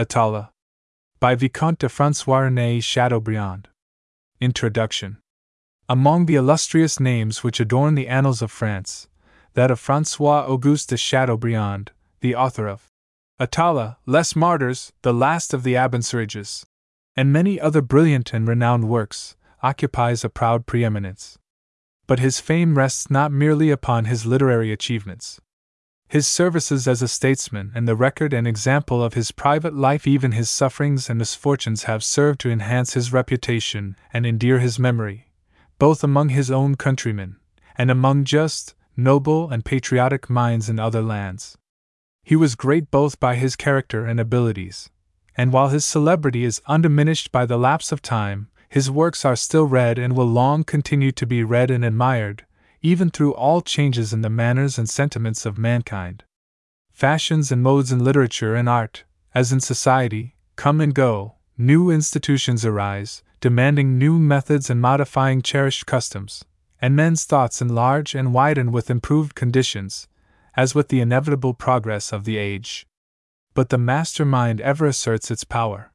Atala. By Vicomte de Francois René Chateaubriand. Introduction. Among the illustrious names which adorn the annals of France, that of Francois Auguste de Chateaubriand, the author of Atala, Les Martyrs, the last of the Abencerrages, and many other brilliant and renowned works, occupies a proud preeminence. But his fame rests not merely upon his literary achievements. His services as a statesman and the record and example of his private life, even his sufferings and misfortunes, have served to enhance his reputation and endear his memory, both among his own countrymen and among just, noble, and patriotic minds in other lands. He was great both by his character and abilities, and while his celebrity is undiminished by the lapse of time, his works are still read and will long continue to be read and admired, even through all changes in the manners and sentiments of mankind. Fashions and modes in literature and art, as in society, come and go, new institutions arise, demanding new methods and modifying cherished customs, and men's thoughts enlarge and widen with improved conditions, as with the inevitable progress of the age. But the master mind ever asserts its power.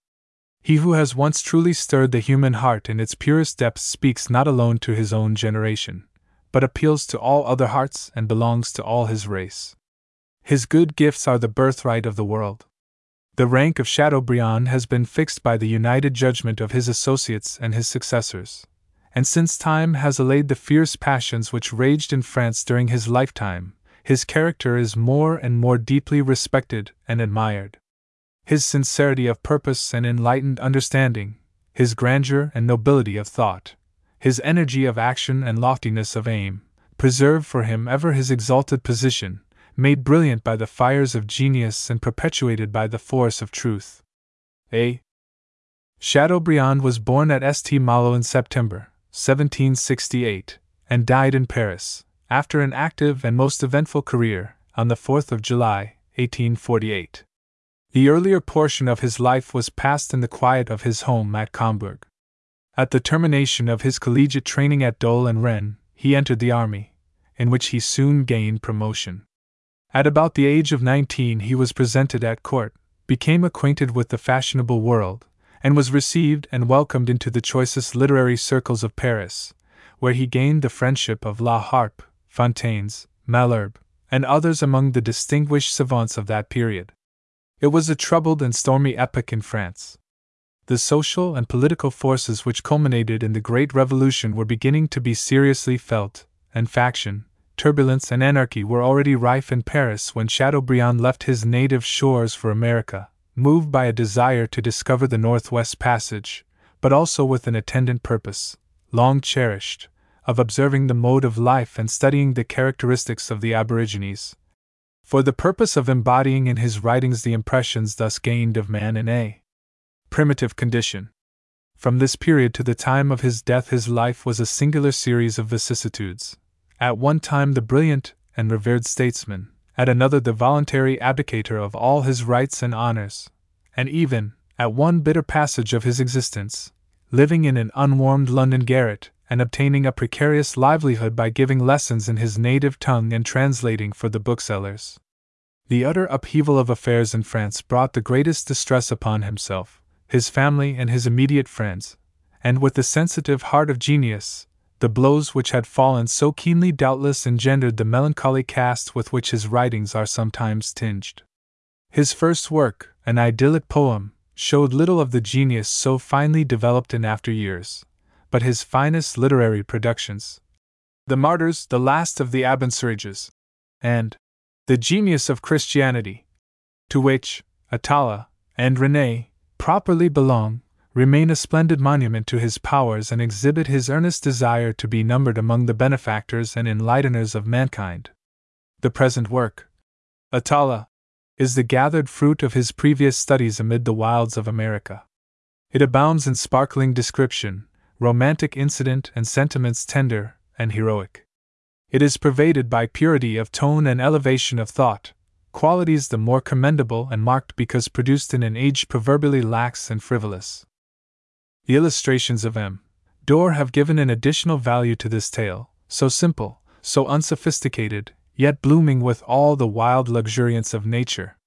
He who has once truly stirred the human heart in its purest depths speaks not alone to his own generation, but appeals to all other hearts and belongs to all his race. His good gifts are the birthright of the world. The rank of Chateaubriand has been fixed by the united judgment of his associates and his successors, and since time has allayed the fierce passions which raged in France during his lifetime, his character is more and more deeply respected and admired. His sincerity of purpose and enlightened understanding, his grandeur and nobility of thought, his energy of action and loftiness of aim, preserve for him ever his exalted position, made brilliant by the fires of genius and perpetuated by the force of truth. A. Chateaubriand was born at St. Malo in September 1768 and died in Paris, after an active and most eventful career, on the 4th of July, 1848. The earlier portion of his life was passed in the quiet of his home at Combourg. At the termination of his collegiate training at Dole and Rennes, he entered the army, in which he soon gained promotion. At about the age of 19, he was presented at court, became acquainted with the fashionable world, and was received and welcomed into the choicest literary circles of Paris, where he gained the friendship of La Harpe, Fontanes, Malesherbes, and others among the distinguished savants of that period. It was a troubled and stormy epoch in France the social and political forces which culminated in the Great Revolution were beginning to be seriously felt, and faction, turbulence, and anarchy were already rife in Paris when Chateaubriand left his native shores for America, moved by a desire to discover the Northwest Passage, but also with an attendant purpose, long cherished, of observing the mode of life and studying the characteristics of the Aborigines. For the purpose of embodying in his writings the impressions thus gained of man in a primitive condition. From this period to the time of his death, his life was a singular series of vicissitudes. At one time, the brilliant and revered statesman, at another, the voluntary abdicator of all his rights and honors, and even, at one bitter passage of his existence, living in an unwarmed London garret, and obtaining a precarious livelihood by giving lessons in his native tongue and translating for the booksellers. The utter upheaval of affairs in France brought the greatest distress upon himself, his family, and his immediate friends, and with the sensitive heart of genius, the blows which had fallen so keenly doubtless engendered the melancholy cast with which his writings are sometimes tinged. His first work, an idyllic poem, showed little of the genius so finely developed in after years, but his finest literary productions, The Martyrs, the last of the Abencerrages, and The Genius of Christianity, to which Atala and Rene properly belong, remain a splendid monument to his powers and exhibit his earnest desire to be numbered among the benefactors and enlighteners of mankind. The present work, Atala, is the gathered fruit of his previous studies amid the wilds of America. It abounds in sparkling description, romantic incident, and sentiments tender and heroic. It is pervaded by purity of tone and elevation of thought, qualities the more commendable and marked because produced in an age proverbially lax and frivolous. The illustrations of M. Doré have given an additional value to this tale, so simple, so unsophisticated, yet blooming with all the wild luxuriance of nature.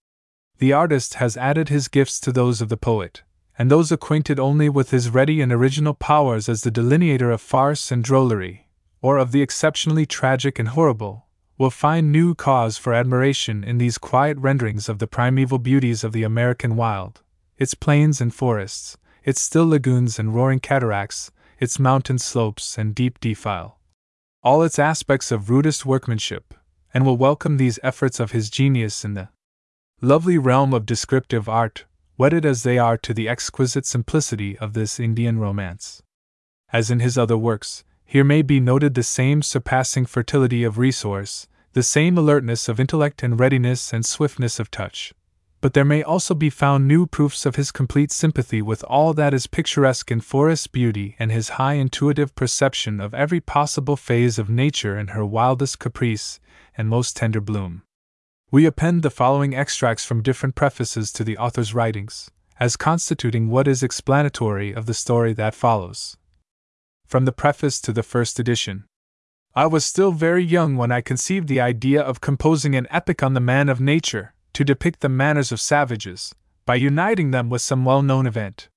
the artist has added his gifts to those of the poet, and those acquainted only with his ready and original powers as the delineator of farce and drollery, or of the exceptionally tragic and horrible, will find new cause for admiration in these quiet renderings of the primeval beauties of the American wild, its plains and forests, its still lagoons and roaring cataracts, its mountain slopes and deep defile. All its aspects of rudest workmanship, and will welcome these efforts of his genius in the lovely realm of descriptive art, wedded as they are to the exquisite simplicity of this Indian romance. As in his other works, here may be noted the same surpassing fertility of resource, the same alertness of intellect and readiness and swiftness of touch. But there may also be found new proofs of his complete sympathy with all that is picturesque in forest beauty and his high intuitive perception of every possible phase of nature in her wildest caprice and most tender bloom. We append the following extracts from different prefaces to the author's writings, as constituting what is explanatory of the story that follows. From the preface to the first edition. I was still very young when I conceived the idea of composing an epic on the man of nature, to depict the manners of savages, by uniting them with some well known event.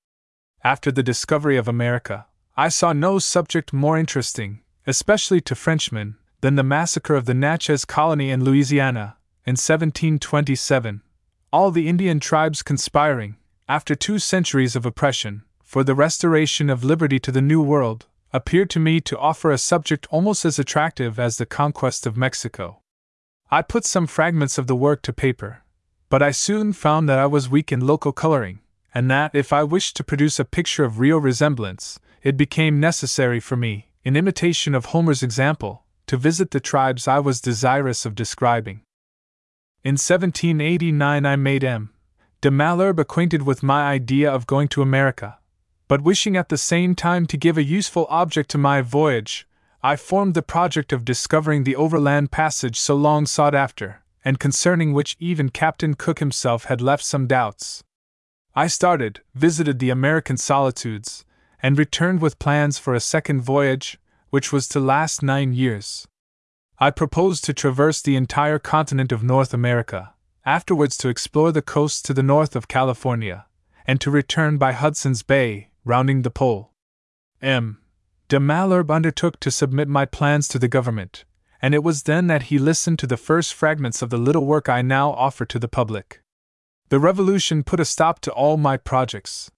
After the discovery of America, I saw no subject more interesting, especially to Frenchmen, than the massacre of the Natchez colony in Louisiana, in 1727, all the Indian tribes conspiring, after two centuries of oppression, for the restoration of liberty to the New World, appeared to me to offer a subject almost as attractive as the conquest of Mexico. I put some fragments of the work to paper, but I soon found that I was weak in local coloring, and that if I wished to produce a picture of real resemblance, it became necessary for me, in imitation of Homer's example, to visit the tribes I was desirous of describing. In 1789, I made M. de Malesherbes acquainted with my idea of going to America, but wishing at the same time to give a useful object to my voyage, I formed the project of discovering the overland passage so long sought after, and concerning which even Captain Cook himself had left some doubts. I started, visited the American solitudes, and returned with plans for a second voyage, which was to last nine years. I proposed to traverse the entire continent of North America, afterwards to explore the coasts to the north of California, and to return by Hudson's Bay, rounding the pole. M. de Malesherbes undertook to submit my plans to the government, and it was then that he listened to the first fragments of the little work I now offer to the public. The revolution put a stop to all my projects.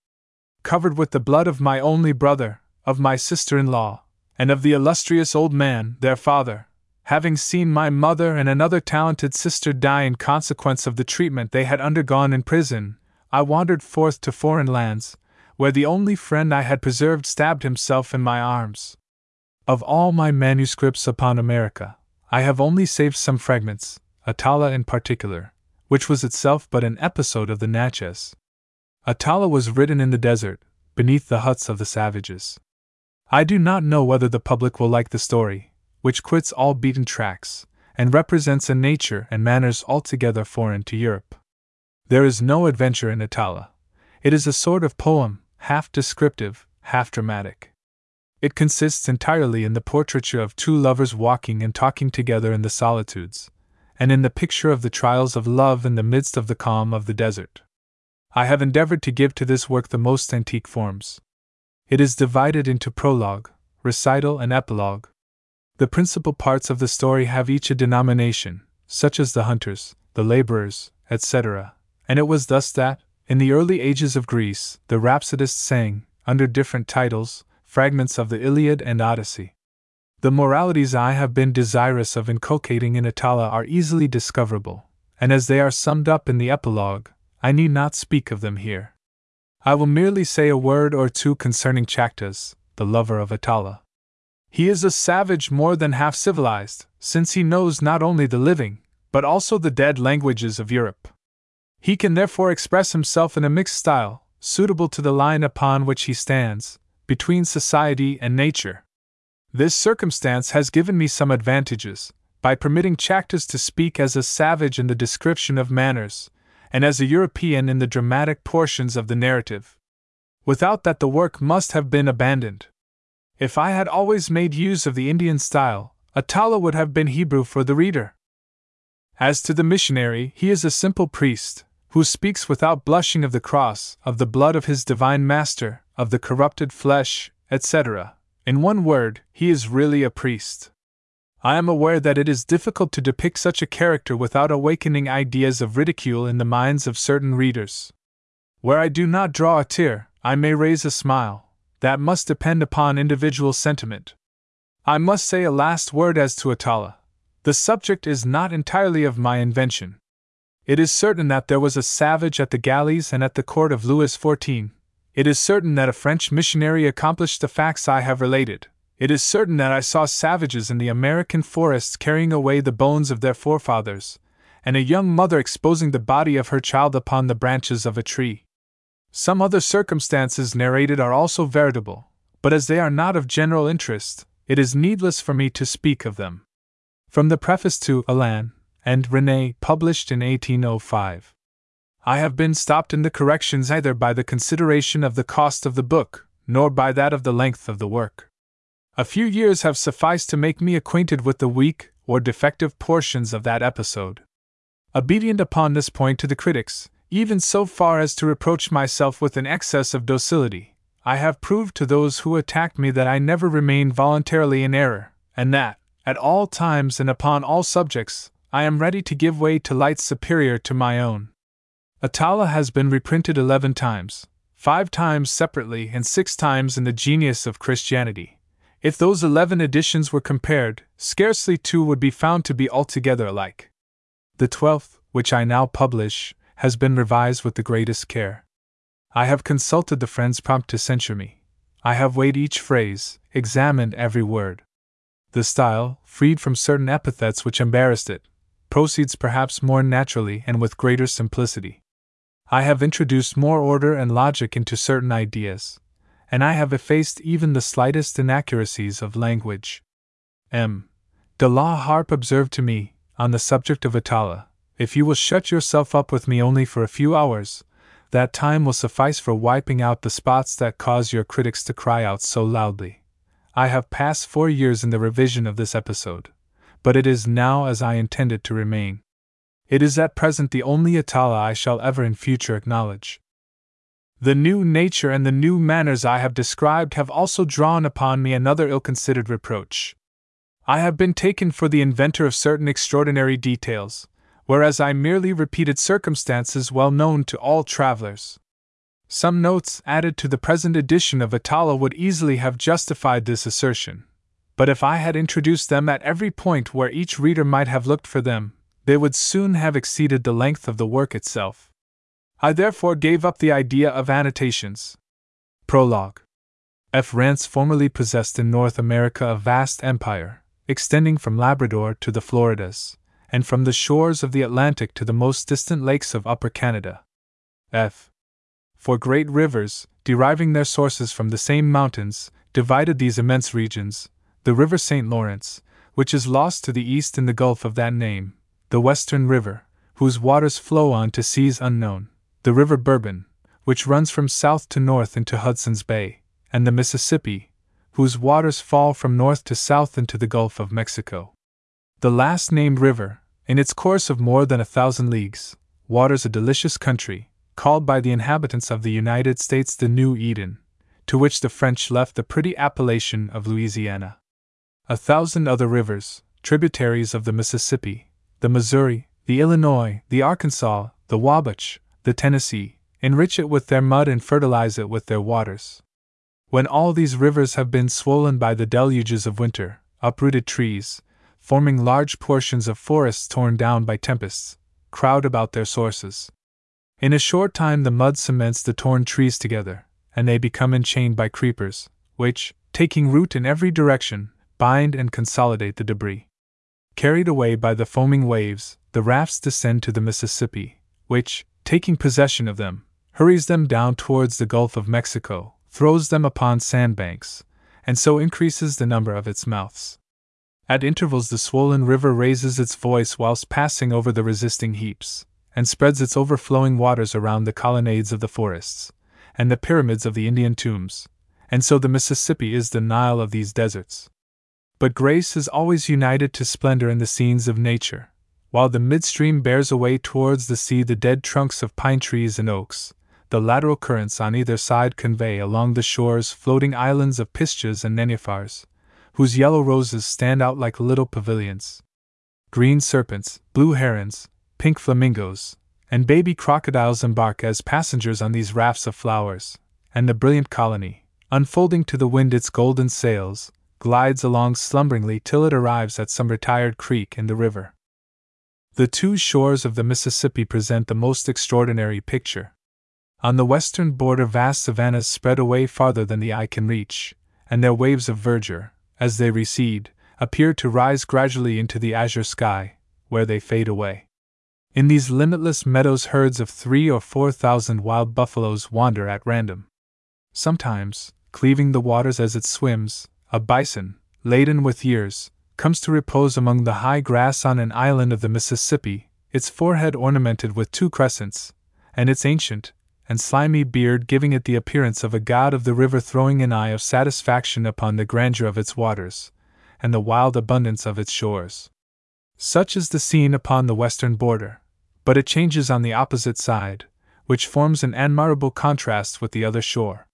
Covered with the blood of my only brother, of my sister in law, and of the illustrious old man, their father, having seen my mother and another talented sister die in consequence of the treatment they had undergone in prison, I wandered forth to foreign lands, where the only friend I had preserved stabbed himself in my arms. Of all my manuscripts upon America, I have only saved some fragments, Atala in particular, which was itself but an episode of the Natchez. Atala was written in the desert, beneath the huts of the savages. I do not know whether the public will like the story, which quits all beaten tracks, and represents a nature and manners altogether foreign to Europe. There is no adventure in Atala. It is a sort of poem, half descriptive, half dramatic. It consists entirely in the portraiture of two lovers walking and talking together in the solitudes, and in the picture of the trials of love in the midst of the calm of the desert. I have endeavored to give to this work the most antique forms. It is divided into prologue, recital, and epilogue. The principal parts of the story have each a denomination, such as the hunters, the laborers, etc., and it was thus that, in the early ages of Greece, the rhapsodists sang, under different titles, fragments of the Iliad and Odyssey. The moralities I have been desirous of inculcating in Atala are easily discoverable, and as they are summed up in the epilogue, I need not speak of them here. I will merely say a word or two concerning Chactas, the lover of Atala. He is a savage more than half civilized, since he knows not only the living, but also the dead languages of Europe. He can therefore express himself in a mixed style, suitable to the line upon which he stands, between society and nature. This circumstance has given me some advantages, by permitting Chactas to speak as a savage in the description of manners, and as a European in the dramatic portions of the narrative. Without that, the work must have been abandoned. If I had always made use of the Indian style, Atala would have been Hebrew for the reader. As to the missionary, he is a simple priest, who speaks without blushing of the cross, of the blood of his divine master, of the corrupted flesh, etc. In one word, he is really a priest. I am aware that it is difficult to depict such a character without awakening ideas of ridicule in the minds of certain readers. Where I do not draw a tear, I may raise a smile. That must depend upon individual sentiment. I must say a last word as to Atala. The subject is not entirely of my invention. It is certain that there was a savage at the galleys and at the court of Louis XIV. It is certain that a French missionary accomplished the facts I have related. It is certain that I saw savages in the American forests carrying away the bones of their forefathers, and a young mother exposing the body of her child upon the branches of a tree. Some other circumstances narrated are also veritable, but as they are not of general interest, it is needless for me to speak of them. From the preface to Atala, and Rene, published in 1805. I have been stopped in the corrections either by the consideration of the cost of the book, nor by that of the length of the work. A few years have sufficed to make me acquainted with the weak or defective portions of that episode. Obedient upon this point to the critics, even so far as to reproach myself with an excess of docility, I have proved to those who attacked me that I never remained voluntarily in error, and that, at all times and upon all subjects, I am ready to give way to lights superior to my own. Atala has been reprinted eleven times, five times separately and six times in the Genius of Christianity. If those eleven editions were compared, scarcely two would be found to be altogether alike. The twelfth, which I now publish, has been revised with the greatest care. I have consulted the friends prompt to censure me. I have weighed each phrase, examined every word. The style, freed from certain epithets which embarrassed it, proceeds perhaps more naturally and with greater simplicity. I have introduced more order and logic into certain ideas, and I have effaced even the slightest inaccuracies of language. M. De la Harpe observed to me, on the subject of Atala, if you will shut yourself up with me only for a few hours, that time will suffice for wiping out the spots that cause your critics to cry out so loudly. I have passed four years in the revision of this episode but it is now as I intended to remain. It is at present the only Atala I shall ever in future acknowledge. The new nature and the new manners I have described have also drawn upon me another ill considered reproach. I have been taken for the inventor of certain extraordinary details, whereas I merely repeated circumstances well known to all travelers. Some notes added to the present edition of Atala would easily have justified this assertion but if I had introduced them at every point where each reader might have looked for them, they would soon have exceeded the length of the work itself. I therefore gave up the idea of annotations. Prologue F. Rance formerly possessed in North America a vast empire, extending from Labrador to the Floridas, and from the shores of the Atlantic to the most distant lakes of Upper Canada. F. For great rivers, deriving their sources from the same mountains, divided these immense regions, the River St. Lawrence, which is lost to the east in the gulf of that name, the Western River, whose waters flow on to seas unknown, the River Bourbon, which runs from south to north into Hudson's Bay, and the Mississippi, whose waters fall from north to south into the Gulf of Mexico. The last named river, in its course of more than a thousand leagues, waters a delicious country, called by the inhabitants of the United States the New Eden, to which the French left the pretty appellation of Louisiana. A thousand other rivers, tributaries of the Mississippi, the Missouri, the Illinois, the Arkansas, the Wabash, the Tennessee, enrich it with their mud and fertilize it with their waters. When all these rivers have been swollen by the deluges of winter, uprooted trees, forming large portions of forests torn down by tempests, crowd about their sources. In a short time, the mud cements the torn trees together, and they become enchained by creepers, which, taking root in every direction, bind and consolidate the debris. Carried away by the foaming waves, the rafts descend to the Mississippi, which, taking possession of them, hurries them down towards the Gulf of Mexico, throws them upon sandbanks, and so increases the number of its mouths. At intervals, the swollen river raises its voice whilst passing over the resisting heaps, and spreads its overflowing waters around the colonnades of the forests, and the pyramids of the Indian tombs, and so the Mississippi is the Nile of these deserts. But grace is always united to splendor in the scenes of nature, while the midstream bears away towards the sea the dead trunks of pine trees and oaks, the lateral currents on either side convey along the shores floating islands of pistia and nenuphars, whose yellow roses stand out like little pavilions. Green serpents, blue herons, pink flamingos, and baby crocodiles embark as passengers on these rafts of flowers, and the brilliant colony, unfolding to the wind its golden sails, glides along slumberingly till it arrives at some retired creek in the river. The two shores of the Mississippi present the most extraordinary picture. On the western border, vast savannas spread away farther than the eye can reach, and their waves of verdure, as they recede, appear to rise gradually into the azure sky, where they fade away. In these limitless meadows, herds of three or four thousand wild buffaloes wander at random. Sometimes, cleaving the waters as it swims, a bison, laden with years, comes to repose among the high grass on an island of the Mississippi, its forehead ornamented with two crescents, and its ancient and slimy beard giving it the appearance of a god of the river throwing an eye of satisfaction upon the grandeur of its waters, and the wild abundance of its shores. Such is the scene upon the western border, but it changes on the opposite side, which forms an admirable contrast with the other shore.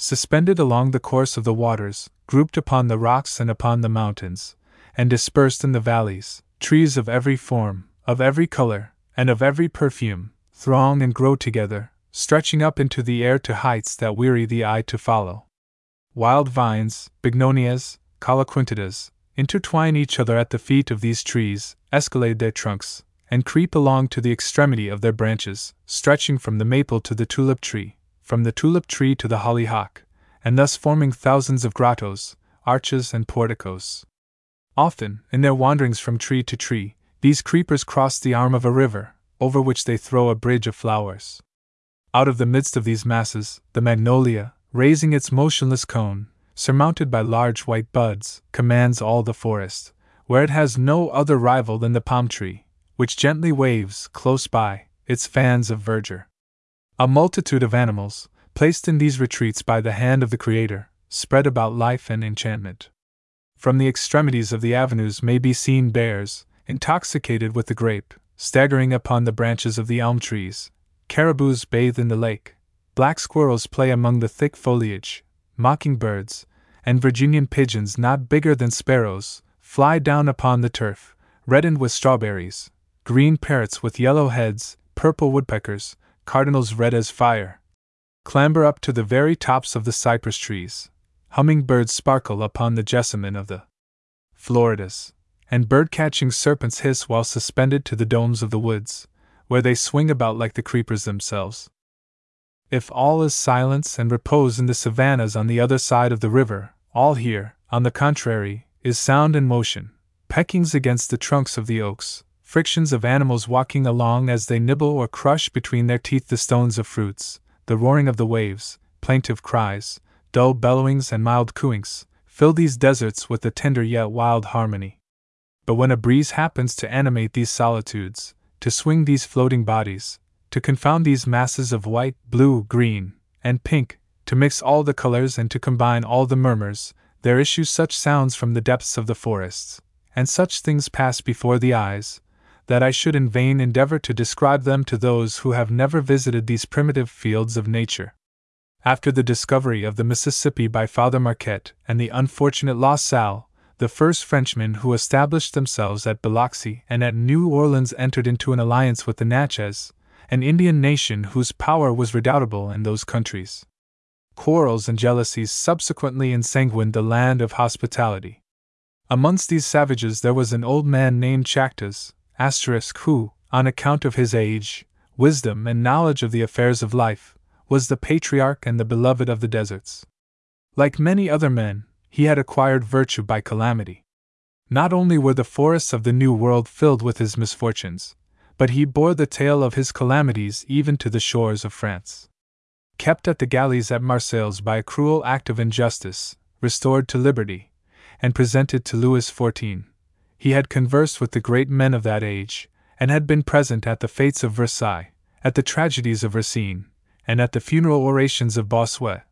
Suspended along the course of the waters, grouped upon the rocks and upon the mountains, and dispersed in the valleys, trees of every form, of every color, and of every perfume, throng and grow together, stretching up into the air to heights that weary the eye to follow. Wild vines, bignonias, coloquintidas, intertwine each other at the feet of these trees, escalade their trunks, and creep along to the extremity of their branches, stretching from the maple to the tulip tree, from the tulip tree to the hollyhock, and thus forming thousands of grottos, arches, and porticos. Often, in their wanderings from tree to tree, these creepers cross the arm of a river, over which they throw a bridge of flowers. Out of the midst of these masses, the magnolia, raising its motionless cone, surmounted by large white buds, commands all the forest, where it has no other rival than the palm tree, which gently waves, close by, its fans of verdure. A multitude of animals, placed in these retreats by the hand of the Creator, spread about life and enchantment. From the extremities of the avenues may be seen bears, intoxicated with the grape, staggering upon the branches of the elm trees, caribous bathe in the lake, black squirrels play among the thick foliage, mockingbirds, and Virginian pigeons not bigger than sparrows, fly down upon the turf, reddened with strawberries, green parrots with yellow heads, purple woodpeckers, cardinals red as fire, clamber up to the very tops of the cypress trees, Hummingbirds sparkle upon the jessamine of the Floridas, and bird catching serpents hiss while suspended to the domes of the woods, where they swing about like the creepers themselves. If all is silence and repose in the savannas on the other side of the river, all here, on the contrary, is sound and motion, peckings against the trunks of the oaks, frictions of animals walking along as they nibble or crush between their teeth the stones of fruits, the roaring of the waves, plaintive cries, dull bellowings and mild cooings, fill these deserts with a tender yet wild harmony. But when a breeze happens to animate these solitudes, to swing these floating bodies, to confound these masses of white, blue, green, and pink, to mix all the colors and to combine all the murmurs, there issue such sounds from the depths of the forests, and such things pass before the eyes, that I should in vain endeavor to describe them to those who have never visited these primitive fields of nature. After the discovery of the Mississippi by Father Marquette and the unfortunate La Salle, the first Frenchmen who established themselves at Biloxi and at New Orleans entered into an alliance with the Natchez, an Indian nation whose power was redoubtable in those countries. Quarrels and jealousies subsequently ensanguined the land of hospitality. Amongst these savages there was an old man named Chactas, who, on account of his age, wisdom, and knowledge of the affairs of life, was the patriarch and the beloved of the deserts. Like many other men, he had acquired virtue by calamity. Not only were the forests of the New World filled with his misfortunes, but he bore the tale of his calamities even to the shores of France. Kept at the galleys at Marseilles by a cruel act of injustice, restored to liberty, and presented to Louis XIV, he had conversed with the great men of that age, and had been present at the fetes of Versailles, at the tragedies of Racine, and at the funeral orations of Bossuet.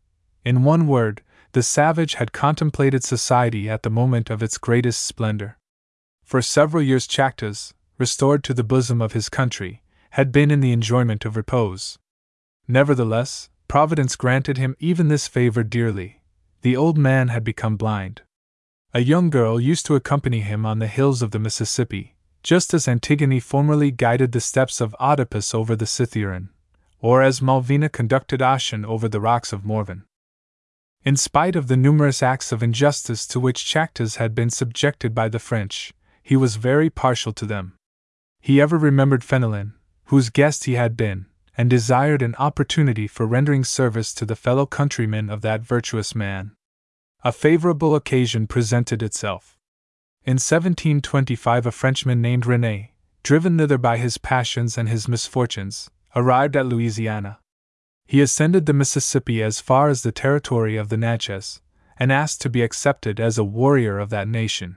In one word, the savage had contemplated society at the moment of its greatest splendor. For several years, Chactas, restored to the bosom of his country, had been in the enjoyment of repose. Nevertheless, Providence granted him even this favor dearly. The old man had become blind. A young girl used to accompany him on the hills of the Mississippi, just as Antigone formerly guided the steps of Oedipus over the Cithaeron, or as Malvina conducted Ossian over the rocks of Morven. In spite of the numerous acts of injustice to which Chactas had been subjected by the French, he was very partial to them. He ever remembered Fenelon, whose guest he had been, and desired an opportunity for rendering service to the fellow countrymen of that virtuous man. A favorable occasion presented itself. In 1725, a Frenchman named Rene, driven thither by his passions and his misfortunes, arrived at Louisiana. He ascended the Mississippi as far as the territory of the Natchez, and asked to be accepted as a warrior of that nation.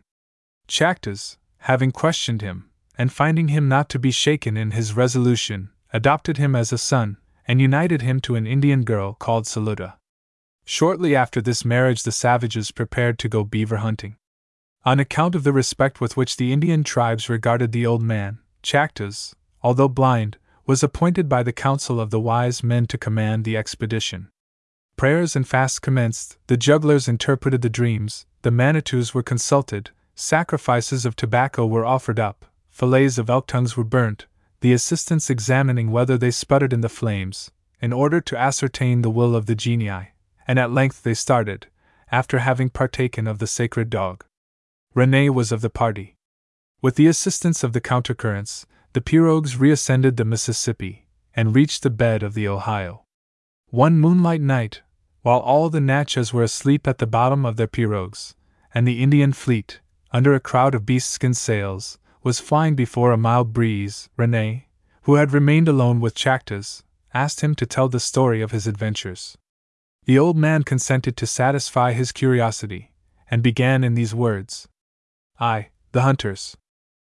Chactas, having questioned him, and finding him not to be shaken in his resolution, adopted him as a son, and united him to an Indian girl called Celuta. Shortly after this marriage, the savages prepared to go beaver hunting. On account of the respect with which the Indian tribes regarded the old man, Chactas, although blind, was appointed by the council of the wise men to command the expedition. Prayers and fasts commenced, the jugglers interpreted the dreams, the Manitous were consulted, sacrifices of tobacco were offered up, fillets of elk tongues were burnt, the assistants examining whether they sputtered in the flames, in order to ascertain the will of the genii, and at length they started, after having partaken of the sacred dog. Rene was of the party. With the assistance of the countercurrents, the pirogues reascended the Mississippi and reached the bed of the Ohio. One moonlight night, while all the Natchez were asleep at the bottom of their pirogues, and the Indian fleet, under a crowd of bearskin sails, was flying before a mild breeze, Rene, who had remained alone with Chactas, asked him to tell the story of his adventures. The old man consented to satisfy his curiosity, and began in these words I, the hunters,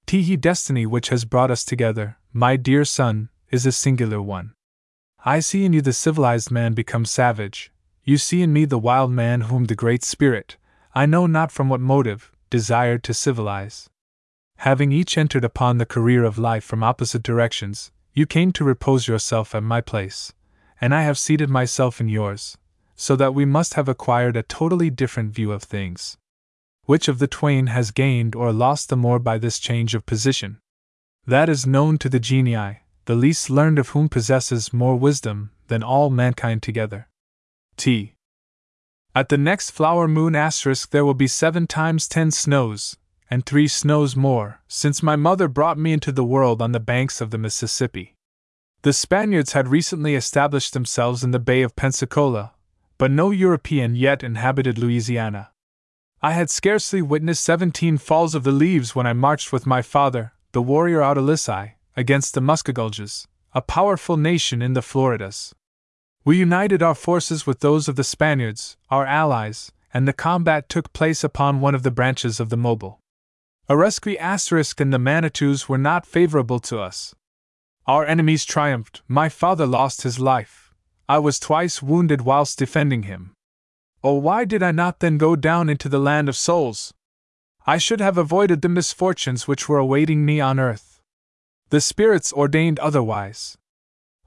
Teehee destiny which has brought us together, my dear son, is a singular one. I see in you the civilized man become savage, you see in me the wild man whom the Great Spirit, I know not from what motive, desired to civilize. Having each entered upon the career of life from opposite directions, you came to repose yourself at my place, and I have seated myself in yours, so that we must have acquired a totally different view of things. Which of the twain has gained or lost the more by this change of position? That is known to the genii, the least learned of whom possesses more wisdom than all mankind together. T. At the next flower moon asterisk there will be seven times ten snows, and three snows more, since my mother brought me into the world on the banks of the Mississippi. The Spaniards had recently established themselves in the Bay of Pensacola, but no European yet inhabited Louisiana. I had scarcely witnessed seventeen falls of the leaves when I marched with my father, the warrior Outalissi, against the Muscogulges, a powerful nation in the Floridas. We united our forces with those of the Spaniards, our allies, and the combat took place upon one of the branches of the Mobile. Areskoui Asterisk and the Manitous were not favorable to us. Our enemies triumphed, my father lost his life. I was twice wounded whilst defending him. Oh, why did I not then go down into the land of souls? I should have avoided the misfortunes which were awaiting me on earth. The spirits ordained otherwise.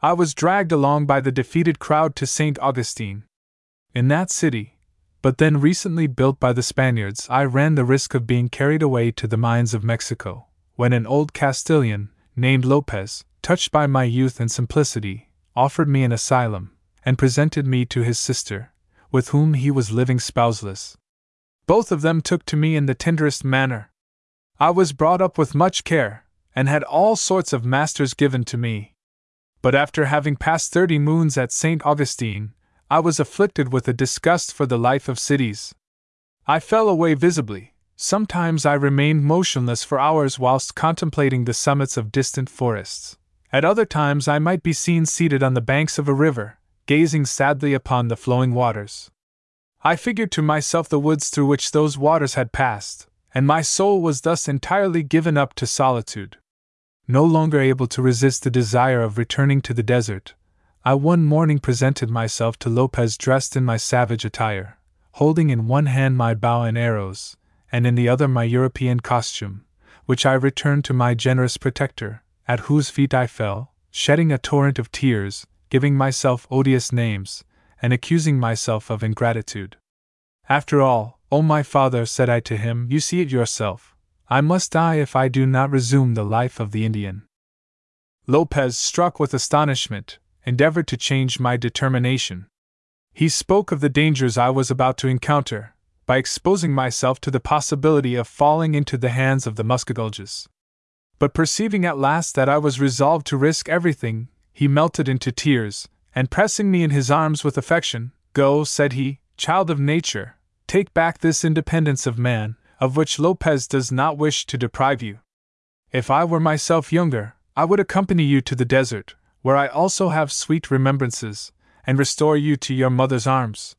I was dragged along by the defeated crowd to St. Augustine. In that city, but then recently built by the Spaniards, I ran the risk of being carried away to the mines of Mexico, when an old Castilian, named Lopez, touched by my youth and simplicity, offered me an asylum, and presented me to his sister, with whom he was living spouseless. Both of them took to me in the tenderest manner. I was brought up with much care, and had all sorts of masters given to me. But after having passed thirty moons at St. Augustine, I was afflicted with a disgust for the life of cities. I fell away visibly. Sometimes I remained motionless for hours whilst contemplating the summits of distant forests. At other times I might be seen seated on the banks of a river, gazing sadly upon the flowing waters. I figured to myself the woods through which those waters had passed, and my soul was thus entirely given up to solitude. No longer able to resist the desire of returning to the desert, I one morning presented myself to Lopez dressed in my savage attire, holding in one hand my bow and arrows, and in the other my European costume, which I returned to my generous protector, at whose feet I fell, shedding a torrent of tears, giving myself odious names, and accusing myself of ingratitude. After all, O my father, said I to him, you see it yourself. I must die if I do not resume the life of the Indian. Lopez, struck with astonishment, endeavored to change my determination. He spoke of the dangers I was about to encounter, by exposing myself to the possibility of falling into the hands of the Muscogulges. But perceiving at last that I was resolved to risk everything, he melted into tears, and pressing me in his arms with affection, Go, said he, child of nature, take back this independence of man, of which Lopez does not wish to deprive you. If I were myself younger, I would accompany you to the desert, where I also have sweet remembrances, and restore you to your mother's arms.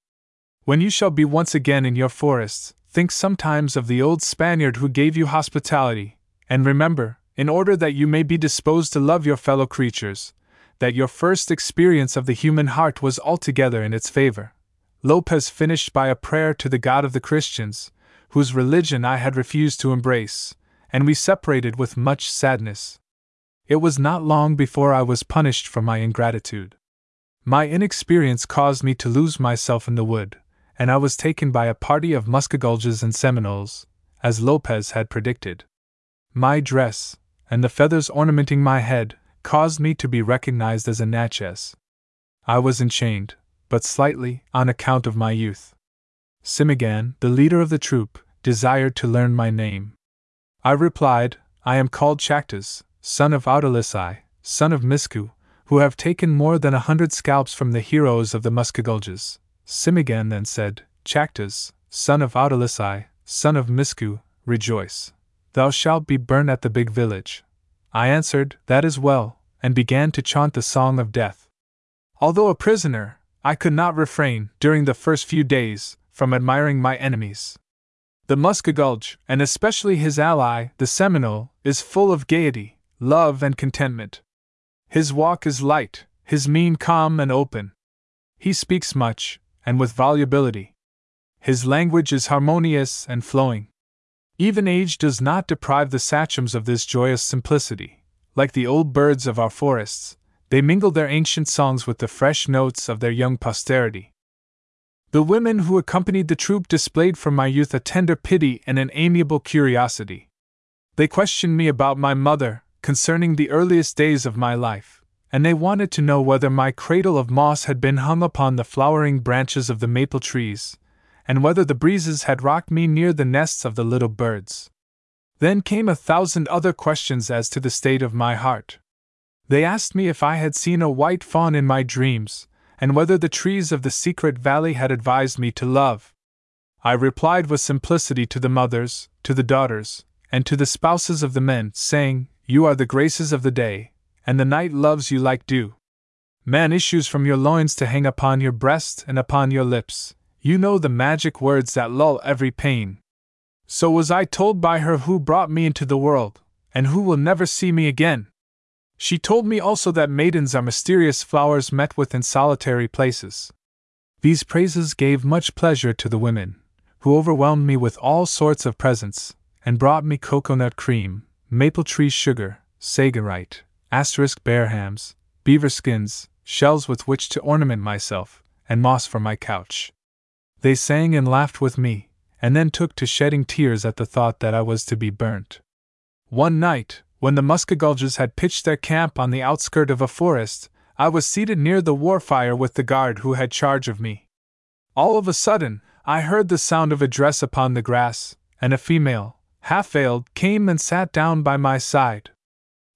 When you shall be once again in your forests, think sometimes of the old Spaniard who gave you hospitality, and remember, in order that you may be disposed to love your fellow creatures, that your first experience of the human heart was altogether in its favor. Lopez finished by a prayer to the God of the Christians, whose religion I had refused to embrace, and we separated with much sadness. It was not long before I was punished for my ingratitude. My inexperience caused me to lose myself in the wood, and I was taken by a party of Muscogulges and Seminoles, as Lopez had predicted. My dress, and the feathers ornamenting my head, caused me to be recognized as a Natchez. I was enchained, but slightly, on account of my youth. Simaghan, the leader of the troop, desired to learn my name. I replied, I am called Chactas, son of Outalissi, son of Miscou, who have taken more than a hundred scalps from the heroes of the Muscogulges. Simaghan then said, Chactas, son of Outalissi, son of Miscou, rejoice. Thou shalt be burned at the big village. I answered, That is well, and began to chant the song of death. Although a prisoner, I could not refrain, during the first few days, from admiring my enemies. The Muscogulge, and especially his ally, the Seminole, is full of gaiety, love, and contentment. His walk is light, his mien calm and open. He speaks much, and with volubility. His language is harmonious and flowing. Even age does not deprive the sachems of this joyous simplicity. Like the old birds of our forests, they mingle their ancient songs with the fresh notes of their young posterity. The women who accompanied the troop displayed from my youth a tender pity and an amiable curiosity. They questioned me about my mother, concerning the earliest days of my life, and they wanted to know whether my cradle of moss had been hung upon the flowering branches of the maple trees, and whether the breezes had rocked me near the nests of the little birds. Then came a thousand other questions as to the state of my heart. They asked me if I had seen a white fawn in my dreams, and whether the trees of the secret valley had advised me to love. I replied with simplicity to the mothers, to the daughters, and to the spouses of the men, saying, You are the graces of the day, and the night loves you like dew. Man issues from your loins to hang upon your breast and upon your lips, you know the magic words that lull every pain. So was I told by her who brought me into the world, and who will never see me again. She told me also that maidens are mysterious flowers met with in solitary places. These praises gave much pleasure to the women, who overwhelmed me with all sorts of presents, and brought me cocoanut cream, maple tree sugar, sagamite, asterisk bear hams, beaver skins, shells with which to ornament myself, and moss for my couch. They sang and laughed with me, and then took to shedding tears at the thought that I was to be burnt. One night, when the Muscogulges had pitched their camp on the outskirt of a forest, I was seated near the war fire with the guard who had charge of me. All of a sudden, I heard the sound of a dress upon the grass, and a female, half veiled, came and sat down by my side.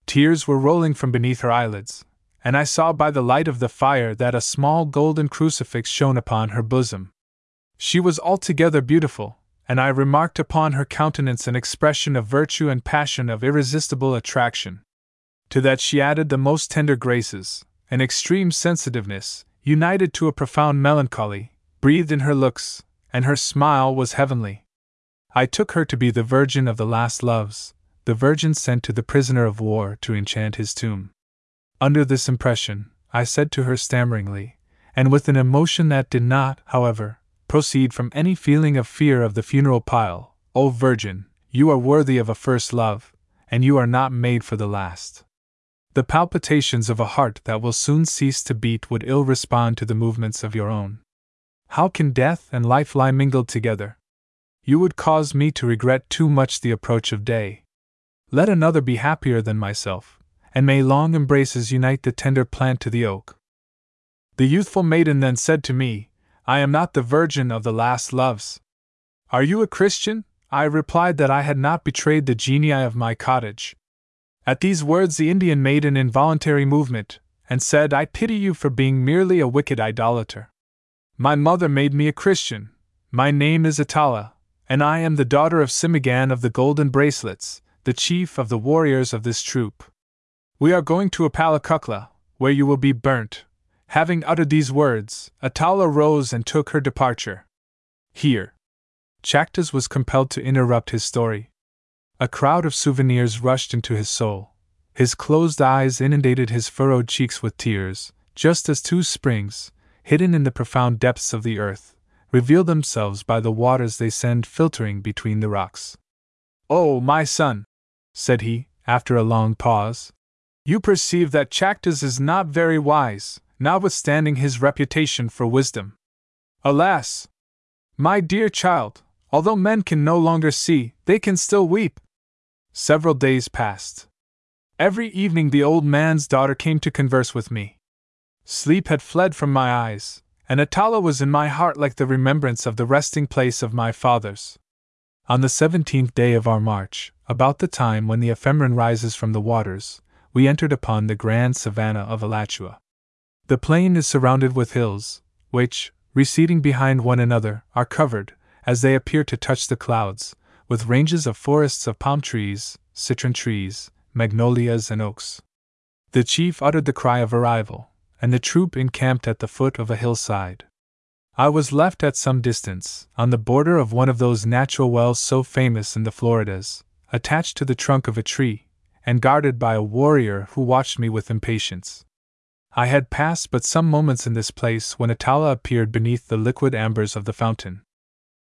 Tears were rolling from beneath her eyelids, and I saw by the light of the fire that a small golden crucifix shone upon her bosom. She was altogether beautiful, and I remarked upon her countenance an expression of virtue and passion of irresistible attraction. To that she added the most tender graces, an extreme sensitiveness, united to a profound melancholy, breathed in her looks, and her smile was heavenly. I took her to be the virgin of the last loves, the virgin sent to the prisoner of war to enchant his tomb. Under this impression, I said to her stammeringly, and with an emotion that did not, however, proceed from any feeling of fear of the funeral pile. O Virgin, you are worthy of a first love, and you are not made for the last. The palpitations of a heart that will soon cease to beat would ill respond to the movements of your own. How can death and life lie mingled together? You would cause me to regret too much the approach of day. Let another be happier than myself, and may long embraces unite the tender plant to the oak. The youthful maiden then said to me, I am not the virgin of the last loves. Are you a Christian? I replied that I had not betrayed the genii of my cottage. At these words, the Indian made an involuntary movement, and said, I pity you for being merely a wicked idolater. My mother made me a Christian. My name is Atala, and I am the daughter of Simaghan of the Golden Bracelets, the chief of the warriors of this troop. We are going to Apalachucla, where you will be burnt, Having uttered these words, Atala rose and took her departure. Here. Chactas was compelled to interrupt his story. A crowd of souvenirs rushed into his soul. His closed eyes inundated his furrowed cheeks with tears, just as two springs, hidden in the profound depths of the earth, reveal themselves by the waters they send filtering between the rocks. Oh, my son, said he, after a long pause, you perceive that Chactas is not very wise, notwithstanding his reputation for wisdom. Alas! My dear child, although men can no longer see, they can still weep. Several days passed. Every evening the old man's daughter came to converse with me. Sleep had fled from my eyes, and Atala was in my heart like the remembrance of the resting place of my fathers. On the seventeenth day of our march, about the time when the ephemeron rises from the waters, we entered upon the grand savannah of Alachua. The plain is surrounded with hills, which, receding behind one another, are covered, as they appear to touch the clouds, with ranges of forests of palm trees, citron trees, magnolias, and oaks. The chief uttered the cry of arrival, and the troop encamped at the foot of a hillside. I was left at some distance, on the border of one of those natural wells so famous in the Floridas, attached to the trunk of a tree, and guarded by a warrior who watched me with impatience. I had passed but some moments in this place when Atala appeared beneath the liquid ambers of the fountain.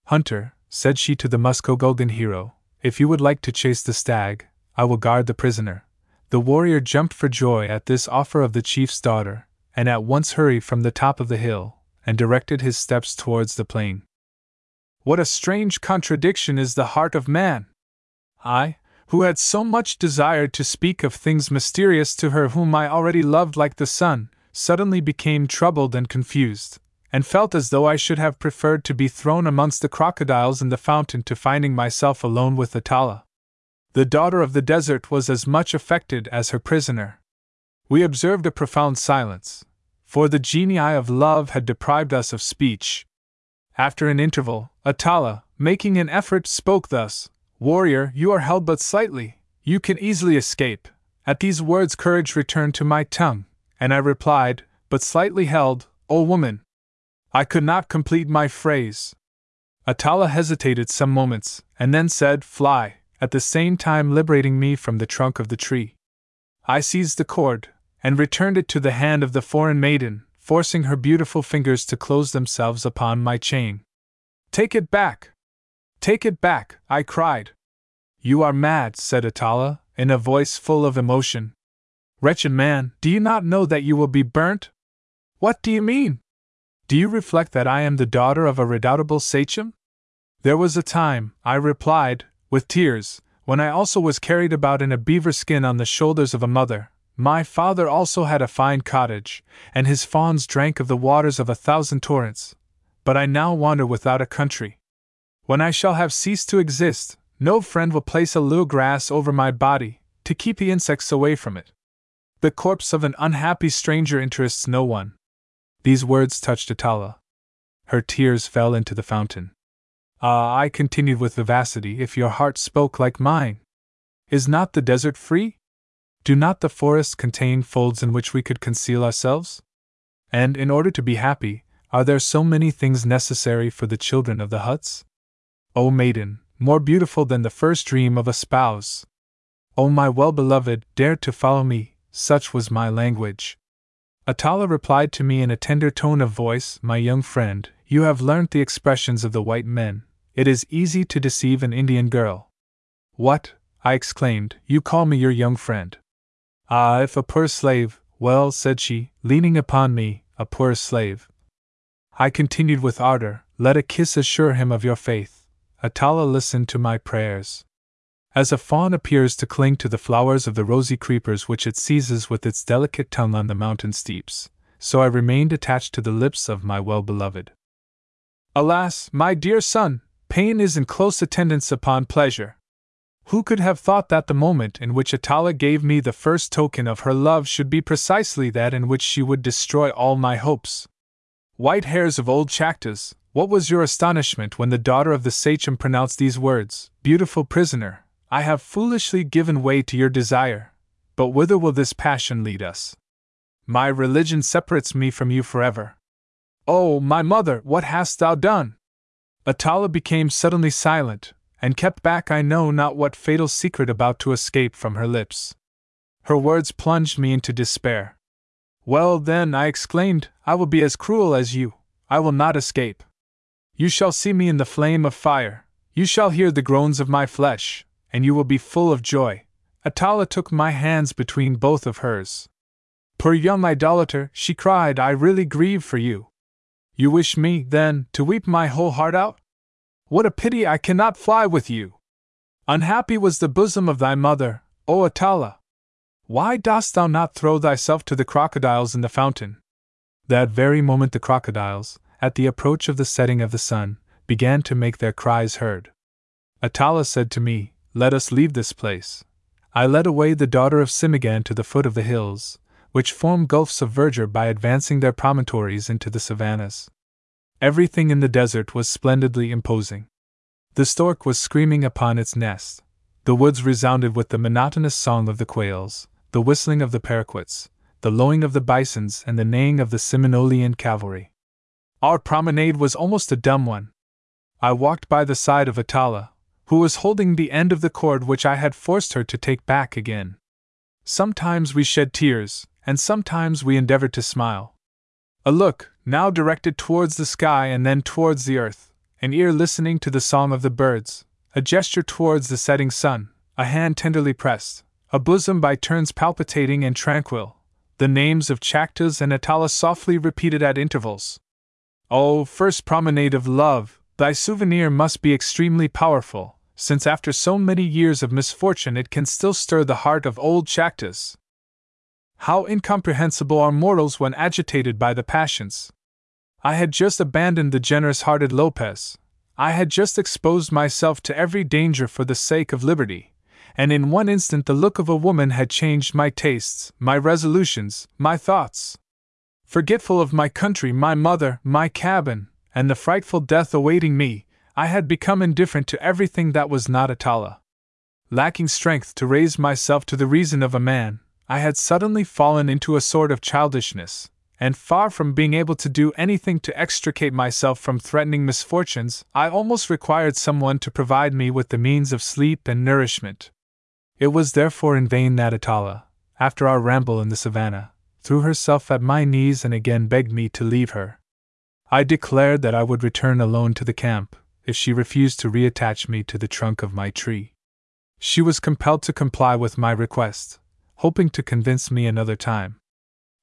Hunter, said she to the Muscogulgan hero, if you would like to chase the stag, I will guard the prisoner. The warrior jumped for joy at this offer of the chief's daughter, and at once hurried from the top of the hill, and directed his steps towards the plain. What a strange contradiction is the heart of man! I, who had so much desired to speak of things mysterious to her whom I already loved like the sun, suddenly became troubled and confused, and felt as though I should have preferred to be thrown amongst the crocodiles in the fountain to finding myself alone with Atala. The daughter of the desert was as much affected as her prisoner. We observed a profound silence, for the genii of love had deprived us of speech. After an interval, Atala, making an effort, spoke thus Warrior, you are held but slightly, you can easily escape. At these words, courage returned to my tongue, and I replied, But slightly held, O woman. I could not complete my phrase. Atala hesitated some moments, and then said, Fly, at the same time liberating me from the trunk of the tree. I seized the cord, and returned it to the hand of the foreign maiden, forcing her beautiful fingers to close themselves upon my chain. Take it back, Take it back, I cried. You are mad, said Atala, in a voice full of emotion. Wretched man, do you not know that you will be burnt? What do you mean? Do you reflect that I am the daughter of a redoubtable sachem? There was a time, I replied, with tears, when I also was carried about in a beaver skin on the shoulders of a mother. My father also had a fine cottage, and his fawns drank of the waters of a thousand torrents. But I now wander without a country. When I shall have ceased to exist, no friend will place a little grass over my body, to keep the insects away from it. The corpse of an unhappy stranger interests no one. These words touched Atala. Her tears fell into the fountain. Ah, I continued with vivacity, if your heart spoke like mine. Is not the desert free? Do not the forests contain folds in which we could conceal ourselves? And in order to be happy, are there so many things necessary for the children of the huts? O maiden, more beautiful than the first dream of a spouse. O my well beloved, dare to follow me, such was my language. Atala replied to me in a tender tone of voice My young friend, you have learnt the expressions of the white men. It is easy to deceive an Indian girl. What, I exclaimed, you call me your young friend. Ah, if a poor slave, well, said she, leaning upon me, a poor slave. I continued with ardor, let a kiss assure him of your faith. Atala listened to my prayers. As a fawn appears to cling to the flowers of the rosy creepers which it seizes with its delicate tongue on the mountain steeps, so I remained attached to the lips of my well beloved. Alas, my dear son, pain is in close attendance upon pleasure. Who could have thought that the moment in which Atala gave me the first token of her love should be precisely that in which she would destroy all my hopes? White hairs of old Chactas, what was your astonishment when the daughter of the sachem pronounced these words Beautiful prisoner, I have foolishly given way to your desire, but whither will this passion lead us? My religion separates me from you forever. Oh, my mother, what hast thou done? Atala became suddenly silent, and kept back I know not what fatal secret about to escape from her lips. Her words plunged me into despair. Well, then, I exclaimed, I will be as cruel as you. I will not escape. You shall see me in the flame of fire. You shall hear the groans of my flesh, and you will be full of joy. Atala took my hands between both of hers. Poor young idolater, she cried, I really grieve for you. You wish me, then, to weep my whole heart out? What a pity I cannot fly with you! Unhappy was the bosom of thy mother, O Atala! Why dost thou not throw thyself to the crocodiles in the fountain? That very moment the crocodiles, at the approach of the setting of the sun, began to make their cries heard. Atala said to me, Let us leave this place. I led away the daughter of Simaghan to the foot of the hills, which form gulfs of verdure by advancing their promontories into the savannas. Everything in the desert was splendidly imposing. The stork was screaming upon its nest. The woods resounded with the monotonous song of the quails, the whistling of the paroquets, the lowing of the bisons, and the neighing of the Seminolean cavalry. Our promenade was almost a dumb one. I walked by the side of Atala, who was holding the end of the cord which I had forced her to take back again. Sometimes we shed tears, and sometimes we endeavored to smile. A look, now directed towards the sky and then towards the earth, an ear listening to the song of the birds, a gesture towards the setting sun, a hand tenderly pressed, a bosom by turns palpitating and tranquil, the names of Chactas and Atala softly repeated at intervals. Oh, first promenade of love, thy souvenir must be extremely powerful, since after so many years of misfortune it can still stir the heart of old Chactas. How incomprehensible are mortals when agitated by the passions! I had just abandoned the generous hearted Lopez. I had just exposed myself to every danger for the sake of liberty, and in one instant the look of a woman had changed my tastes, my resolutions, my thoughts. Forgetful of my country, my mother, my cabin, and the frightful death awaiting me, I had become indifferent to everything that was not Atala. Lacking strength to raise myself to the reason of a man, I had suddenly fallen into a sort of childishness, and far from being able to do anything to extricate myself from threatening misfortunes, I almost required someone to provide me with the means of sleep and nourishment. It was therefore in vain that Atala, after our ramble in the savannah, threw herself at my knees and again begged me to leave her. I declared that I would return alone to the camp, if she refused to reattach me to the trunk of my tree. She was compelled to comply with my request, hoping to convince me another time.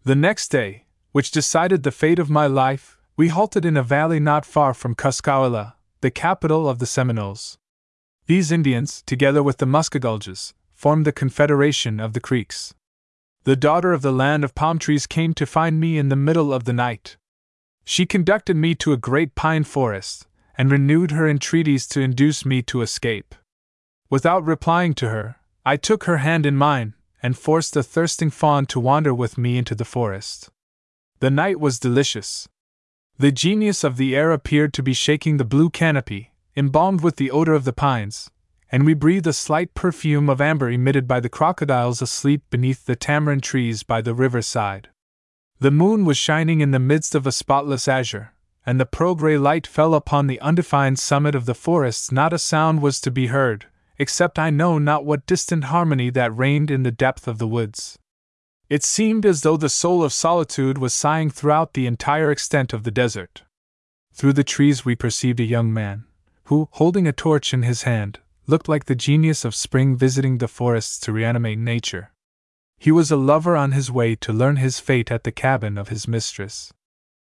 The next day, which decided the fate of my life, we halted in a valley not far from Cuscowilla, the capital of the Seminoles. These Indians, together with the Muscogulges, formed the Confederation of the Creeks. The daughter of the land of palm trees came to find me in the middle of the night. She conducted me to a great pine forest, and renewed her entreaties to induce me to escape. Without replying to her, I took her hand in mine, and forced the thirsting fawn to wander with me into the forest. The night was delicious. The genius of the air appeared to be shaking the blue canopy, embalmed with the odor of the pines, and we breathed a slight perfume of amber emitted by the crocodiles asleep beneath the tamarind trees by the river side. The moon was shining in the midst of a spotless azure, and the pearl gray light fell upon the undefined summit of the forests. Not a sound was to be heard, except I know not what distant harmony that reigned in the depth of the woods. It seemed as though the soul of solitude was sighing throughout the entire extent of the desert. Through the trees we perceived a young man, who, holding a torch in his hand, looked like the genius of spring visiting the forests to reanimate nature. He was a lover on his way to learn his fate at the cabin of his mistress.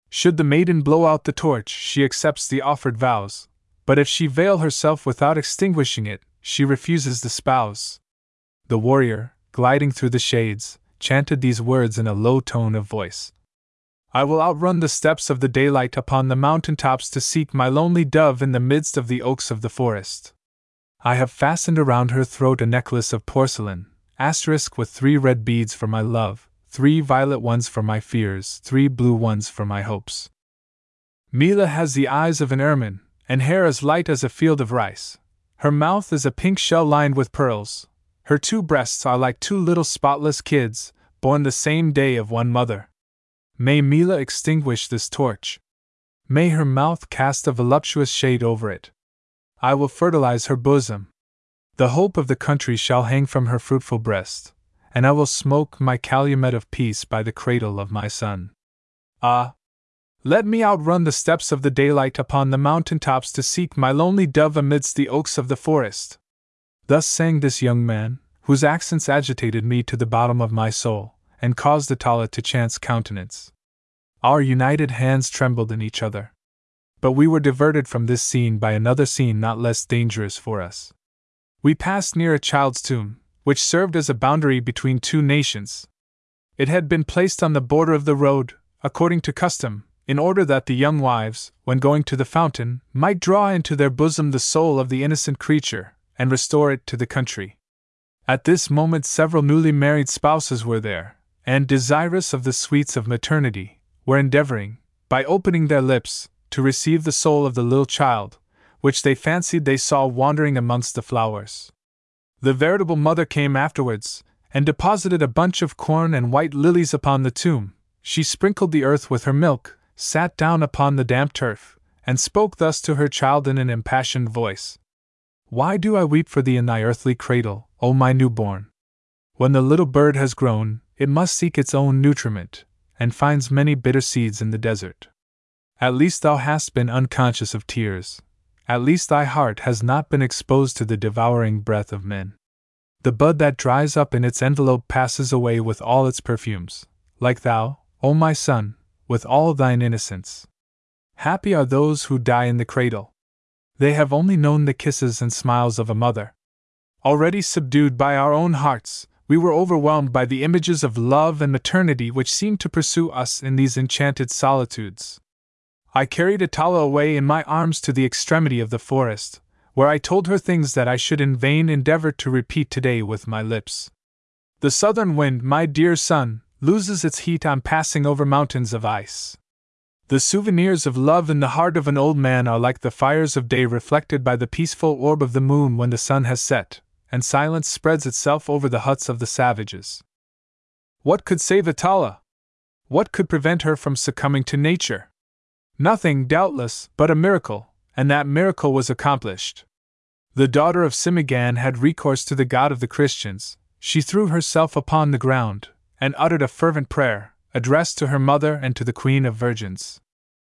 Should the maiden blow out the torch, she accepts the offered vows, but if she veil herself without extinguishing it, she refuses the spouse. The warrior, gliding through the shades, chanted these words in a low tone of voice I will outrun the steps of the daylight upon the mountain tops to seek my lonely dove in the midst of the oaks of the forest. I have fastened around her throat a necklace of porcelain, asterisk with three red beads for my love, three violet ones for my fears, three blue ones for my hopes. Mila has the eyes of an ermine, and hair as light as a field of rice. Her mouth is a pink shell lined with pearls. Her two breasts are like two little spotless kids, born the same day of one mother. May Mila extinguish this torch. May her mouth cast a voluptuous shade over it. I will fertilize her bosom. The hope of the country shall hang from her fruitful breast, and I will smoke my calumet of peace by the cradle of my son. Ah! Let me outrun the steps of the daylight upon the mountain tops to seek my lonely dove amidst the oaks of the forest. Thus sang this young man, whose accents agitated me to the bottom of my soul and caused Atala to chance countenance. Our united hands trembled in each other. But we were diverted from this scene by another scene not less dangerous for us. We passed near a child's tomb, which served as a boundary between two nations. It had been placed on the border of the road, according to custom, in order that the young wives, when going to the fountain, might draw into their bosom the soul of the innocent creature, and restore it to the country. At this moment, several newly married spouses were there, and desirous of the sweets of maternity, were endeavoring, by opening their lips, to receive the soul of the little child, which they fancied they saw wandering amongst the flowers. The veritable mother came afterwards, and deposited a bunch of corn and white lilies upon the tomb. She sprinkled the earth with her milk, sat down upon the damp turf, and spoke thus to her child in an impassioned voice Why do I weep for thee in thy earthly cradle, O my newborn? When the little bird has grown, it must seek its own nutriment, and finds many bitter seeds in the desert. At least thou hast been unconscious of tears. At least thy heart has not been exposed to the devouring breath of men. The bud that dries up in its envelope passes away with all its perfumes, like thou, O my son, with all thine innocence. Happy are those who die in the cradle. They have only known the kisses and smiles of a mother. Already subdued by our own hearts, we were overwhelmed by the images of love and maternity which seemed to pursue us in these enchanted solitudes. I carried Atala away in my arms to the extremity of the forest, where I told her things that I should in vain endeavor to repeat today with my lips. The southern wind, my dear son, loses its heat on passing over mountains of ice. The souvenirs of love in the heart of an old man are like the fires of day reflected by the peaceful orb of the moon when the sun has set, and silence spreads itself over the huts of the savages. What could save Atala? What could prevent her from succumbing to nature? Nothing, doubtless, but a miracle, and that miracle was accomplished. The daughter of Simaghan had recourse to the God of the Christians. She threw herself upon the ground, and uttered a fervent prayer, addressed to her mother and to the Queen of Virgins.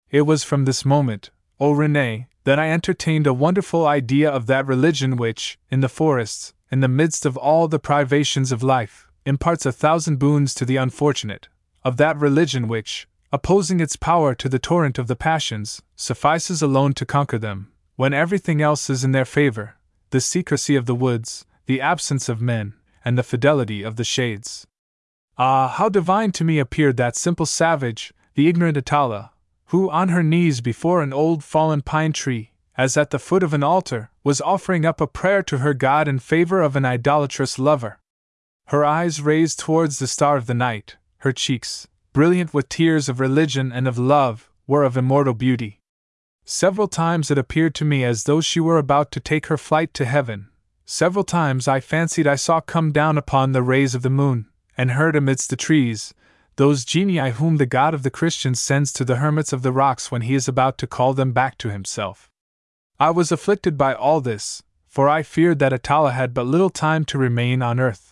It was from this moment, O René, that I entertained a wonderful idea of that religion which, in the forests, in the midst of all the privations of life, imparts a thousand boons to the unfortunate, of that religion which, opposing its power to the torrent of the passions, suffices alone to conquer them, when everything else is in their favor the secrecy of the woods, the absence of men, and the fidelity of the shades. Ah, how divine to me appeared that simple savage, the ignorant Atala, who, on her knees before an old fallen pine tree, as at the foot of an altar, was offering up a prayer to her God in favor of an idolatrous lover. Her eyes raised towards the star of the night, her cheeks, brilliant with tears of religion and of love, were of immortal beauty. Several times it appeared to me as though she were about to take her flight to heaven. Several times I fancied I saw come down upon the rays of the moon, and heard amidst the trees, those genii whom the God of the Christians sends to the hermits of the rocks when he is about to call them back to himself. I was afflicted by all this, for I feared that Atala had but little time to remain on earth.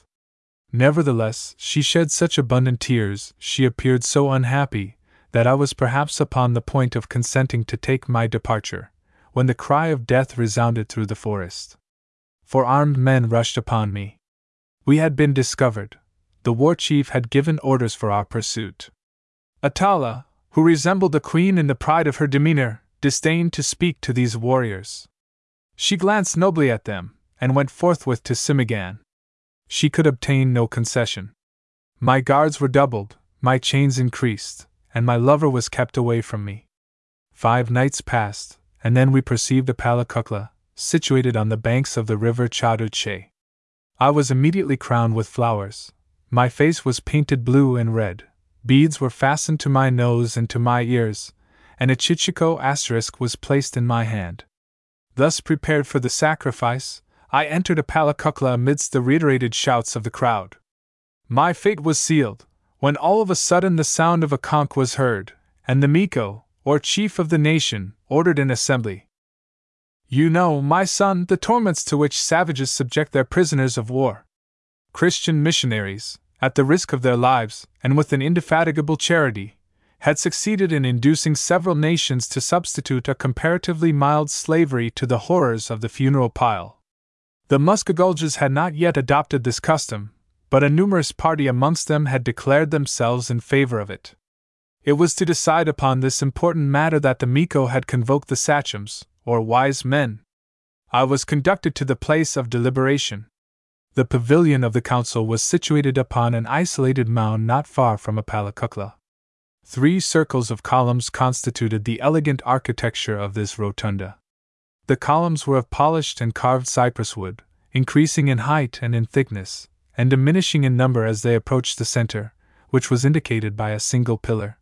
Nevertheless, she shed such abundant tears, she appeared so unhappy, that I was perhaps upon the point of consenting to take my departure, when the cry of death resounded through the forest. four armed men rushed upon me. We had been discovered. The war chief had given orders for our pursuit. Atala, who resembled the queen in the pride of her demeanor, disdained to speak to these warriors. She glanced nobly at them, and went forthwith to Simaghan. She could obtain no concession. My guards were doubled, my chains increased, and my lover was kept away from me. Five nights passed, and then we perceived Apalachucla, situated on the banks of the river Chaduche. I was immediately crowned with flowers. My face was painted blue and red. Beads were fastened to my nose and to my ears, and a chichiko asterisk was placed in my hand. Thus prepared for the sacrifice, I entered Apalachucla amidst the reiterated shouts of the crowd. My fate was sealed, when all of a sudden the sound of a conch was heard, and the Miko, or chief of the nation, ordered an assembly. You know, my son, the torments to which savages subject their prisoners of war. Christian missionaries, at the risk of their lives, and with an indefatigable charity, had succeeded in inducing several nations to substitute a comparatively mild slavery to the horrors of the funeral pile. The Muscogulges had not yet adopted this custom, but a numerous party amongst them had declared themselves in favor of it. It was to decide upon this important matter that the Miko had convoked the sachems, or wise men. I was conducted to the place of deliberation. The pavilion of the council was situated upon an isolated mound not far from Apalachucla. Three circles of columns constituted the elegant architecture of this rotunda. The columns were of polished and carved cypress wood, increasing in height and in thickness, and diminishing in number as they approached the center, which was indicated by a single pillar.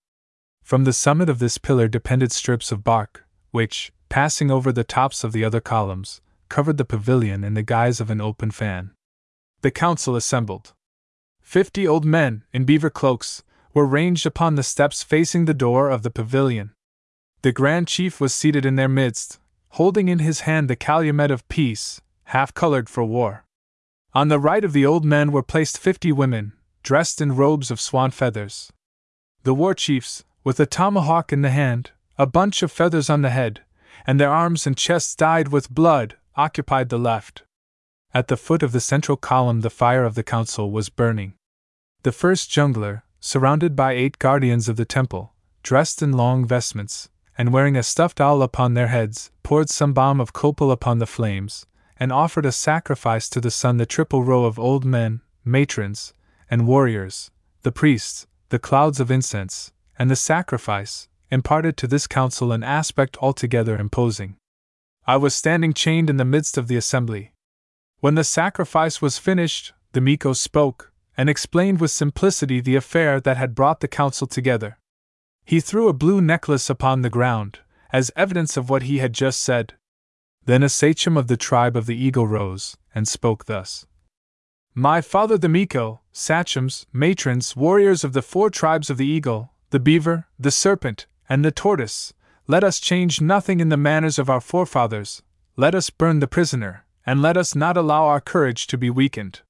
From the summit of this pillar depended strips of bark, which, passing over the tops of the other columns, covered the pavilion in the guise of an open fan. The council assembled. Fifty old men, in beaver cloaks, were ranged upon the steps facing the door of the pavilion. The Grand Chief was seated in their midst, holding in his hand the calumet of peace, half colored for war. On the right of the old men were placed fifty women, dressed in robes of swan feathers. The war chiefs, with a tomahawk in the hand, a bunch of feathers on the head, and their arms and chests dyed with blood, occupied the left. At the foot of the central column, the fire of the council was burning. The first jungler, surrounded by eight guardians of the temple, dressed in long vestments, and wearing a stuffed owl upon their heads, poured some balm of copal upon the flames, and offered a sacrifice to the sun. The triple row of old men, matrons, and warriors, the priests, the clouds of incense, and the sacrifice, imparted to this council an aspect altogether imposing. I was standing chained in the midst of the assembly. When the sacrifice was finished, the Miko spoke, and explained with simplicity the affair that had brought the council together. He threw a blue necklace upon the ground, as evidence of what he had just said. Then a sachem of the tribe of the eagle rose, and spoke thus My father the Miko, sachems, matrons, warriors of the four tribes of the eagle, the beaver, the serpent, and the tortoise, let us change nothing in the manners of our forefathers, let us burn the prisoner, and let us not allow our courage to be weakened.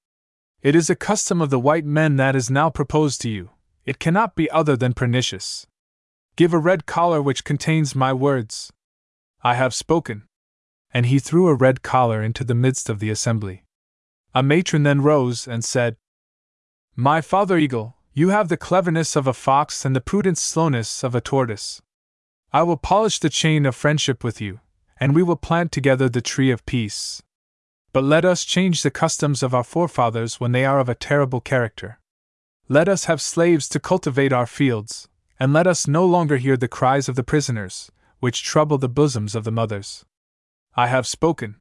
It is a custom of the white men that is now proposed to you, it cannot be other than pernicious. Give a red collar which contains my words. I have spoken. And he threw a red collar into the midst of the assembly. A matron then rose and said, My father eagle, you have the cleverness of a fox and the prudent slowness of a tortoise. I will polish the chain of friendship with you, and we will plant together the tree of peace. But let us change the customs of our forefathers when they are of a terrible character. Let us have slaves to cultivate our fields, and let us no longer hear the cries of the prisoners, which trouble the bosoms of the mothers. I have spoken.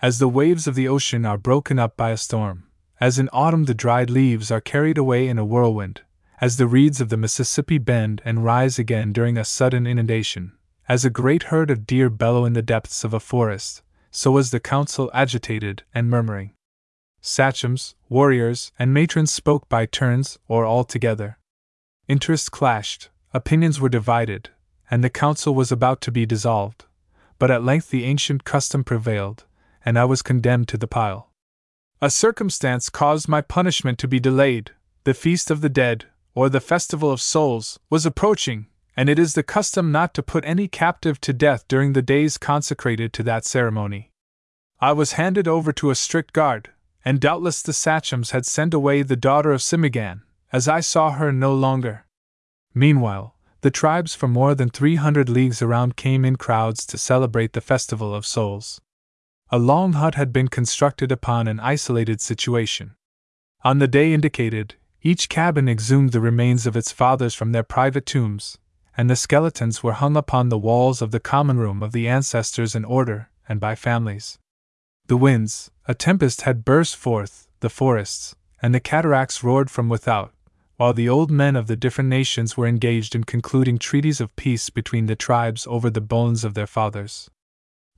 As the waves of the ocean are broken up by a storm, as in autumn the dried leaves are carried away in a whirlwind, as the reeds of the Mississippi bend and rise again during a sudden inundation, as a great herd of deer bellow in the depths of a forest, so was the council agitated and murmuring. Sachems, warriors, and matrons spoke by turns or all together. Interests clashed, opinions were divided, and the council was about to be dissolved. But at length the ancient custom prevailed, and I was condemned to the pile. A circumstance caused my punishment to be delayed. The Feast of the Dead, or the Festival of Souls, was approaching, and it is the custom not to put any captive to death during the days consecrated to that ceremony. I was handed over to a strict guard, and doubtless the sachems had sent away the daughter of Simaghan, as I saw her no longer. Meanwhile, the tribes from more than 300 leagues around came in crowds to celebrate the Festival of Souls. A long hut had been constructed upon an isolated situation. On the day indicated, each cabin exhumed the remains of its fathers from their private tombs, and the skeletons were hung upon the walls of the common room of the ancestors in order and by families. The winds, a tempest had burst forth, the forests, and the cataracts roared from without, while the old men of the different nations were engaged in concluding treaties of peace between the tribes over the bones of their fathers.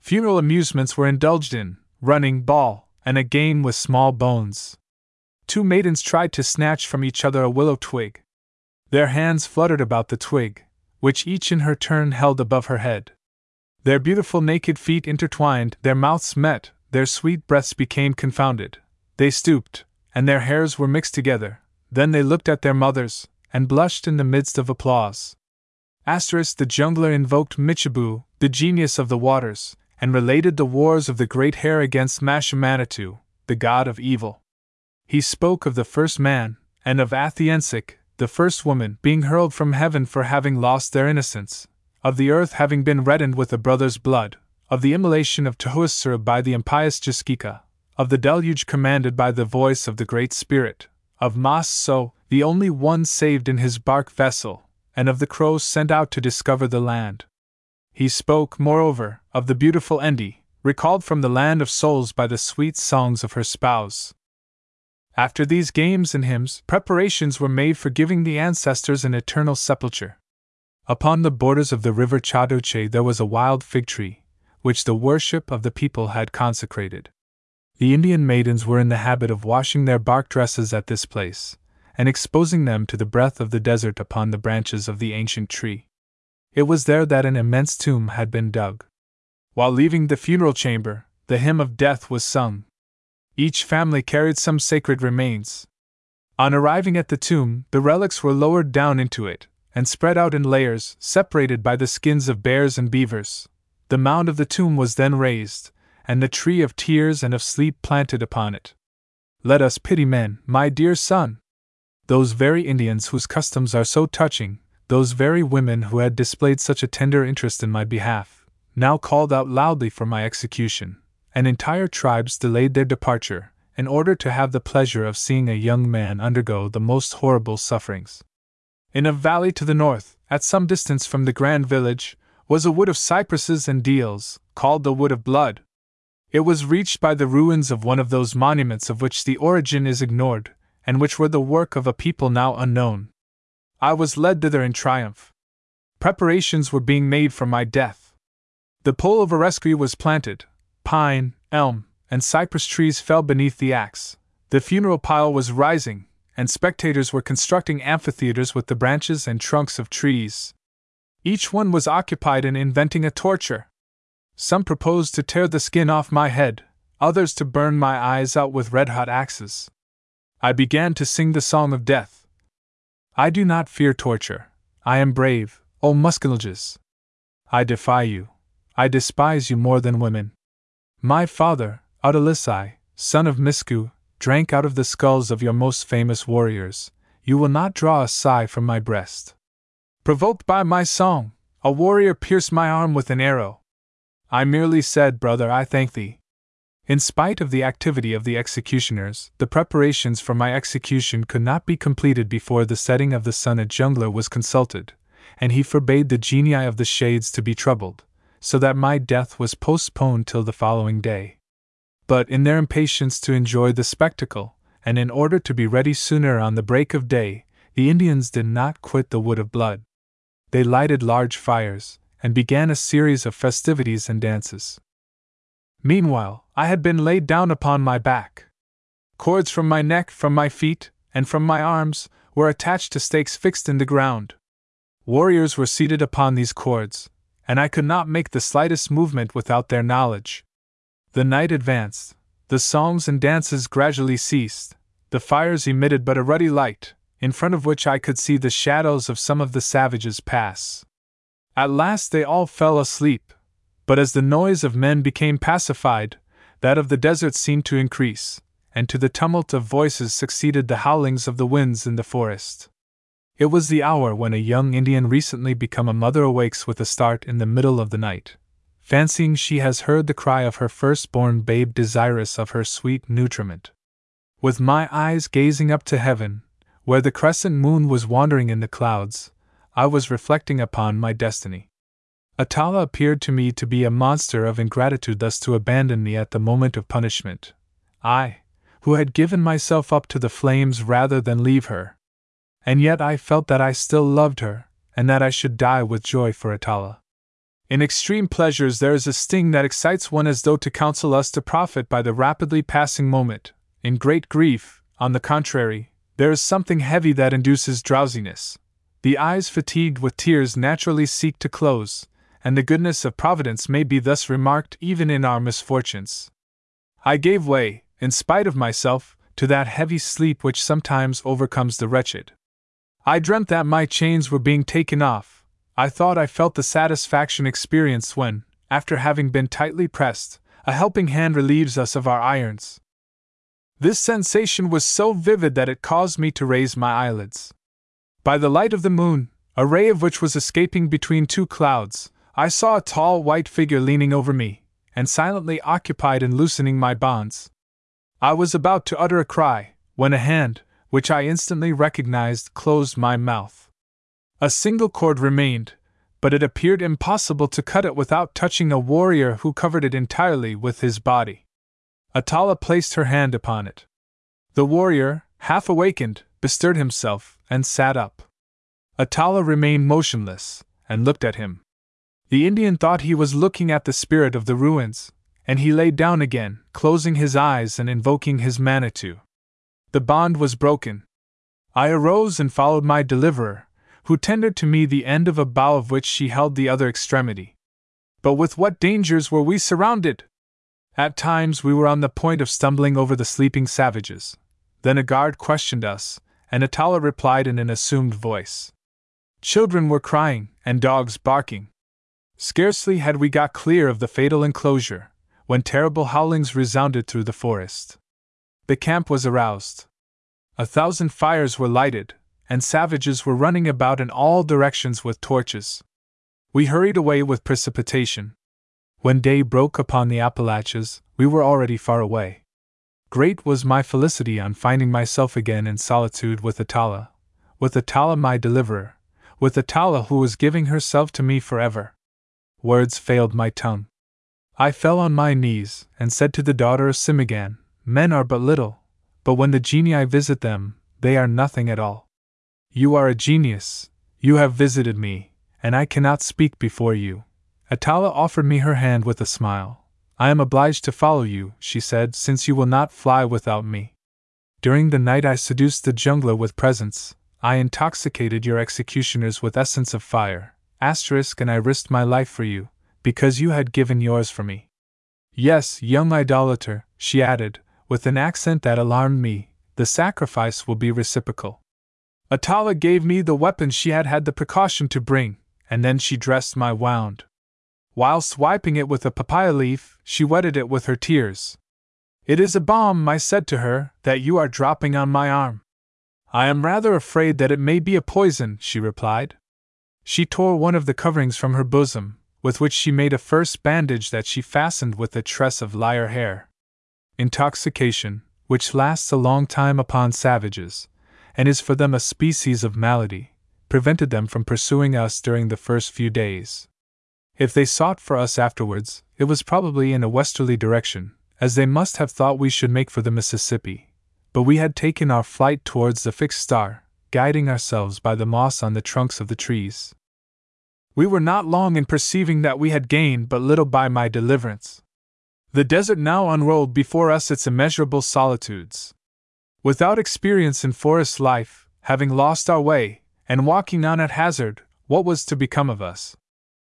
Funeral amusements were indulged in running, ball, and a game with small bones. Two maidens tried to snatch from each other a willow twig. Their hands fluttered about the twig, which each in her turn held above her head. Their beautiful naked feet intertwined, their mouths met, their sweet breaths became confounded. They stooped, and their hairs were mixed together. Then they looked at their mothers, and blushed in the midst of applause. Asterisk the jungler invoked Michabou, the genius of the waters, and related the wars of the Great Hare against Matchimanitou, the god of evil. He spoke of the first man, and of Athaënsic, the first woman, being hurled from heaven for having lost their innocence, of the earth having been reddened with a brother's blood, of the immolation of Tehuasura by the impious Jaskika, of the deluge commanded by the voice of the Great Spirit, of Massou, the only one saved in his bark vessel, and of the crows sent out to discover the land. He spoke, moreover, of the beautiful Endi, recalled from the land of souls by the sweet songs of her spouse. After these games and hymns, preparations were made for giving the ancestors an eternal sepulture. Upon the borders of the river Chadoche there was a wild fig tree, which the worship of the people had consecrated. The Indian maidens were in the habit of washing their bark dresses at this place, and exposing them to the breath of the desert upon the branches of the ancient tree. It was there that an immense tomb had been dug. While leaving the funeral chamber, the hymn of death was sung. Each family carried some sacred remains. On arriving at the tomb, the relics were lowered down into it, and spread out in layers, separated by the skins of bears and beavers. The mound of the tomb was then raised, and the tree of tears and of sleep planted upon it. Let us pity men, my dear son! Those very Indians whose customs are so touching, those very women who had displayed such a tender interest in my behalf, now called out loudly for my execution, and entire tribes delayed their departure, in order to have the pleasure of seeing a young man undergo the most horrible sufferings. In a valley to the north, at some distance from the grand village, was a wood of cypresses and deals, called the Wood of Blood. It was reached by the ruins of one of those monuments of which the origin is ignored, and which were the work of a people now unknown. I was led thither in triumph. Preparations were being made for my death. The pole of Areskoui was planted, pine, elm, and cypress trees fell beneath the axe. The funeral pile was rising, and spectators were constructing amphitheaters with the branches and trunks of trees. Each one was occupied in inventing a torture. Some proposed to tear the skin off my head, others to burn my eyes out with red hot axes. I began to sing the song of death. I do not fear torture. I am brave, O Muscogulges. I defy you. I despise you more than women. My father, Outalissi, son of Miscou, drank out of the skulls of your most famous warriors. You will not draw a sigh from my breast. Provoked by my song, a warrior pierced my arm with an arrow. I merely said, Brother, I thank thee. In spite of the activity of the executioners, the preparations for my execution could not be completed before the setting of the sun. A jungler was consulted, and he forbade the genii of the shades to be troubled, so that my death was postponed till the following day. But in their impatience to enjoy the spectacle, and in order to be ready sooner on the break of day, the Indians did not quit the wood of blood. They lighted large fires, and began a series of festivities and dances. Meanwhile, I had been laid down upon my back. Cords from my neck, from my feet, and from my arms were attached to stakes fixed in the ground. Warriors were seated upon these cords, and I could not make the slightest movement without their knowledge. The night advanced, the songs and dances gradually ceased, the fires emitted but a ruddy light, in front of which I could see the shadows of some of the savages pass. At last they all fell asleep, but as the noise of men became pacified, that of the desert seemed to increase, and to the tumult of voices succeeded the howlings of the winds in the forest. It was the hour when a young Indian recently become a mother awakes with a start in the middle of the night, fancying she has heard the cry of her firstborn babe desirous of her sweet nutriment. With my eyes gazing up to heaven, where the crescent moon was wandering in the clouds, I was reflecting upon my destiny. Atala appeared to me to be a monster of ingratitude thus to abandon me at the moment of punishment. I, who had given myself up to the flames rather than leave her. And yet I felt that I still loved her, and that I should die with joy for Atala. In extreme pleasures, there is a sting that excites one as though to counsel us to profit by the rapidly passing moment. In great grief, on the contrary, there is something heavy that induces drowsiness. The eyes fatigued with tears naturally seek to close, and the goodness of Providence may be thus remarked even in our misfortunes. I gave way, in spite of myself, to that heavy sleep which sometimes overcomes the wretched. I dreamt that my chains were being taken off. I thought I felt the satisfaction experienced when, after having been tightly pressed, a helping hand relieves us of our irons. This sensation was so vivid that it caused me to raise my eyelids. By the light of the moon, a ray of which was escaping between two clouds, I saw a tall white figure leaning over me, and silently occupied in loosening my bonds. I was about to utter a cry, when a hand, which I instantly recognized, closed my mouth. A single cord remained, but it appeared impossible to cut it without touching a warrior who covered it entirely with his body. Atala placed her hand upon it. The warrior, half awakened, bestirred himself and sat up. Atala remained motionless and looked at him. The Indian thought he was looking at the spirit of the ruins, and he lay down again, closing his eyes and invoking his Manitou. The bond was broken. I arose and followed my deliverer, who tendered to me the end of a bough of which she held the other extremity. But with what dangers were we surrounded! At times we were on the point of stumbling over the sleeping savages. Then a guard questioned us, and replied in an assumed voice. Children were crying, and dogs barking. Scarcely had we got clear of the fatal enclosure, when terrible howlings resounded through the forest. The camp was aroused. A thousand fires were lighted, and savages were running about in all directions with torches. We hurried away with precipitation. When day broke upon the Appalachians, we were already far away. Great was my felicity on finding myself again in solitude with Atala, with Atala my deliverer, with Atala who was giving herself to me forever words failed my tongue. I fell on my knees, and said to the daughter of Simaghan, Men are but little, but when the genii visit them, they are nothing at all. You are a genius, you have visited me, and I cannot speak before you. Atala offered me her hand with a smile. I am obliged to follow you, she said, since you will not fly without me. During the night I seduced the jungler with presents, I intoxicated your executioners with essence of fire, asterisk and I risked my life for you, because you had given yours for me. Yes, young idolater, she added, with an accent that alarmed me, the sacrifice will be reciprocal. Atala gave me the weapon she had had the precaution to bring, and then she dressed my wound. Whilst swiping it with a papaya leaf, she wetted it with her tears. It is a balm, I said to her, that you are dropping on my arm. I am rather afraid that it may be a poison, she replied. She tore one of the coverings from her bosom, with which she made a first bandage that she fastened with a tress of lyre hair. Intoxication, which lasts a long time upon savages, and is for them a species of malady, prevented them from pursuing us during the first few days. If they sought for us afterwards, it was probably in a westerly direction, as they must have thought we should make for the Mississippi. But we had taken our flight towards the fixed star, guiding ourselves by the moss on the trunks of the trees. We were not long in perceiving that we had gained but little by my deliverance. The desert now unrolled before us its immeasurable solitudes. Without experience in forest life, having lost our way, and walking on at hazard, what was to become of us?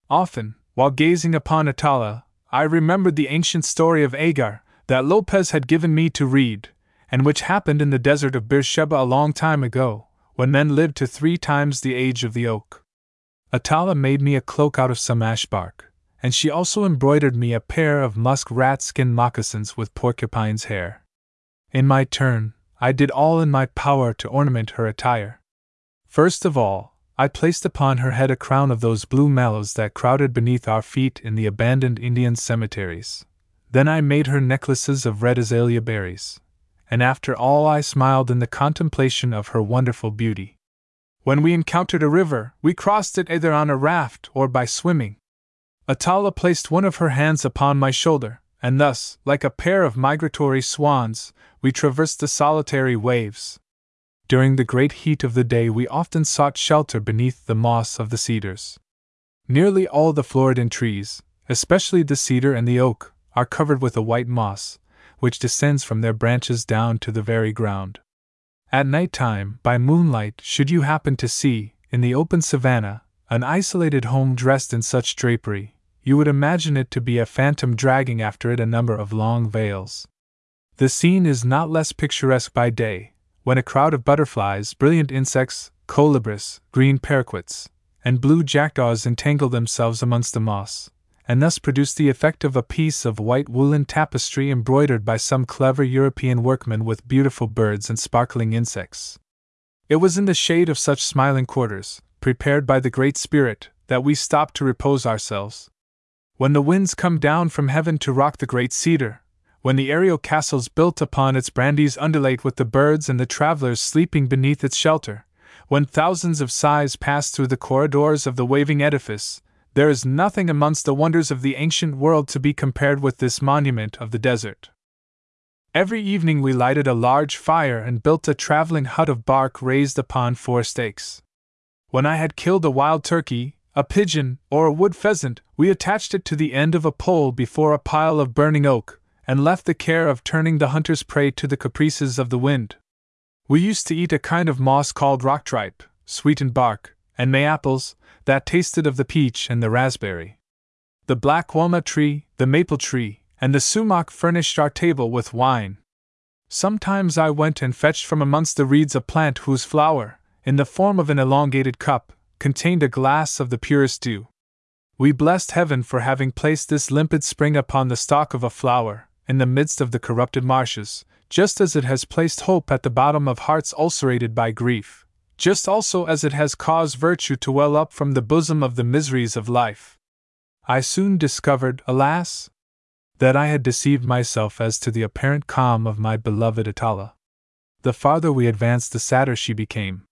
Often, while gazing upon Atala, I remembered the ancient story of Agar that Lopez had given me to read, and which happened in the desert of Beersheba a long time ago, when men lived to three times the age of the oak. Atala made me a cloak out of some ash bark, and she also embroidered me a pair of musk rat skin moccasins with porcupine's hair. In my turn, I did all in my power to ornament her attire. First of all, I placed upon her head a crown of those blue mallows that crowded beneath our feet in the abandoned Indian cemeteries. Then I made her necklaces of red azalea berries. And after all, I smiled in the contemplation of her wonderful beauty. When we encountered a river, we crossed it either on a raft or by swimming. Atala placed one of her hands upon my shoulder, and thus, like a pair of migratory swans, we traversed the solitary waves. During the great heat of the day, we often sought shelter beneath the moss of the cedars. Nearly all the Floridan trees, especially the cedar and the oak, are covered with a white moss, which descends from their branches down to the very ground. At night time, by moonlight, should you happen to see, in the open savanna, an isolated home dressed in such drapery, you would imagine it to be a phantom dragging after it a number of long veils. The scene is not less picturesque by day, when a crowd of butterflies, brilliant insects, colibris, green paraquets, and blue jackdaws entangle themselves amongst the moss, and thus produce the effect of a piece of white woolen tapestry embroidered by some clever European workman with beautiful birds and sparkling insects. It was in the shade of such smiling quarters, prepared by the Great Spirit, that we stopped to repose ourselves, when the winds come down from heaven to rock the great cedar, when the aerial castles built upon its brandies undulate with the birds and the travelers sleeping beneath its shelter, when thousands of sighs pass through the corridors of the waving edifice, there is nothing amongst the wonders of the ancient world to be compared with this monument of the desert. Every evening we lighted a large fire and built a traveling hut of bark raised upon four stakes. When I had killed a wild turkey, a pigeon, or a wood pheasant, we attached it to the end of a pole before a pile of burning oak, and left the care of turning the hunter's prey to the caprices of the wind. We used to eat a kind of moss called rock tripe, sweetened bark, and may apples, that tasted of the peach and the raspberry. The black walnut tree, the maple tree, and the sumac furnished our table with wine. Sometimes I went and fetched from amongst the reeds a plant whose flower, in the form of an elongated cup, contained a glass of the purest dew. We blessed heaven for having placed this limpid spring upon the stalk of a flower, in the midst of the corrupted marshes, just as it has placed hope at the bottom of hearts ulcerated by grief, just also as it has caused virtue to well up from the bosom of the miseries of life. I soon discovered, alas, that I had deceived myself as to the apparent calm of my beloved Atala. The farther we advanced, the sadder she became.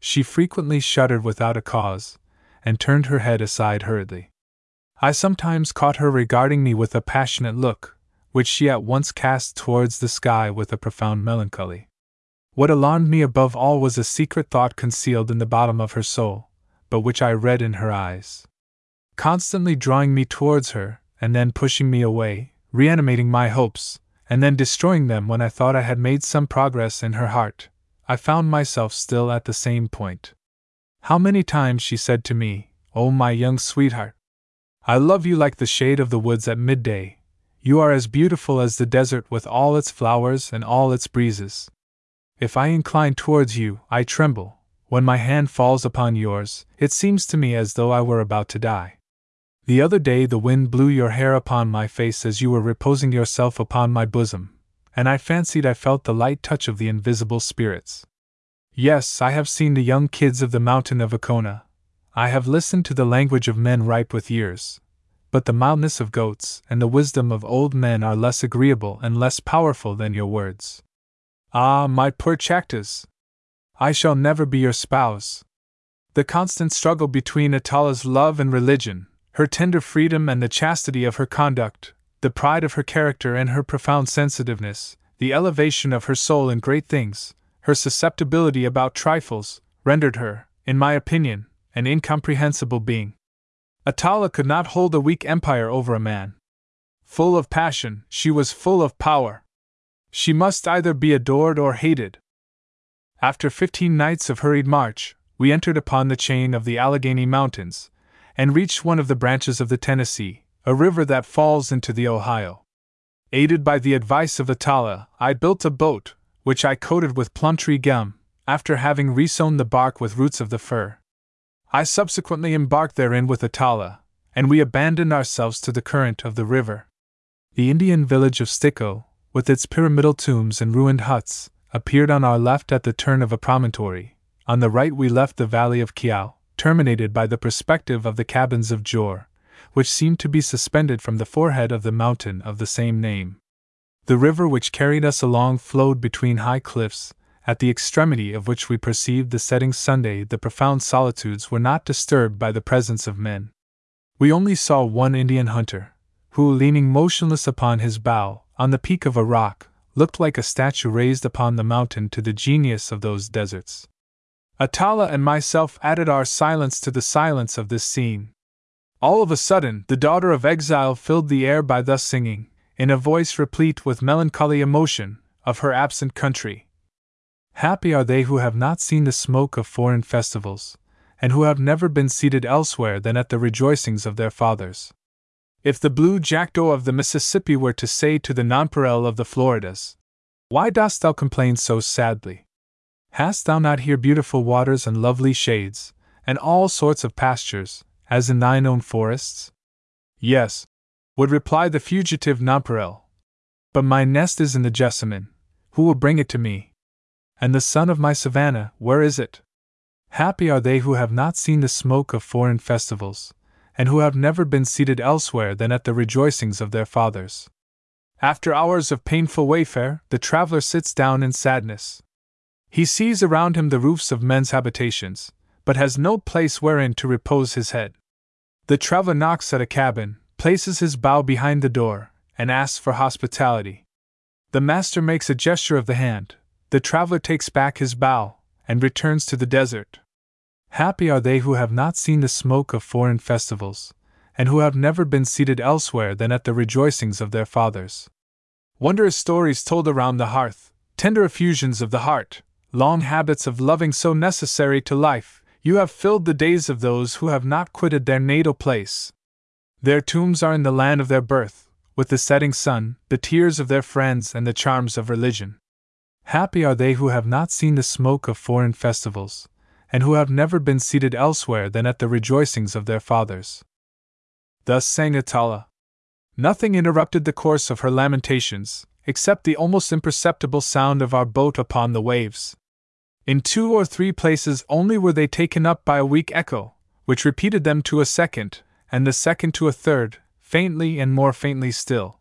She frequently shuddered without a cause, and turned her head aside hurriedly. I sometimes caught her regarding me with a passionate look, which she at once cast towards the sky with a profound melancholy. What alarmed me above all was a secret thought concealed in the bottom of her soul, but which I read in her eyes. Constantly drawing me towards her, and then pushing me away, reanimating my hopes, and then destroying them when I thought I had made some progress in her heart, I found myself still at the same point. How many times she said to me, Oh, my young sweetheart, I love you like the shade of the woods at midday. You are as beautiful as the desert with all its flowers and all its breezes. If I incline towards you, I tremble. When my hand falls upon yours, it seems to me as though I were about to die. The other day the wind blew your hair upon my face as you were reposing yourself upon my bosom, and I fancied I felt the light touch of the invisible spirits. Yes, I have seen the young kids of the mountain of Acona. I have listened to the language of men ripe with years. But the mildness of goats and the wisdom of old men are less agreeable and less powerful than your words. Ah, my poor Chactas! I shall never be your spouse. The constant struggle between Atala's love and religion, her tender freedom and the chastity of her conduct, the pride of her character and her profound sensitiveness, the elevation of her soul in great things, her susceptibility about trifles, rendered her, in my opinion, an incomprehensible being. Atala could not hold a weak empire over a man. Full of passion, she was full of power. She must either be adored or hated. After fifteen nights of hurried march, we entered upon the chain of the Allegheny Mountains, and reached one of the branches of the Tennessee, a river that falls into the Ohio. Aided by the advice of Atala, I built a boat, which I coated with plum tree gum, after having resown the bark with roots of the fir. I subsequently embarked therein with Atala, and we abandoned ourselves to the current of the river. The Indian village of Sticko, with its pyramidal tombs and ruined huts, appeared on our left at the turn of a promontory. On the right, we left the valley of Kiao, terminated by the perspective of the cabins of Jor, which seemed to be suspended from the forehead of the mountain of the same name. The river which carried us along flowed between high cliffs, at the extremity of which we perceived the setting Sunday. The profound solitudes were not disturbed by the presence of men. We only saw one Indian hunter, who, leaning motionless upon his bow, on the peak of a rock, looked like a statue raised upon the mountain to the genius of those deserts. Atala and myself added our silence to the silence of this scene. All of a sudden, the daughter of exile filled the air by thus singing, in a voice replete with melancholy emotion, of her absent country. Happy are they who have not seen the smoke of foreign festivals, and who have never been seated elsewhere than at the rejoicings of their fathers. If the blue jackdaw of the Mississippi were to say to the nonpareil of the Floridas, Why dost thou complain so sadly? Hast thou not here beautiful waters and lovely shades, and all sorts of pastures, as in thine own forests? Yes, would reply the fugitive nonpareil. But my nest is in the jessamine. Who will bring it to me? And the sun of my savannah, where is it? Happy are they who have not seen the smoke of foreign festivals, and who have never been seated elsewhere than at the rejoicings of their fathers. After hours of painful wayfare, the traveler sits down in sadness. He sees around him the roofs of men's habitations, but has no place wherein to repose his head. The traveler knocks at a cabin, places his bow behind the door, and asks for hospitality. The master makes a gesture of the hand, the traveler takes back his bow, and returns to the desert. Happy are they who have not seen the smoke of foreign festivals, and who have never been seated elsewhere than at the rejoicings of their fathers. Wondrous stories told around the hearth, tender effusions of the heart, long habits of loving so necessary to life, you have filled the days of those who have not quitted their natal place. Their tombs are in the land of their birth, with the setting sun, the tears of their friends, and the charms of religion. Happy are they who have not seen the smoke of foreign festivals, and who have never been seated elsewhere than at the rejoicings of their fathers. Thus sang Atala. Nothing interrupted the course of her lamentations, except the almost imperceptible sound of our boat upon the waves. In two or three places only were they taken up by a weak echo, which repeated them to a second, and the second to a third, faintly and more faintly still.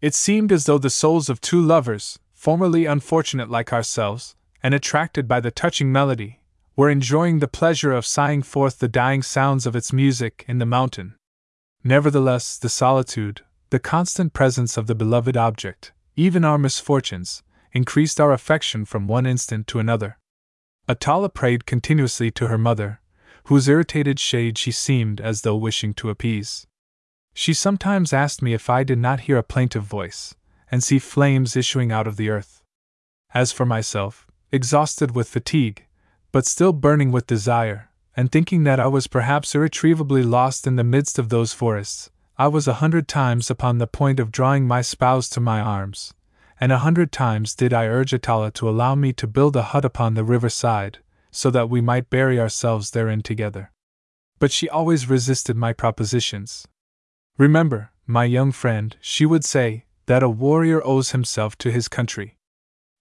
It seemed as though the souls of two lovers, formerly unfortunate like ourselves, and attracted by the touching melody, were enjoying the pleasure of sighing forth the dying sounds of its music in the mountain. Nevertheless, the solitude, the constant presence of the beloved object, even our misfortunes, increased our affection from one instant to another. Atala prayed continuously to her mother, whose irritated shade she seemed as though wishing to appease. She sometimes asked me if I did not hear a plaintive voice, and see flames issuing out of the earth. As for myself, exhausted with fatigue, but still burning with desire, and thinking that I was perhaps irretrievably lost in the midst of those forests, I was a hundred times upon the point of drawing my spouse to my arms, and a hundred times did I urge Atala to allow me to build a hut upon the river side, so that we might bury ourselves therein together. But she always resisted my propositions. Remember, my young friend, she would say, that a warrior owes himself to his country.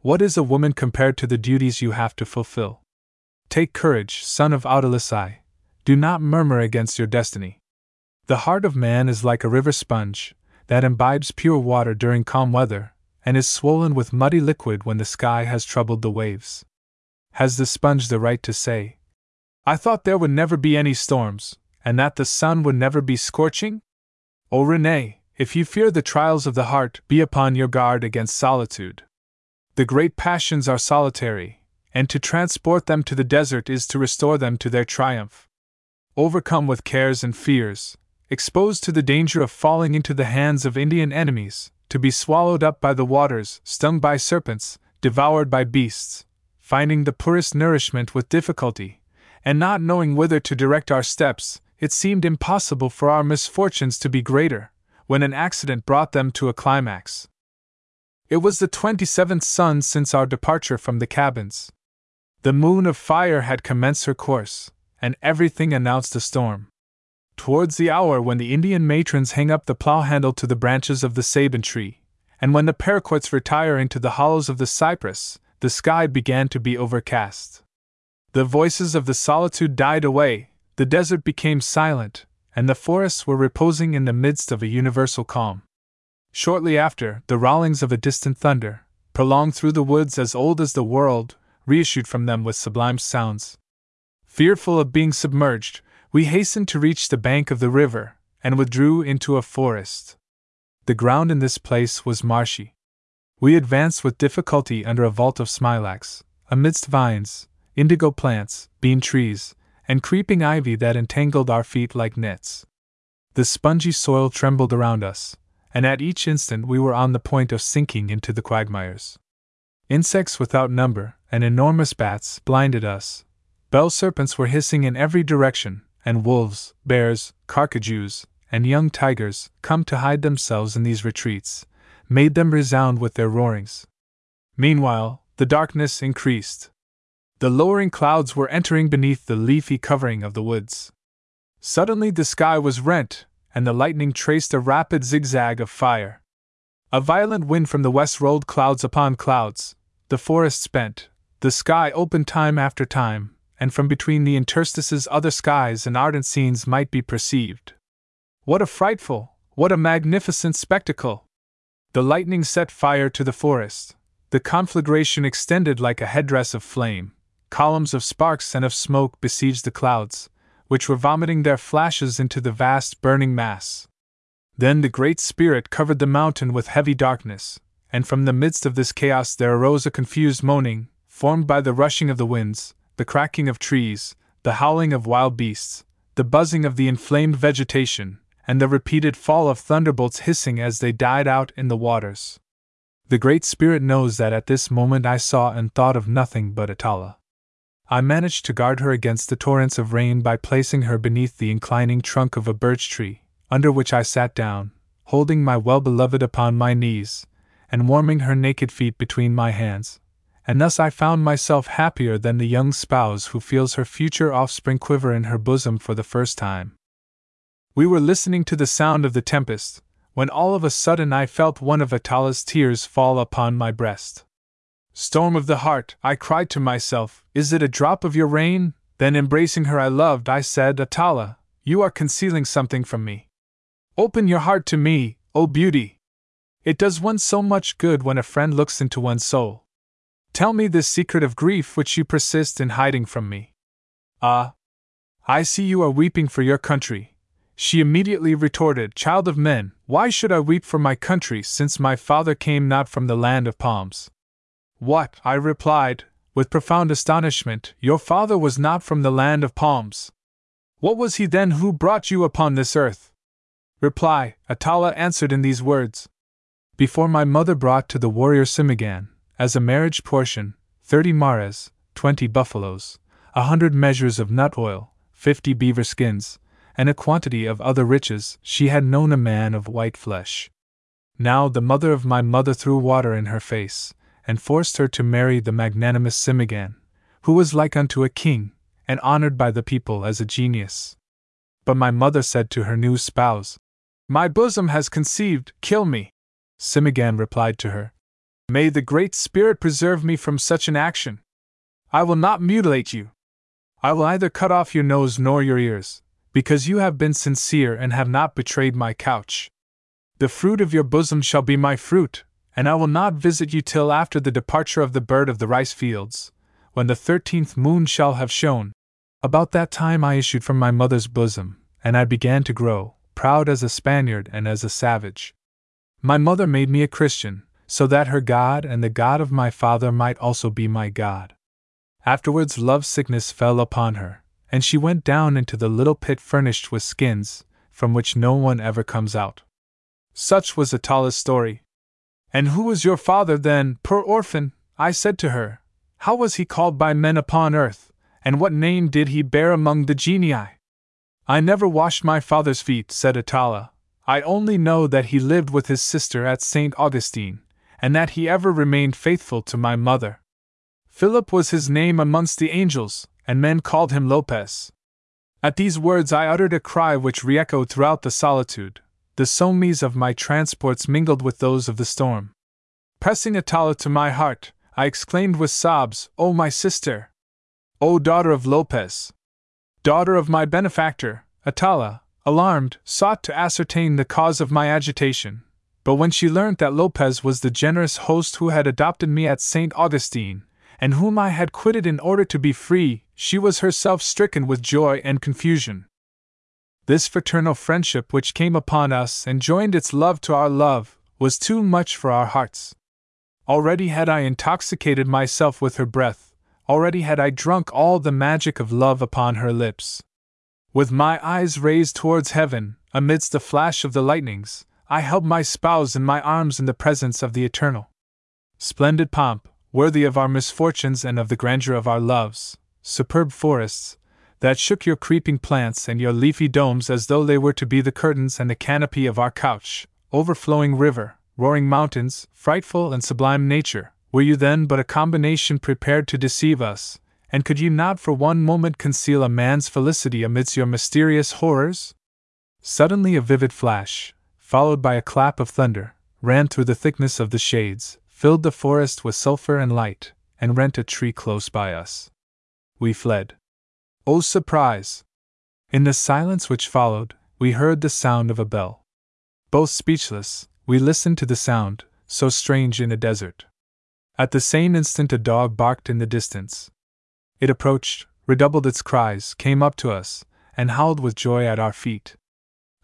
What is a woman compared to the duties you have to fulfill? Take courage, son of Outalissi. Do not murmur against your destiny. The heart of man is like a river sponge, that imbibes pure water during calm weather, and is swollen with muddy liquid when the sky has troubled the waves. Has the sponge the right to say, I thought there would never be any storms, and that the sun would never be scorching? Oh, o René, if you fear the trials of the heart, be upon your guard against solitude. The great passions are solitary, and to transport them to the desert is to restore them to their triumph. Overcome with cares and fears, exposed to the danger of falling into the hands of Indian enemies, to be swallowed up by the waters, stung by serpents, devoured by beasts, finding the poorest nourishment with difficulty, and not knowing whither to direct our steps, it seemed impossible for our misfortunes to be greater, when an accident brought them to a climax. It was the 27th sun since our departure from the cabins. The moon of fire had commenced her course, and everything announced a storm. towards the hour when the Indian matrons hang up the plough handle to the branches of the sabin tree, and when the paraquets retire into the hollows of the cypress, the sky began to be overcast. The voices of the solitude died away, the desert became silent, and the forests were reposing in the midst of a universal calm. Shortly after, the rollings of a distant thunder, prolonged through the woods as old as the world, reissued from them with sublime sounds. Fearful of being submerged, we hastened to reach the bank of the river, and withdrew into a forest. The ground in this place was marshy. We advanced with difficulty under a vault of smilax, amidst vines, indigo plants, bean trees, and creeping ivy that entangled our feet like nets. The spongy soil trembled around us, and at each instant we were on the point of sinking into the quagmires. Insects without number, and enormous bats, blinded us. Bell serpents were hissing in every direction, and wolves, bears, carcajous, and young tigers, come to hide themselves in these retreats, made them resound with their roarings. Meanwhile, the darkness increased. The lowering clouds were entering beneath the leafy covering of the woods. Suddenly the sky was rent, and the lightning traced a rapid zigzag of fire. A violent wind from the west rolled clouds upon clouds, the forest spent, the sky opened time after time, and from between the interstices other skies and ardent scenes might be perceived. What a frightful, what a magnificent spectacle! The lightning set fire to the forest. The conflagration extended like a headdress of flame. Columns of sparks and of smoke besieged the clouds, which were vomiting their flashes into the vast burning mass. Then the Great Spirit covered the mountain with heavy darkness, and from the midst of this chaos there arose a confused moaning, formed by the rushing of the winds, the cracking of trees, the howling of wild beasts, the buzzing of the inflamed vegetation, and the repeated fall of thunderbolts hissing as they died out in the waters. The Great Spirit knows that at this moment I saw and thought of nothing but Atala. I managed to guard her against the torrents of rain by placing her beneath the inclining trunk of a birch tree, under which I sat down, holding my well beloved upon my knees, and warming her naked feet between my hands, and thus I found myself happier than the young spouse who feels her future offspring quiver in her bosom for the first time. We were listening to the sound of the tempest, when all of a sudden I felt one of Atala's tears fall upon my breast. Storm of the heart, I cried to myself, is it a drop of your rain? Then embracing her I loved, I said, Atala, you are concealing something from me. Open your heart to me, O beauty! It does one so much good when a friend looks into one's soul. Tell me this secret of grief which you persist in hiding from me. Ah! I see you are weeping for your country, she immediately retorted, Child of men, why should I weep for my country since my father came not from the land of palms? What, I replied, with profound astonishment, your father was not from the land of palms. What was he then who brought you upon this earth? Reply, Atala answered in these words Before my mother brought to the warrior Simaghan, as a marriage portion, thirty mares, twenty buffaloes, a hundred measures of nut oil, fifty beaver skins, and a quantity of other riches, she had known a man of white flesh. Now the mother of my mother threw water in her face, and forced her to marry the magnanimous Simaghan, who was like unto a king, and honored by the people as a genius. But my mother said to her new spouse, My bosom has conceived, kill me. Simaghan replied to her, May the Great Spirit preserve me from such an action. I will not mutilate you. I will either cut off your nose nor your ears, because you have been sincere and have not betrayed my couch. The fruit of your bosom shall be my fruit, and I will not visit you till after the departure of the bird of the rice fields, when the thirteenth moon shall have shone. About that time I issued from my mother's bosom, and I began to grow, proud as a Spaniard and as a savage. My mother made me a Christian, so that her God and the God of my father might also be my God. Afterwards, love sickness fell upon her, and she went down into the little pit furnished with skins, from which no one ever comes out. Such was Atala's story. And who was your father then, poor orphan? I said to her. How was he called by men upon earth, and what name did he bear among the genii? I never washed my father's feet, said Atala. I only know that he lived with his sister at St. Augustine, and that he ever remained faithful to my mother. Philip was his name amongst the angels, and men called him Lopez. At these words, I uttered a cry which re echoed throughout the solitude. The somies of my transports mingled with those of the storm. Pressing Atala to my heart, I exclaimed with sobs, O my sister! O daughter of Lopez! Daughter of my benefactor! Atala, alarmed, sought to ascertain the cause of my agitation, but when she learnt that Lopez was the generous host who had adopted me at St. Augustine, and whom I had quitted in order to be free, she was herself stricken with joy and confusion. This fraternal friendship which came upon us and joined its love to our love was too much for our hearts. Already had I intoxicated myself with her breath, already had I drunk all the magic of love upon her lips. With my eyes raised towards heaven, amidst the flash of the lightnings, I held my spouse in my arms in the presence of the Eternal. Splendid pomp, worthy of our misfortunes and of the grandeur of our loves, superb forests, that shook your creeping plants and your leafy domes as though they were to be the curtains and the canopy of our couch, overflowing river, roaring mountains, frightful and sublime nature, were you then but a combination prepared to deceive us, and could you not for one moment conceal a man's felicity amidst your mysterious horrors? Suddenly a vivid flash, followed by a clap of thunder, ran through the thickness of the shades, filled the forest with sulphur and light, and rent a tree close by us. We fled. Oh, surprise! In the silence which followed, we heard the sound of a bell. Both speechless, we listened to the sound, so strange in a desert. At the same instant, a dog barked in the distance. It approached, redoubled its cries, came up to us, and howled with joy at our feet.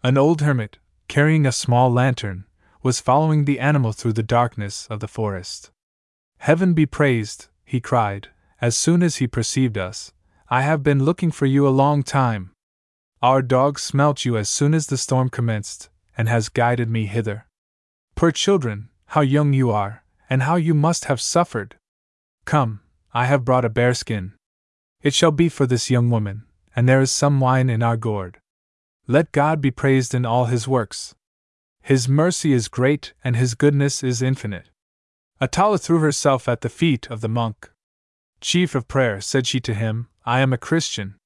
An old hermit, carrying a small lantern, was following the animal through the darkness of the forest. Heaven be praised, he cried, as soon as he perceived us. I have been looking for you a long time. Our dog smelt you as soon as the storm commenced, and has guided me hither. Poor children, how young you are, and how you must have suffered! Come, I have brought a bearskin. It shall be for this young woman, and there is some wine in our gourd. Let God be praised in all his works. His mercy is great and his goodness is infinite. Atala threw herself at the feet of the monk. Chief of prayer, said she to him, I am a Christian.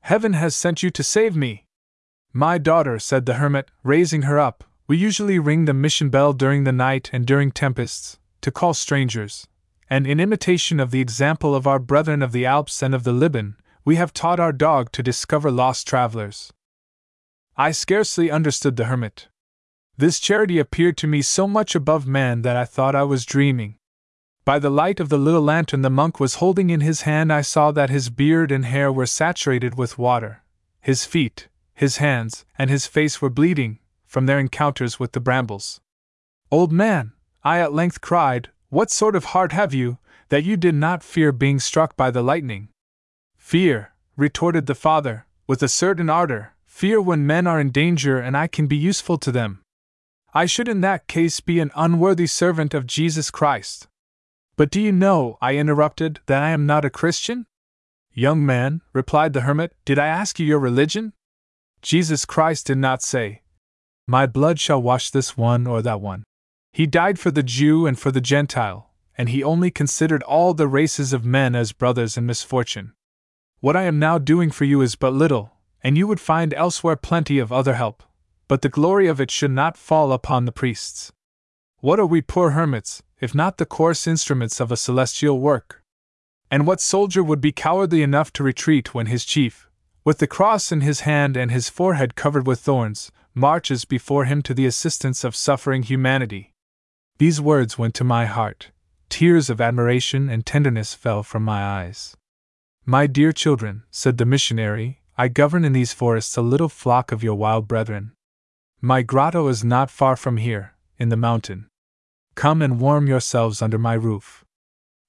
Heaven has sent you to save me. My daughter, said the hermit, raising her up, we usually ring the mission bell during the night and during tempests, to call strangers, and in imitation of the example of our brethren of the Alps and of the Liban, we have taught our dog to discover lost travelers. I scarcely understood the hermit. This charity appeared to me so much above man that I thought I was dreaming. By the light of the little lantern the monk was holding in his hand, I saw that his beard and hair were saturated with water. His feet, his hands, and his face were bleeding, from their encounters with the brambles. Old man, I at length cried, what sort of heart have you, that you did not fear being struck by the lightning? Fear, retorted the father, with a certain ardor, fear when men are in danger and I can be useful to them. I should in that case be an unworthy servant of Jesus Christ. But do you know, I interrupted, that I am not a Christian? Young man, replied the hermit, did I ask you your religion? Jesus Christ did not say, my blood shall wash this one or that one. He died for the Jew and for the Gentile, and he only considered all the races of men as brothers in misfortune. What I am now doing for you is but little, and you would find elsewhere plenty of other help, but the glory of it should not fall upon the priests. What are we poor hermits, if not the coarse instruments of a celestial work? And what soldier would be cowardly enough to retreat when his chief, with the cross in his hand and his forehead covered with thorns, marches before him to the assistance of suffering humanity. These words went to my heart. Tears of admiration and tenderness fell from my eyes. My dear children, said the missionary, I govern in these forests a little flock of your wild brethren. My grotto is not far from here, in the mountain. Come and warm yourselves under my roof.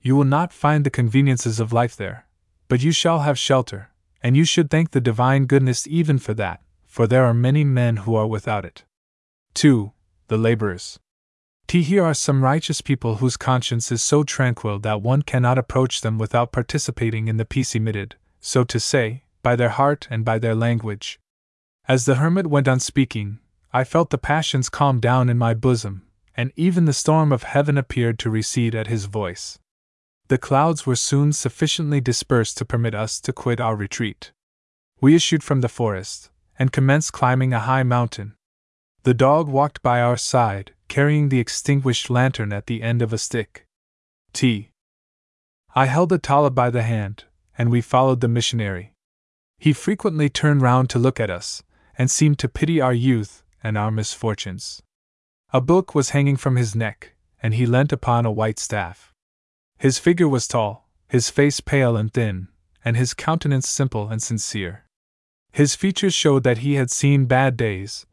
You will not find the conveniences of life there, but you shall have shelter, and you should thank the divine goodness even for that for there are many men who are without it. 2. The laborers. T. Here are some righteous people whose conscience is so tranquil that one cannot approach them without participating in the peace emitted, so to say, by their heart and by their language. As the hermit went on speaking, I felt the passions calm down in my bosom, and even the storm of heaven appeared to recede at his voice. The clouds were soon sufficiently dispersed to permit us to quit our retreat. we issued from the forest, and commenced climbing a high mountain. The dog walked by our side, carrying the extinguished lantern at the end of a stick. T. I held Atala by the hand, and we followed the missionary. He frequently turned round to look at us, and seemed to pity our youth and our misfortunes. A book was hanging from his neck, and he leant upon a white staff. His figure was tall, his face pale and thin, and his countenance simple and sincere. His features showed that he had seen bad days,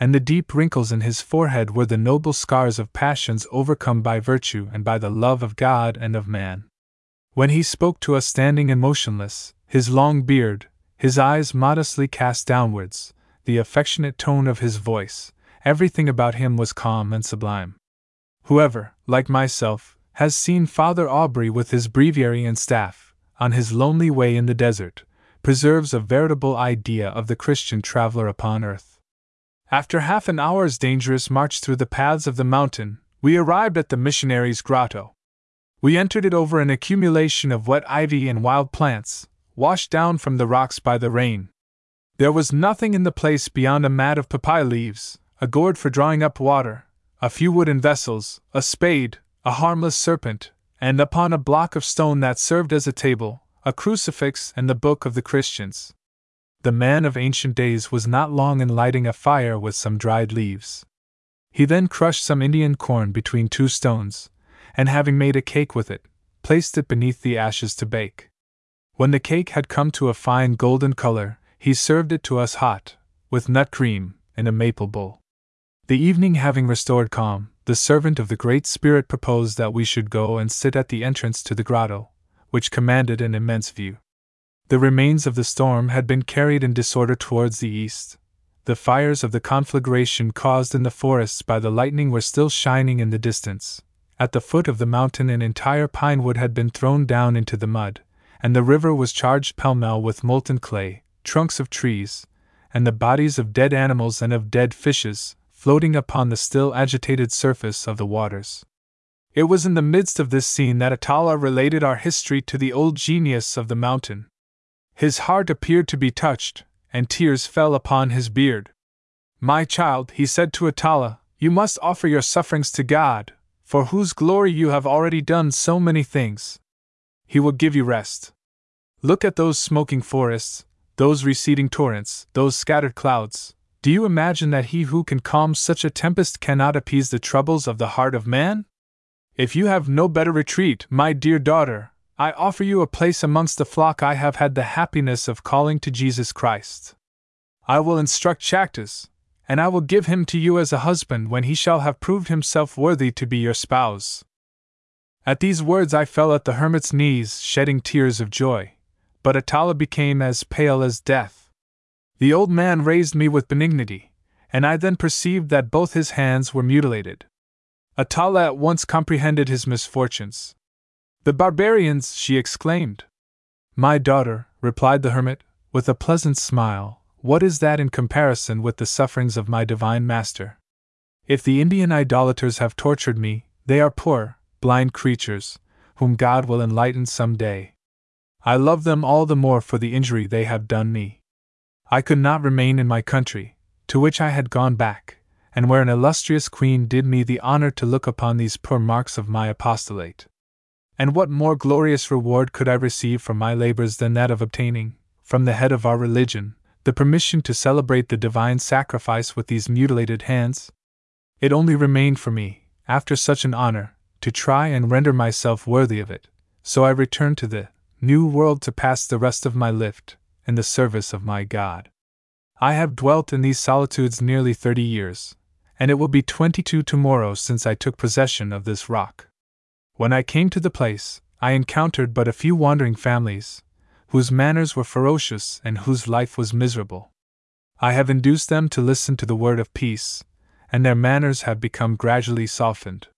and the deep wrinkles in his forehead were the noble scars of passions overcome by virtue and by the love of God and of man. When he spoke to us standing and motionless, his long beard, his eyes modestly cast downwards, the affectionate tone of his voice, everything about him was calm and sublime. Whoever, like myself, has seen Father Aubry with his breviary and staff, on his lonely way in the desert, preserves a veritable idea of the Christian traveler upon earth. After half an hour's dangerous march through the paths of the mountain, we arrived at the missionary's grotto. We entered it over an accumulation of wet ivy and wild plants, washed down from the rocks by the rain. There was nothing in the place beyond a mat of papaya leaves, a gourd for drawing up water, a few wooden vessels, a spade, a harmless serpent, and upon a block of stone that served as a table, a crucifix and the book of the Christians the man of ancient days was not long in lighting a fire with some dried leaves. He then crushed some Indian corn between two stones, and having made a cake with it, placed it beneath the ashes to bake. When the cake had come to a fine golden color, he served it to us hot, with nut cream, in a maple bowl. The evening having restored calm, the servant of the Great Spirit proposed that we should go and sit at the entrance to the grotto, which commanded an immense view. The remains of the storm had been carried in disorder towards the east. The fires of the conflagration caused in the forests by the lightning were still shining in the distance. At the foot of the mountain, an entire pine wood had been thrown down into the mud, and the river was charged pell mell with molten clay, trunks of trees, and the bodies of dead animals and of dead fishes, floating upon the still agitated surface of the waters. It was in the midst of this scene that Atala related our history to the old genius of the mountain. His heart appeared to be touched, and tears fell upon his beard. My child, he said to Atala, you must offer your sufferings to God, for whose glory you have already done so many things. He will give you rest. Look at those smoking forests, those receding torrents, those scattered clouds. Do you imagine that he who can calm such a tempest cannot appease the troubles of the heart of man? If you have no better retreat, my dear daughter, I offer you a place amongst the flock I have had the happiness of calling to Jesus Christ. I will instruct Chactas, and I will give him to you as a husband when he shall have proved himself worthy to be your spouse. At these words I fell at the hermit's knees, shedding tears of joy, but Atala became as pale as death. The old man raised me with benignity, and I then perceived that both his hands were mutilated. Atala at once comprehended his misfortunes, the barbarians! she exclaimed. My daughter, replied the hermit, with a pleasant smile, what is that in comparison with the sufferings of my divine master? If the Indian idolaters have tortured me, they are poor, blind creatures, whom God will enlighten some day. I love them all the more for the injury they have done me. I could not remain in my country, to which I had gone back, and where an illustrious queen did me the honor to look upon these poor marks of my apostolate. And what more glorious reward could I receive from my labors than that of obtaining, from the head of our religion, the permission to celebrate the divine sacrifice with these mutilated hands? It only remained for me, after such an honor, to try and render myself worthy of it, so I returned to the new world to pass the rest of my life in the service of my God. I have dwelt in these solitudes nearly thirty years, and it will be twenty two tomorrow since I took possession of this rock. When I came to the place, I encountered but a few wandering families, whose manners were ferocious and whose life was miserable. I have induced them to listen to the word of peace, and their manners have become gradually softened.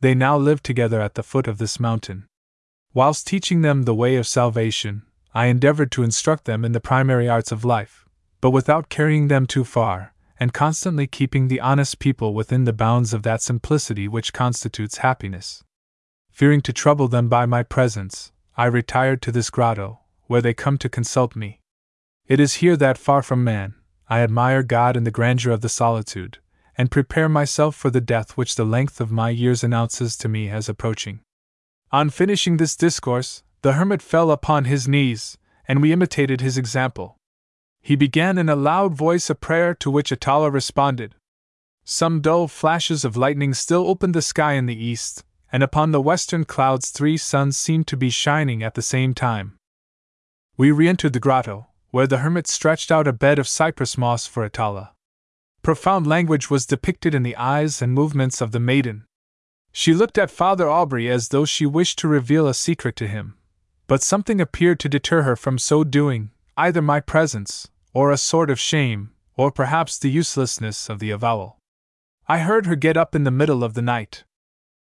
They now live together at the foot of this mountain. Whilst teaching them the way of salvation, I endeavored to instruct them in the primary arts of life, but without carrying them too far, and constantly keeping the honest people within the bounds of that simplicity which constitutes happiness. Fearing to trouble them by my presence, I retired to this grotto, where they come to consult me. It is here that, far from man, I admire God in the grandeur of the solitude, and prepare myself for the death which the length of my years announces to me as approaching. On finishing this discourse, the hermit fell upon his knees, and we imitated his example. He began in a loud voice a prayer to which Atala responded. Some dull flashes of lightning still opened the sky in the east, and upon the western clouds three suns seemed to be shining at the same time. We re entered the grotto, where the hermit stretched out a bed of cypress moss for Atala. Profound language was depicted in the eyes and movements of the maiden. She looked at Father Aubry as though she wished to reveal a secret to him, but something appeared to deter her from so doing, either my presence, or a sort of shame, or perhaps the uselessness of the avowal. I heard her get up in the middle of the night.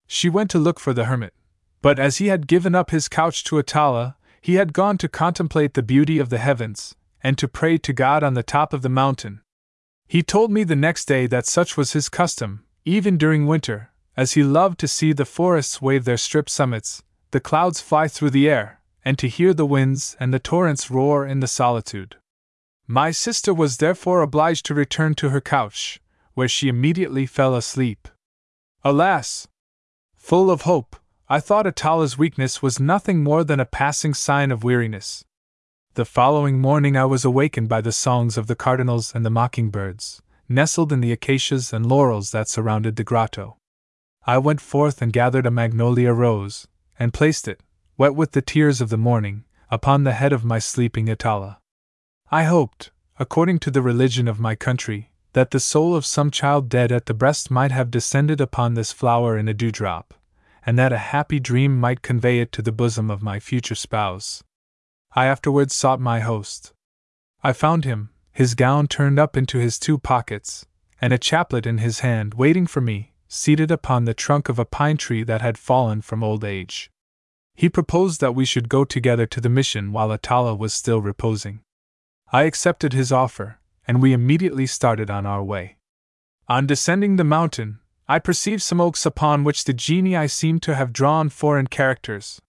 She went to look for the hermit, but as he had given up his couch to Atala, he had gone to contemplate the beauty of the heavens, and to pray to God on the top of the mountain, he told me the next day that such was his custom, even during winter, as he loved to see the forests wave their stripped summits, the clouds fly through the air, and to hear the winds and the torrents roar in the solitude. My sister was therefore obliged to return to her couch, where she immediately fell asleep. Alas! Full of hope, I thought Atala's weakness was nothing more than a passing sign of weariness. The following morning I was awakened by the songs of the cardinals and the mockingbirds, nestled in the acacias and laurels that surrounded the grotto. I went forth and gathered a magnolia rose, and placed it, wet with the tears of the morning, upon the head of my sleeping Atala. I hoped, according to the religion of my country, that the soul of some child dead at the breast might have descended upon this flower in a dewdrop, and that a happy dream might convey it to the bosom of my future spouse. I afterwards sought my host. I found him, his gown turned up into his two pockets, and a chaplet in his hand, waiting for me, seated upon the trunk of a pine tree that had fallen from old age. He proposed that we should go together to the mission while Atala was still reposing. I accepted his offer, and we immediately started on our way. On descending the mountain, I perceived some oaks upon which the genii seemed to have drawn foreign characters,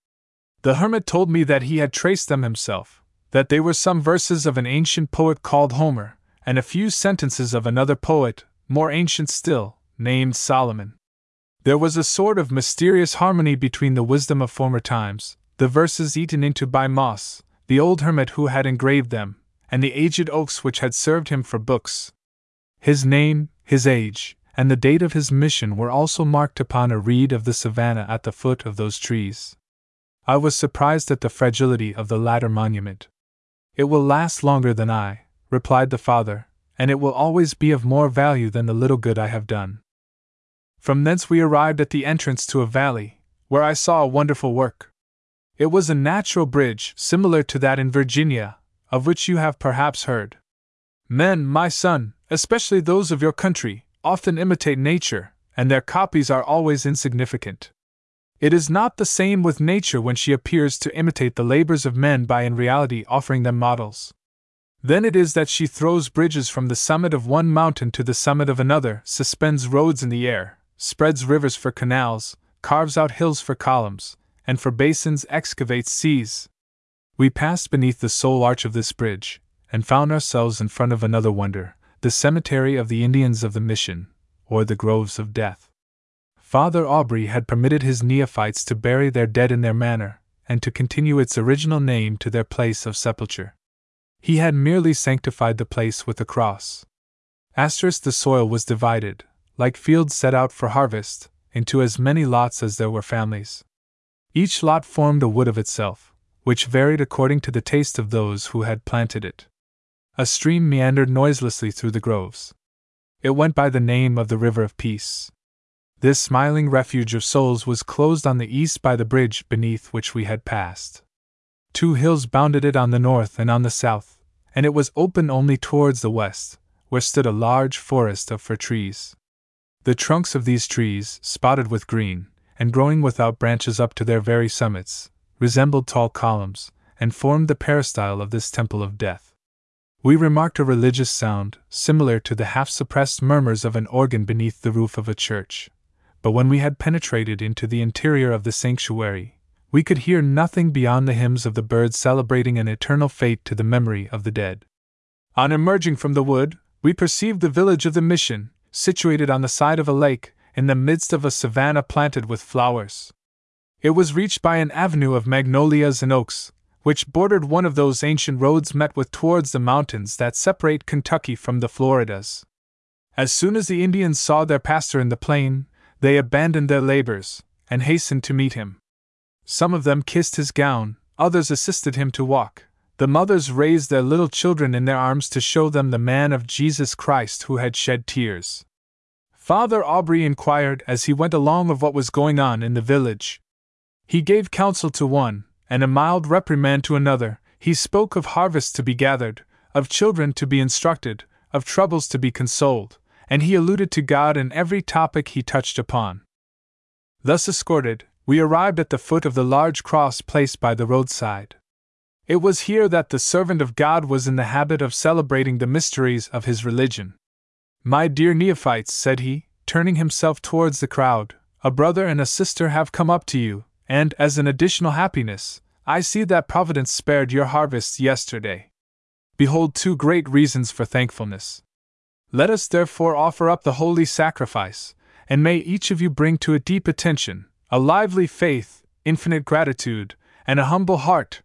the hermit told me that he had traced them himself, that they were some verses of an ancient poet called Homer, and a few sentences of another poet, more ancient still, named Solomon. There was a sort of mysterious harmony between the wisdom of former times, the verses eaten into by moss, the old hermit who had engraved them, and the aged oaks which had served him for books. His name, his age, and the date of his mission were also marked upon a reed of the savannah at the foot of those trees. I was surprised at the fragility of the latter monument. It will last longer than I, replied the father, and it will always be of more value than the little good I have done. From thence we arrived at the entrance to a valley, where I saw a wonderful work. It was a natural bridge, similar to that in Virginia, of which you have perhaps heard. Men, my son, especially those of your country, often imitate nature, and their copies are always insignificant. It is not the same with nature when she appears to imitate the labors of men by in reality offering them models. Then it is that she throws bridges from the summit of one mountain to the summit of another, suspends roads in the air, spreads rivers for canals, carves out hills for columns, and for basins excavates seas. We passed beneath the sole arch of this bridge, and found ourselves in front of another wonder the cemetery of the Indians of the Mission, or the Groves of Death. Father Aubry had permitted his neophytes to bury their dead in their manner, and to continue its original name to their place of sepulture. He had merely sanctified the place with a cross. Asterisk the soil was divided, like fields set out for harvest, into as many lots as there were families. Each lot formed a wood of itself, which varied according to the taste of those who had planted it. A stream meandered noiselessly through the groves. It went by the name of the River of Peace. This smiling refuge of souls was closed on the east by the bridge beneath which we had passed. Two hills bounded it on the north and on the south, and it was open only towards the west, where stood a large forest of fir trees. The trunks of these trees, spotted with green, and growing without branches up to their very summits, resembled tall columns, and formed the peristyle of this temple of death. We remarked a religious sound, similar to the half suppressed murmurs of an organ beneath the roof of a church but when we had penetrated into the interior of the sanctuary, we could hear nothing beyond the hymns of the birds celebrating an eternal fate to the memory of the dead. On emerging from the wood, we perceived the village of the mission, situated on the side of a lake, in the midst of a savanna planted with flowers. It was reached by an avenue of magnolias and oaks, which bordered one of those ancient roads met with towards the mountains that separate Kentucky from the Floridas. As soon as the Indians saw their pastor in the plain, they abandoned their labors and hastened to meet him. Some of them kissed his gown, others assisted him to walk. The mothers raised their little children in their arms to show them the man of Jesus Christ who had shed tears. Father Aubry inquired as he went along of what was going on in the village. He gave counsel to one, and a mild reprimand to another. He spoke of harvests to be gathered, of children to be instructed, of troubles to be consoled, and he alluded to God in every topic he touched upon. Thus escorted, we arrived at the foot of the large cross placed by the roadside. It was here that the servant of God was in the habit of celebrating the mysteries of his religion. My dear neophytes, said he, turning himself towards the crowd, a brother and a sister have come up to you, and, as an additional happiness, I see that Providence spared your harvests yesterday. Behold two great reasons for thankfulness. Let us therefore offer up the holy sacrifice, and may each of you bring to it deep attention, a lively faith, infinite gratitude, and a humble heart.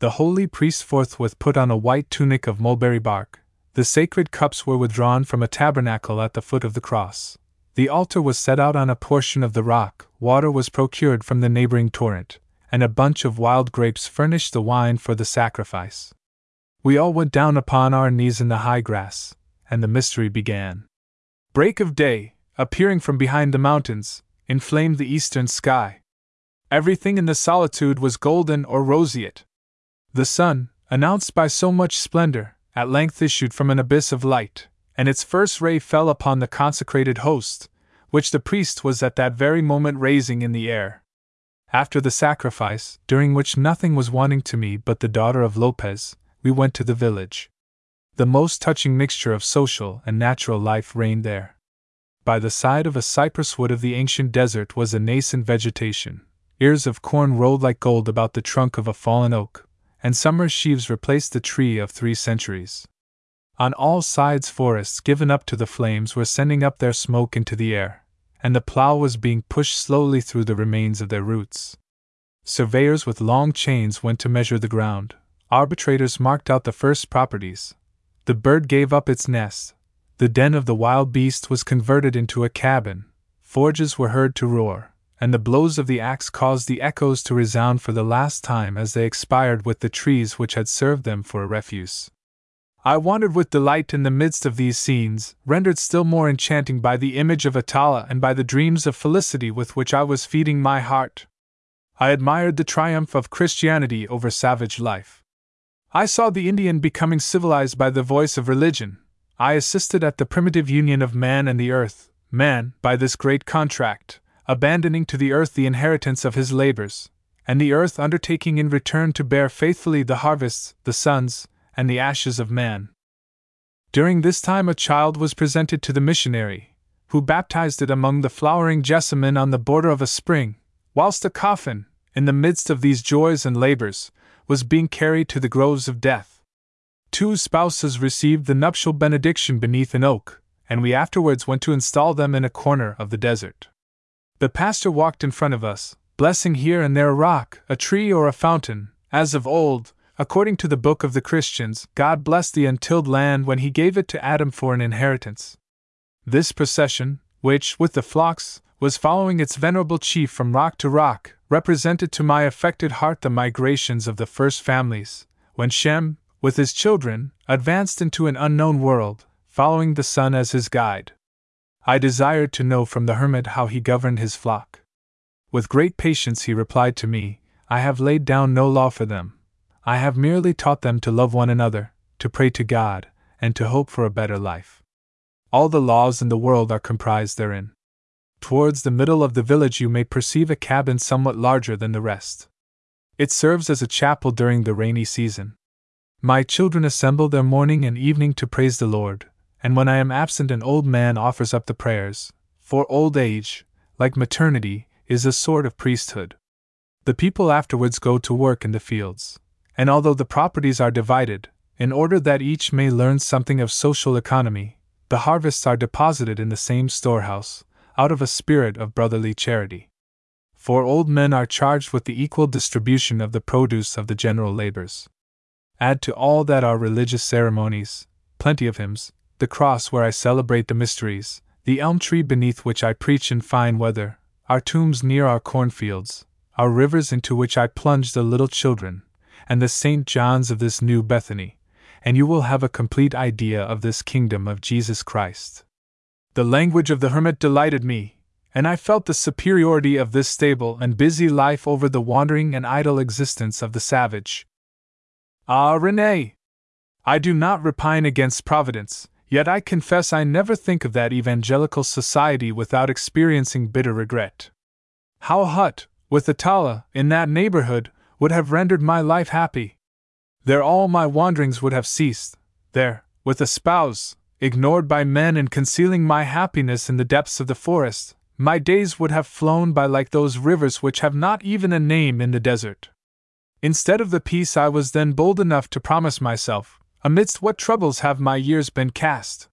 The holy priest forthwith put on a white tunic of mulberry bark. The sacred cups were withdrawn from a tabernacle at the foot of the cross. The altar was set out on a portion of the rock, water was procured from the neighboring torrent, and a bunch of wild grapes furnished the wine for the sacrifice. We all went down upon our knees in the high grass, and the mystery began. Break of day, appearing from behind the mountains, inflamed the eastern sky. Everything in the solitude was golden or roseate. The sun, announced by so much splendor, at length issued from an abyss of light, and its first ray fell upon the consecrated host, which the priest was at that very moment raising in the air. After the sacrifice, during which nothing was wanting to me but the daughter of Lopez, we went to the village. The most touching mixture of social and natural life reigned there. By the side of a cypress wood of the ancient desert was a nascent vegetation. Ears of corn rolled like gold about the trunk of a fallen oak, and summer sheaves replaced the tree of three centuries. On all sides, forests given up to the flames were sending up their smoke into the air and the plow was being pushed slowly through the remains of their roots. Surveyors with long chains went to measure the ground. Arbitrators marked out the first properties. The bird gave up its nest. The den of the wild beast was converted into a cabin. Forges were heard to roar, and the blows of the axe caused the echoes to resound for the last time as they expired with the trees which had served them for a refuse. I wandered with delight in the midst of these scenes, rendered still more enchanting by the image of Atala and by the dreams of felicity with which I was feeding my heart. I admired the triumph of Christianity over savage life. I saw the Indian becoming civilized by the voice of religion. I assisted at the primitive union of man and the earth, man, by this great contract, abandoning to the earth the inheritance of his labors, and the earth undertaking in return to bear faithfully the harvests, the sons, and the ashes of man. During this time, a child was presented to the missionary, who baptized it among the flowering jessamine on the border of a spring, whilst a coffin, in the midst of these joys and labors, was being carried to the groves of death. Two spouses received the nuptial benediction beneath an oak, and we afterwards went to install them in a corner of the desert. The pastor walked in front of us, blessing here and there a rock, a tree, or a fountain, as of old, According to the book of the Christians, God blessed the untilled land when he gave it to Adam for an inheritance. This procession, which, with the flocks, was following its venerable chief from rock to rock, represented to my affected heart the migrations of the first families, when Shem, with his children, advanced into an unknown world, following the sun as his guide. I desired to know from the hermit how he governed his flock. With great patience he replied to me, I have laid down no law for them, I have merely taught them to love one another, to pray to God, and to hope for a better life. All the laws in the world are comprised therein. Towards the middle of the village, you may perceive a cabin somewhat larger than the rest. It serves as a chapel during the rainy season. My children assemble there morning and evening to praise the Lord, and when I am absent, an old man offers up the prayers, for old age, like maternity, is a sort of priesthood. The people afterwards go to work in the fields and although the properties are divided, in order that each may learn something of social economy, the harvests are deposited in the same storehouse, out of a spirit of brotherly charity. For old men are charged with the equal distribution of the produce of the general labors. Add to all that are religious ceremonies, plenty of hymns, the cross where I celebrate the mysteries, the elm tree beneath which I preach in fine weather, our tombs near our cornfields, our rivers into which I plunge the little children, and the St. John's of this new Bethany, and you will have a complete idea of this kingdom of Jesus Christ. The language of the hermit delighted me, and I felt the superiority of this stable and busy life over the wandering and idle existence of the savage. Ah, René! I do not repine against Providence, yet I confess I never think of that evangelical society without experiencing bitter regret. How a hut, with Atala, in that neighborhood, would have rendered my life happy! There all my wanderings would have ceased, there, with a spouse, ignored by men and concealing my happiness in the depths of the forest, my days would have flown by like those rivers which have not even a name in the desert. Instead of the peace I was then bold enough to promise myself, amidst what troubles have my years been cast?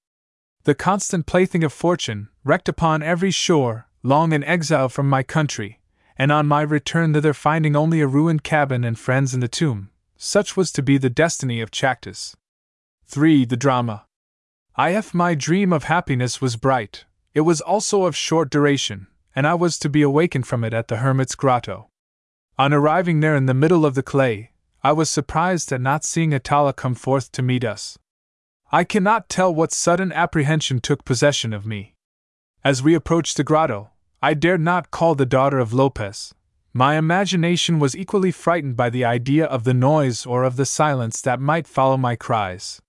The constant plaything of fortune, wrecked upon every shore, long in exile from my country, and on my return thither finding only a ruined cabin and friends in the tomb, such was to be the destiny of Chactas. 3. The drama. If my dream of happiness was bright, it was also of short duration, and I was to be awakened from it at the hermit's grotto. On arriving there in the middle of the clay, I was surprised at not seeing Atala come forth to meet us. I cannot tell what sudden apprehension took possession of me. As we approached the grotto, I dared not call the daughter of Lopez, my imagination was equally frightened by the idea of the noise or of the silence that might follow my cries.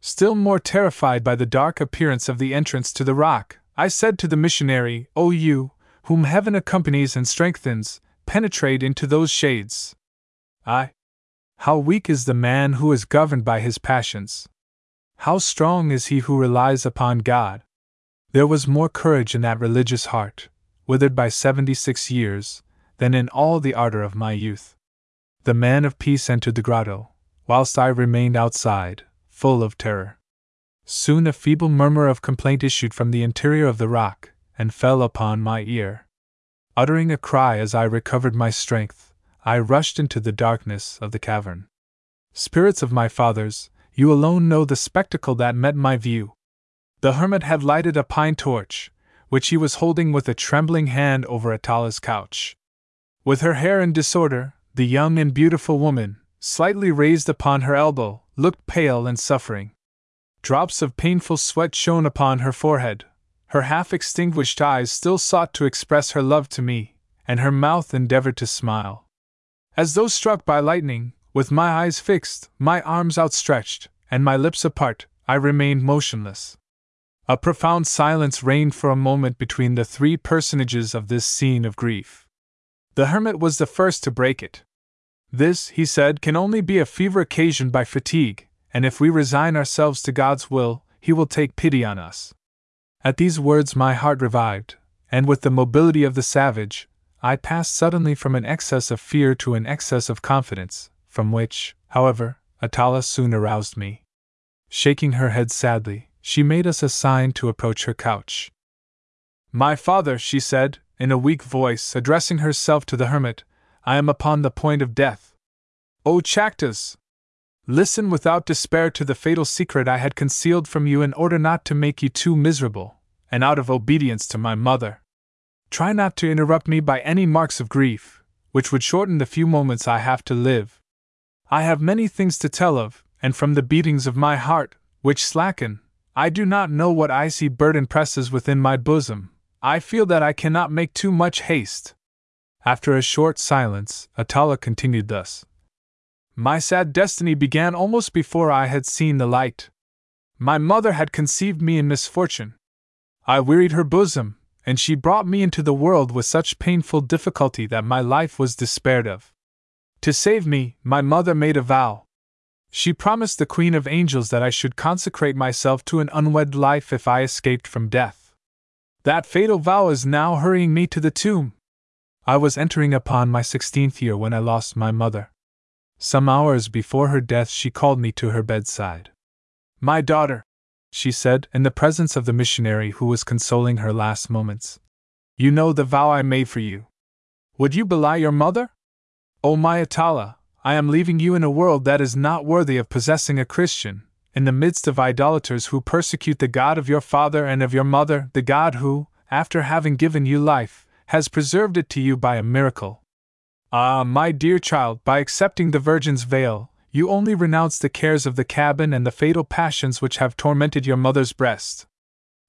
Still more terrified by the dark appearance of the entrance to the rock, I said to the missionary, O you, whom heaven accompanies and strengthens, penetrate into those shades. I. How weak is the man who is governed by his passions! How strong is he who relies upon God! There was more courage in that religious heart, withered by seventy six years, than in all the ardor of my youth. The man of peace entered the grotto, whilst I remained outside, full of terror. Soon a feeble murmur of complaint issued from the interior of the rock, and fell upon my ear. Uttering a cry as I recovered my strength, I rushed into the darkness of the cavern. Spirits of my fathers, you alone know the spectacle that met my view. The hermit had lighted a pine torch, which he was holding with a trembling hand over Atala's couch. With her hair in disorder, the young and beautiful woman, slightly raised upon her elbow, looked pale and suffering. Drops of painful sweat shone upon her forehead. Her half extinguished eyes still sought to express her love to me, and her mouth endeavored to smile. As though struck by lightning, with my eyes fixed, my arms outstretched, and my lips apart, I remained motionless. A profound silence reigned for a moment between the three personages of this scene of grief. The hermit was the first to break it. This, he said, can only be a fever occasioned by fatigue, and if we resign ourselves to God's will, He will take pity on us. At these words, my heart revived, and with the mobility of the savage, I passed suddenly from an excess of fear to an excess of confidence, from which, however, Atala soon aroused me. Shaking her head sadly, she made us a sign to approach her couch. My father, she said, in a weak voice, addressing herself to the hermit, I am upon the point of death. O Chactas! Listen without despair to the fatal secret I had concealed from you in order not to make you too miserable, and out of obedience to my mother. Try not to interrupt me by any marks of grief, which would shorten the few moments I have to live. I have many things to tell of, and from the beatings of my heart, which slacken, I do not know what icy burden presses within my bosom, I feel that I cannot make too much haste. After a short silence, Atala continued thus My sad destiny began almost before I had seen the light. My mother had conceived me in misfortune. I wearied her bosom, and she brought me into the world with such painful difficulty that my life was despaired of. To save me, my mother made a vow. She promised the Queen of Angels that I should consecrate myself to an unwed life if I escaped from death. That fatal vow is now hurrying me to the tomb. I was entering upon my sixteenth year when I lost my mother. Some hours before her death, she called me to her bedside. My daughter, she said, in the presence of the missionary who was consoling her last moments. You know the vow I made for you. Would you belie your mother? O oh, my I am leaving you in a world that is not worthy of possessing a Christian, in the midst of idolaters who persecute the God of your father and of your mother, the God who, after having given you life, has preserved it to you by a miracle. Ah, my dear child, by accepting the Virgin's veil, you only renounce the cares of the cabin and the fatal passions which have tormented your mother's breast.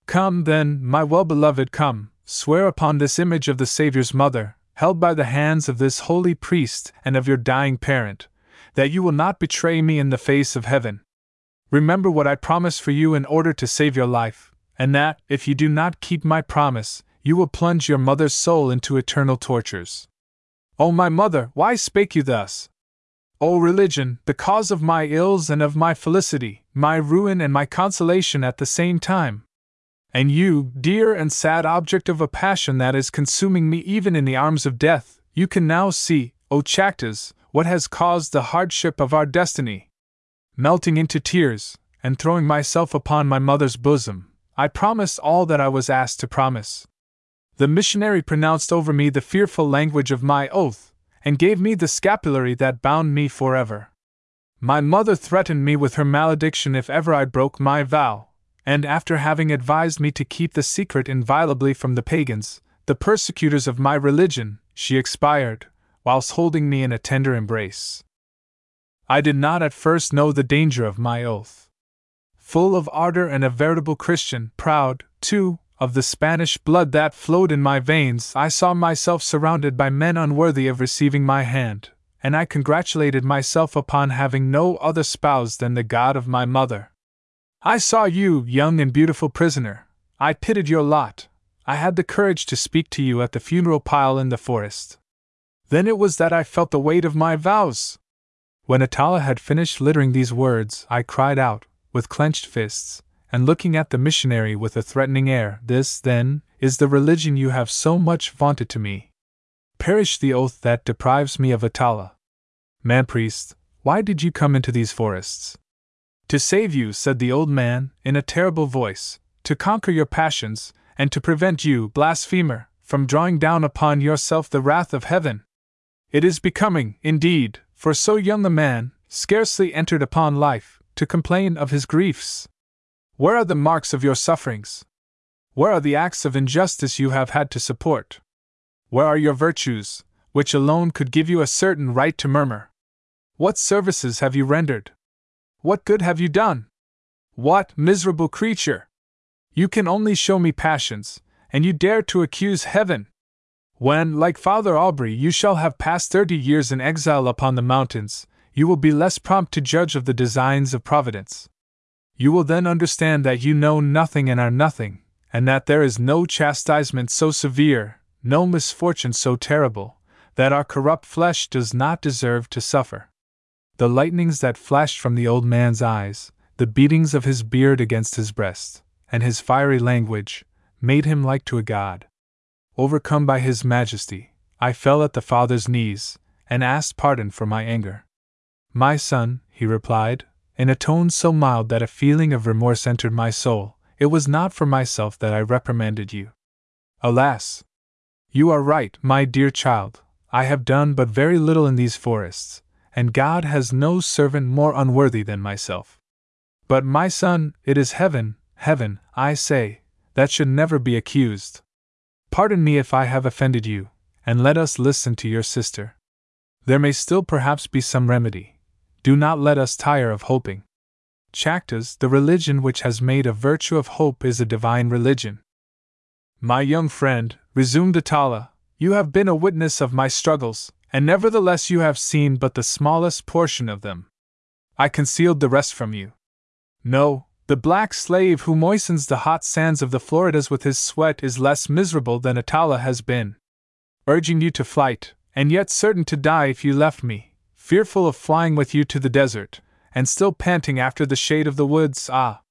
Come, then, my well beloved, come, swear upon this image of the Saviour's mother, held by the hands of this holy priest and of your dying parent, that you will not betray me in the face of heaven. Remember what I promised for you in order to save your life, and that, if you do not keep my promise, you will plunge your mother's soul into eternal tortures. O oh, my mother, why spake you thus? O religion, the cause of my ills and of my felicity, my ruin and my consolation at the same time. And you, dear and sad object of a passion that is consuming me even in the arms of death, you can now see, O Chactas, what has caused the hardship of our destiny. Melting into tears, and throwing myself upon my mother's bosom, I promised all that I was asked to promise. The missionary pronounced over me the fearful language of my oath, and gave me the scapulary that bound me forever. My mother threatened me with her malediction if ever I broke my vow, and after having advised me to keep the secret inviolably from the pagans, the persecutors of my religion, she expired, whilst holding me in a tender embrace. I did not at first know the danger of my oath. Full of ardor and a veritable Christian, proud, too, of the Spanish blood that flowed in my veins, I saw myself surrounded by men unworthy of receiving my hand, and I congratulated myself upon having no other spouse than the God of my mother. I saw you, young and beautiful prisoner. I pitied your lot. I had the courage to speak to you at the funeral pile in the forest. Then it was that I felt the weight of my vows. When Atala had finished littering these words, I cried out, with clenched fists, and looking at the missionary with a threatening air, This, then, is the religion you have so much vaunted to me. Perish the oath that deprives me of Atala. Man priest, why did you come into these forests? To save you, said the old man, in a terrible voice, to conquer your passions, and to prevent you, blasphemer, from drawing down upon yourself the wrath of heaven. It is becoming, indeed, for so young a man, scarcely entered upon life, to complain of his griefs. Where are the marks of your sufferings? Where are the acts of injustice you have had to support? Where are your virtues, which alone could give you a certain right to murmur? What services have you rendered? What good have you done? What, miserable creature! You can only show me passions, and you dare to accuse heaven! When, like Father Aubry, you shall have passed thirty years in exile upon the mountains, you will be less prompt to judge of the designs of Providence. You will then understand that you know nothing and are nothing, and that there is no chastisement so severe, no misfortune so terrible, that our corrupt flesh does not deserve to suffer. The lightnings that flashed from the old man's eyes, the beatings of his beard against his breast, and his fiery language, made him like to a god. Overcome by his majesty, I fell at the father's knees, and asked pardon for my anger. My son, he replied, in a tone so mild that a feeling of remorse entered my soul, it was not for myself that I reprimanded you. Alas! You are right, my dear child, I have done but very little in these forests, and God has no servant more unworthy than myself. But, my son, it is heaven, heaven, I say, that should never be accused. Pardon me if I have offended you, and let us listen to your sister. There may still perhaps be some remedy. Do not let us tire of hoping. Chactas, the religion which has made a virtue of hope, is a divine religion. My young friend, resumed Atala, you have been a witness of my struggles, and nevertheless you have seen but the smallest portion of them. I concealed the rest from you. No, the black slave who moistens the hot sands of the Floridas with his sweat is less miserable than Atala has been. Urging you to flight, and yet certain to die if you left me, fearful of flying with you to the desert, and still panting after the shade of the woods, ah!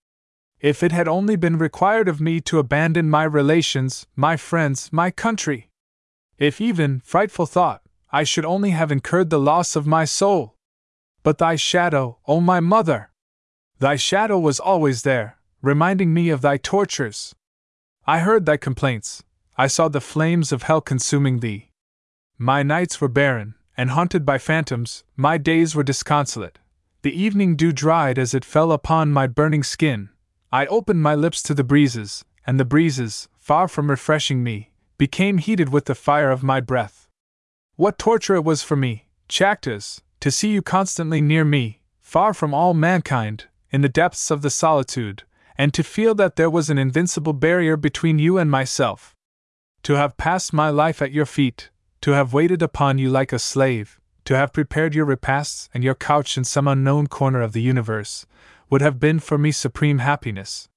If it had only been required of me to abandon my relations, my friends, my country! If even, frightful thought, I should only have incurred the loss of my soul. But thy shadow, O my mother! Thy shadow was always there, reminding me of thy tortures. I heard thy complaints, I saw the flames of hell consuming thee. My nights were barren, and haunted by phantoms, my days were disconsolate. The evening dew dried as it fell upon my burning skin. I opened my lips to the breezes, and the breezes, far from refreshing me, became heated with the fire of my breath. What torture it was for me, Chactas, to see you constantly near me, far from all mankind, in the depths of the solitude, and to feel that there was an invincible barrier between you and myself. To have passed my life at your feet, to have waited upon you like a slave, to have prepared your repasts and your couch in some unknown corner of the universe, would have been for me supreme happiness.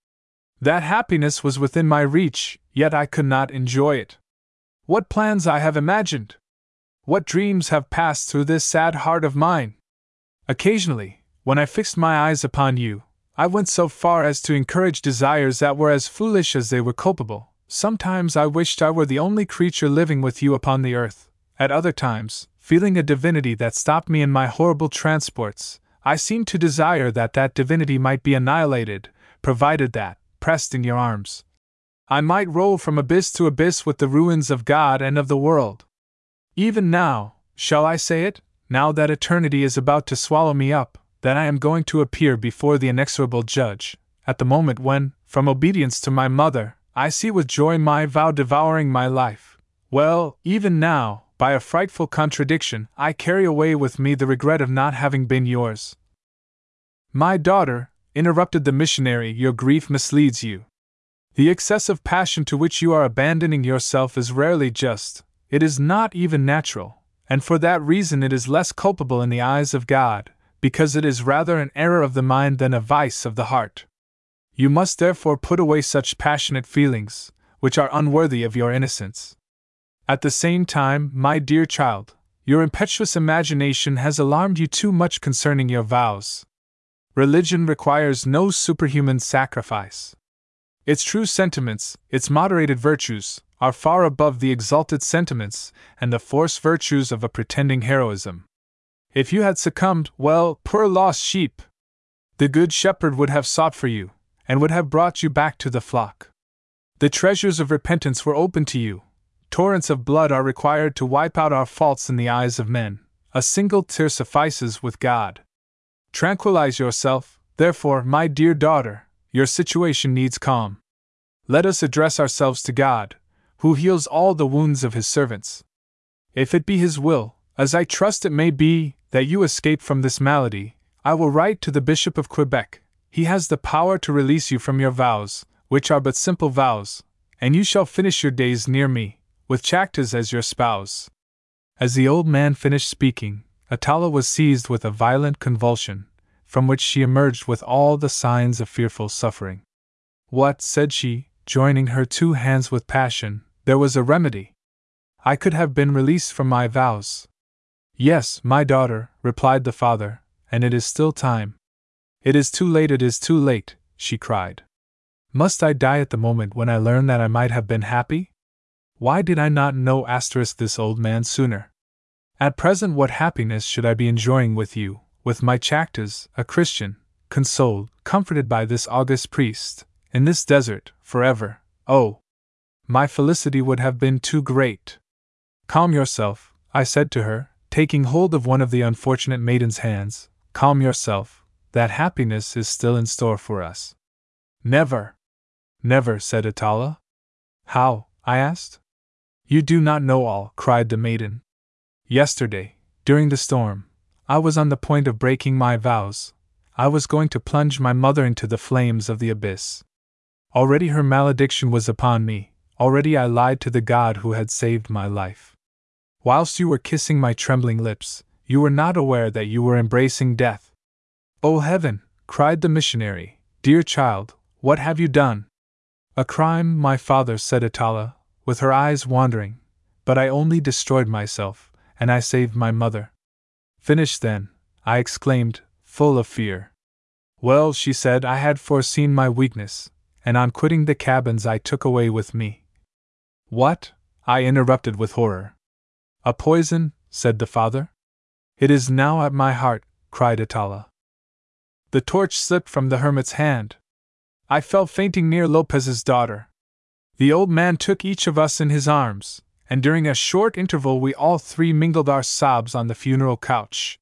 That happiness was within my reach, yet I could not enjoy it. What plans I have imagined! What dreams have passed through this sad heart of mine! Occasionally, when I fixed my eyes upon you, I went so far as to encourage desires that were as foolish as they were culpable. Sometimes I wished I were the only creature living with you upon the earth. At other times, feeling a divinity that stopped me in my horrible transports, I seemed to desire that that divinity might be annihilated, provided that, pressed in your arms, I might roll from abyss to abyss with the ruins of God and of the world. Even now, shall I say it, now that eternity is about to swallow me up, that I am going to appear before the inexorable judge, at the moment when, from obedience to my mother, I see with joy my vow devouring my life. Well, even now, by a frightful contradiction, I carry away with me the regret of not having been yours. My daughter, interrupted the missionary, your grief misleads you. The excessive passion to which you are abandoning yourself is rarely just, it is not even natural, and for that reason it is less culpable in the eyes of God, because it is rather an error of the mind than a vice of the heart. You must therefore put away such passionate feelings, which are unworthy of your innocence. At the same time, my dear child, your impetuous imagination has alarmed you too much concerning your vows. Religion requires no superhuman sacrifice. Its true sentiments, its moderated virtues, are far above the exalted sentiments and the forced virtues of a pretending heroism. If you had succumbed, well, poor lost sheep! The Good Shepherd would have sought for you, and would have brought you back to the flock. The treasures of repentance were open to you. Torrents of blood are required to wipe out our faults in the eyes of men. A single tear suffices with God. Tranquilize yourself, therefore, my dear daughter, your situation needs calm. Let us address ourselves to God, who heals all the wounds of his servants. If it be his will, as I trust it may be, that you escape from this malady, I will write to the Bishop of Quebec, he has the power to release you from your vows, which are but simple vows, and you shall finish your days near me, with Chactas as your spouse. As the old man finished speaking, Atala was seized with a violent convulsion, from which she emerged with all the signs of fearful suffering. What, said she, joining her two hands with passion, there was a remedy. I could have been released from my vows. Yes, my daughter, replied the father, and it is still time. It is too late, it is too late, she cried. Must I die at the moment when I learn that I might have been happy? Why did I not know asterisk this old man sooner? At present, what happiness should I be enjoying with you, with my Chactas, a Christian, consoled, comforted by this august priest, in this desert, forever? Oh! My felicity would have been too great. Calm yourself, I said to her, taking hold of one of the unfortunate maiden's hands. Calm yourself, that happiness is still in store for us. Never. Never, said Atala. How? I asked. You do not know all, cried the maiden. Yesterday, during the storm, I was on the point of breaking my vows. I was going to plunge my mother into the flames of the abyss. Already her malediction was upon me, already I lied to the God who had saved my life. Whilst you were kissing my trembling lips, you were not aware that you were embracing death. Oh heaven! cried the missionary, dear child, what have you done? A crime, my father, said Atala, with her eyes wandering, but I only destroyed myself, and I saved my mother. Finish then, I exclaimed, full of fear. Well, she said, I had foreseen my weakness, and on quitting the cabins I took away with me. What? I interrupted with horror. A poison, said the father. It is now at my heart, cried Atala. The torch slipped from the hermit's hand. I fell fainting near Lopez's daughter. The old man took each of us in his arms, and during a short interval we all three mingled our sobs on the funeral couch.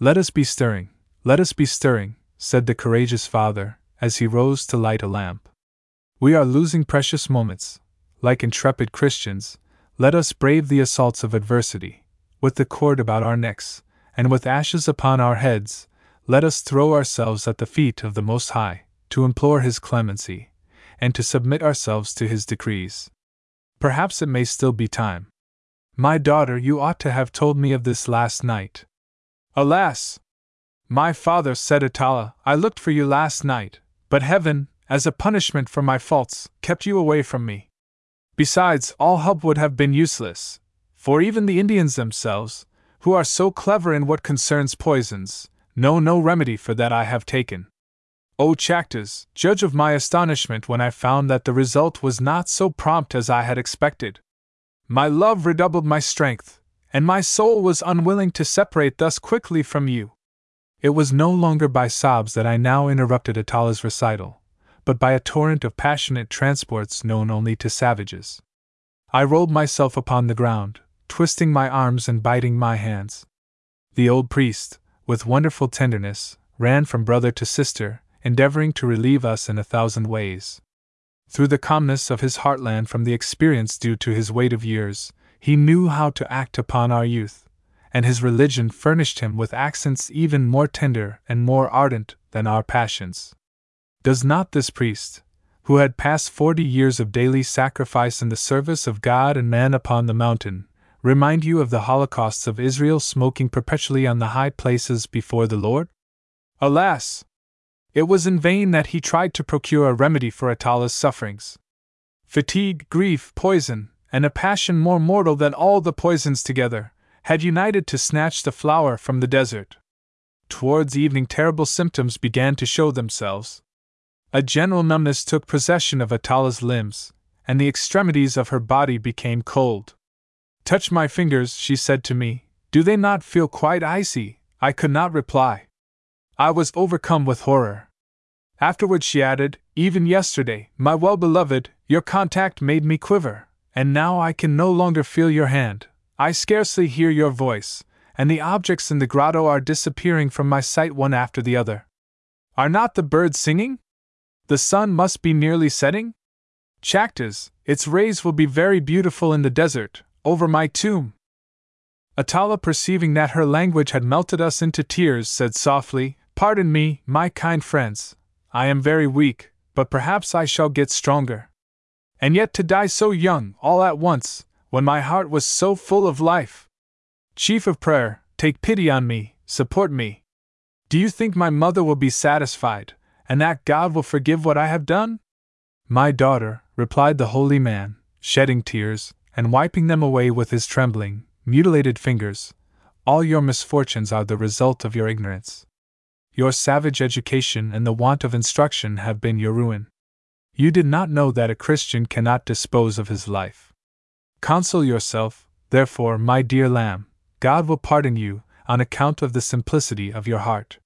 Let us be stirring, let us be stirring, said the courageous father, as he rose to light a lamp. We are losing precious moments. Like intrepid Christians, let us brave the assaults of adversity. With the cord about our necks, and with ashes upon our heads, let us throw ourselves at the feet of the Most High, to implore His clemency, and to submit ourselves to His decrees. Perhaps it may still be time. My daughter, you ought to have told me of this last night. Alas! My father, said Atala, I looked for you last night, but heaven, as a punishment for my faults, kept you away from me. Besides, all help would have been useless, for even the Indians themselves, who are so clever in what concerns poisons, know no remedy for that I have taken. O Chactas, judge of my astonishment when I found that the result was not so prompt as I had expected. My love redoubled my strength, and my soul was unwilling to separate thus quickly from you. It was no longer by sobs that I now interrupted Atala's recital, but by a torrent of passionate transports known only to savages. I rolled myself upon the ground, twisting my arms and biting my hands. The old priest, with wonderful tenderness, ran from brother to sister, endeavoring to relieve us in a thousand ways. Through the calmness of his heartland from the experience due to his weight of years, he knew how to act upon our youth, and his religion furnished him with accents even more tender and more ardent than our passions. Does not this priest, who had passed forty years of daily sacrifice in the service of God and man upon the mountain, remind you of the holocausts of Israel smoking perpetually on the high places before the Lord? Alas! It was in vain that he tried to procure a remedy for Atala's sufferings. Fatigue, grief, poison, and a passion more mortal than all the poisons together, had united to snatch the flower from the desert. Towards evening, terrible symptoms began to show themselves. A general numbness took possession of Atala's limbs, and the extremities of her body became cold. Touch my fingers, she said to me. Do they not feel quite icy? I could not reply. I was overcome with horror. Afterwards, she added, Even yesterday, my well beloved, your contact made me quiver, and now I can no longer feel your hand. I scarcely hear your voice, and the objects in the grotto are disappearing from my sight one after the other. Are not the birds singing? The sun must be nearly setting? Chactas, its rays will be very beautiful in the desert, over my tomb. Atala, perceiving that her language had melted us into tears, said softly, Pardon me, my kind friends, I am very weak, but perhaps I shall get stronger. And yet to die so young, all at once, when my heart was so full of life. Chief of prayer, take pity on me, support me. Do you think my mother will be satisfied, and that God will forgive what I have done? My daughter, replied the holy man, shedding tears, and wiping them away with his trembling, mutilated fingers, all your misfortunes are the result of your ignorance. Your savage education and the want of instruction have been your ruin. You did not know that a Christian cannot dispose of his life. Console yourself, therefore, my dear lamb, God will pardon you, on account of the simplicity of your heart.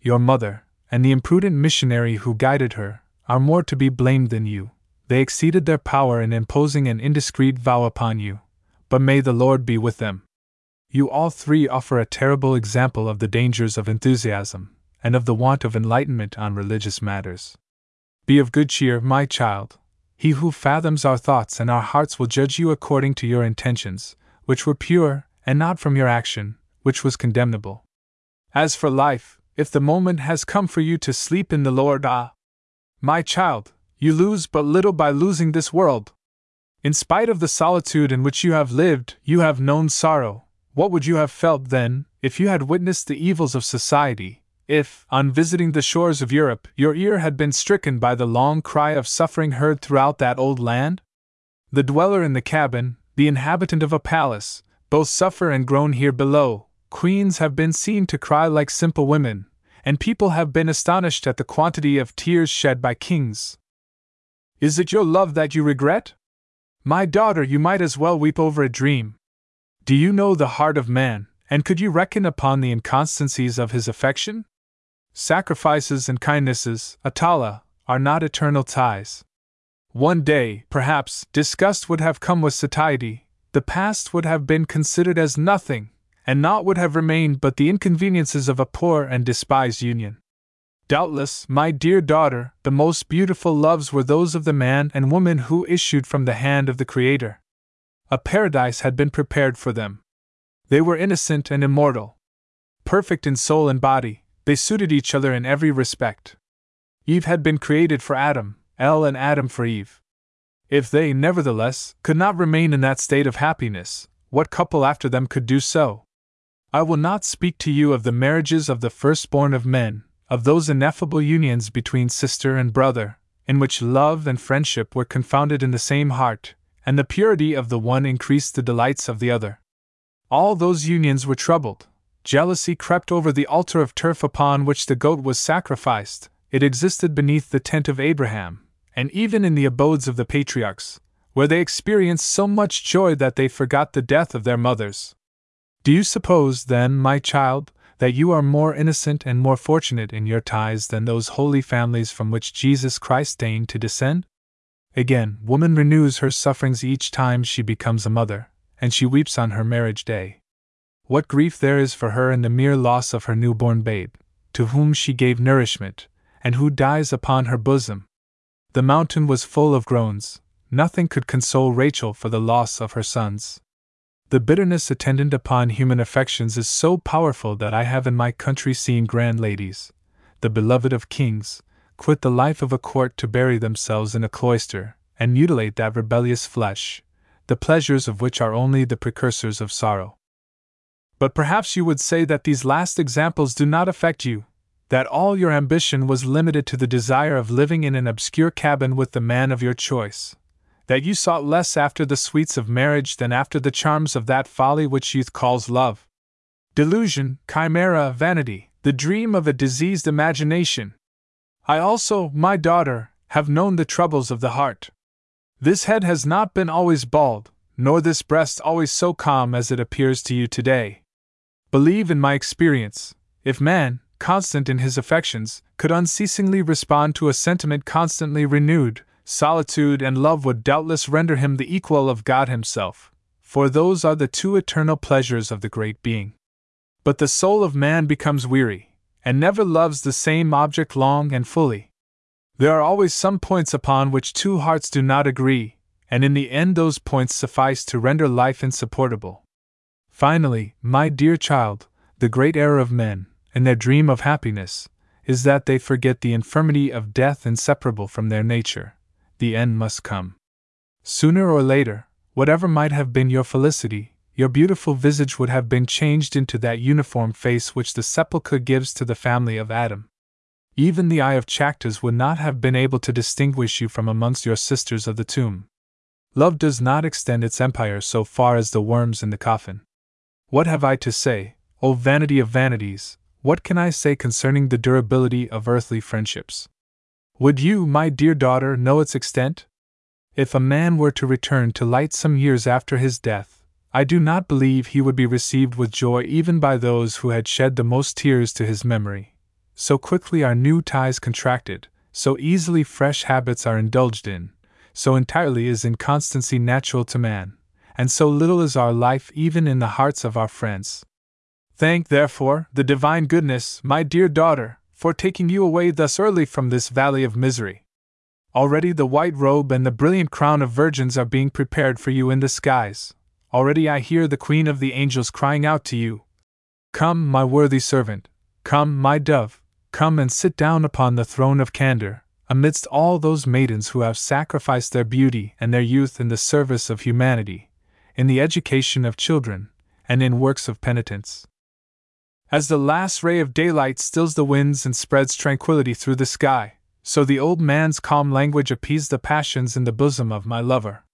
Your mother, and the imprudent missionary who guided her, are more to be blamed than you. They exceeded their power in imposing an indiscreet vow upon you, but may the Lord be with them. You all three offer a terrible example of the dangers of enthusiasm, and of the want of enlightenment on religious matters. Be of good cheer, my child. He who fathoms our thoughts and our hearts will judge you according to your intentions, which were pure, and not from your action, which was condemnable. As for life, if the moment has come for you to sleep in the Lord, ah! My child, you lose but little by losing this world. In spite of the solitude in which you have lived, you have known sorrow. What would you have felt, then, if you had witnessed the evils of society, if, on visiting the shores of Europe, your ear had been stricken by the long cry of suffering heard throughout that old land? The dweller in the cabin, the inhabitant of a palace, both suffer and groan here below. Queens have been seen to cry like simple women, and people have been astonished at the quantity of tears shed by kings. Is it your love that you regret? My daughter, you might as well weep over a dream. Do you know the heart of man, And could you reckon upon the inconstancies of his affection? Sacrifices and kindnesses, Atala, are not eternal ties. One day, perhaps, disgust would have come with satiety, the past would have been considered as nothing, and naught would have remained but the inconveniences of a poor and despised union. Doubtless, my dear daughter, the most beautiful loves were those of the man and woman who issued from the hand of the Creator. A paradise had been prepared for them. They were innocent and immortal. Perfect in soul and body, they suited each other in every respect. Eve had been created for Adam, El and Adam for Eve. If they, nevertheless, could not remain in that state of happiness, what couple after them could do so? I will not speak to you of the marriages of the firstborn of men, of those ineffable unions between sister and brother, in which love and friendship were confounded in the same heart, and the purity of the one increased the delights of the other. All those unions were troubled. Jealousy crept over the altar of turf upon which the goat was sacrificed, it existed beneath the tent of Abraham, and even in the abodes of the patriarchs, where they experienced so much joy that they forgot the death of their mothers. Do you suppose, then, my child, that you are more innocent and more fortunate in your ties than those holy families from which Jesus Christ deigned to descend? Again, woman renews her sufferings each time she becomes a mother, and she weeps on her marriage day. What grief there is for her in the mere loss of her newborn babe, to whom she gave nourishment, and who dies upon her bosom. The mountain was full of groans, nothing could console Rachel for the loss of her sons. The bitterness attendant upon human affections is so powerful that I have in my country seen grand ladies, the beloved of kings, quit the life of a court to bury themselves in a cloister, and mutilate that rebellious flesh, the pleasures of which are only the precursors of sorrow. But perhaps you would say that these last examples do not affect you, that all your ambition was limited to the desire of living in an obscure cabin with the man of your choice that you sought less after the sweets of marriage than after the charms of that folly which youth calls love. Delusion, chimera, vanity, the dream of a diseased imagination. I also, my daughter, have known the troubles of the heart. This head has not been always bald, nor this breast always so calm as it appears to you today. Believe in my experience, if man, constant in his affections, could unceasingly respond to a sentiment constantly renewed, solitude and love would doubtless render him the equal of God Himself, for those are the two eternal pleasures of the Great Being. But the soul of man becomes weary, and never loves the same object long and fully. There are always some points upon which two hearts do not agree, and in the end those points suffice to render life insupportable. Finally, my dear child, the great error of men, in their dream of happiness, is that they forget the infirmity of death inseparable from their nature the end must come. Sooner or later, whatever might have been your felicity, your beautiful visage would have been changed into that uniform face which the sepulchre gives to the family of Adam. Even the eye of Chactas would not have been able to distinguish you from amongst your sisters of the tomb. Love does not extend its empire so far as the worms in the coffin. What have I to say, O vanity of vanities, what can I say concerning the durability of earthly friendships? Would you, my dear daughter, know its extent? If a man were to return to light some years after his death, I do not believe he would be received with joy even by those who had shed the most tears to his memory. So quickly are new ties contracted, so easily fresh habits are indulged in, so entirely is inconstancy natural to man, and so little is our life even in the hearts of our friends. Thank, therefore, the divine goodness, my dear daughter, for taking you away thus early from this valley of misery. Already the white robe and the brilliant crown of virgins are being prepared for you in the skies. Already I hear the Queen of the angels crying out to you Come, my worthy servant, come, my dove, come and sit down upon the throne of candor, amidst all those maidens who have sacrificed their beauty and their youth in the service of humanity, in the education of children, and in works of penitence. As the last ray of daylight stills the winds and spreads tranquility through the sky, so the old man's calm language appeased the passions in the bosom of my lover.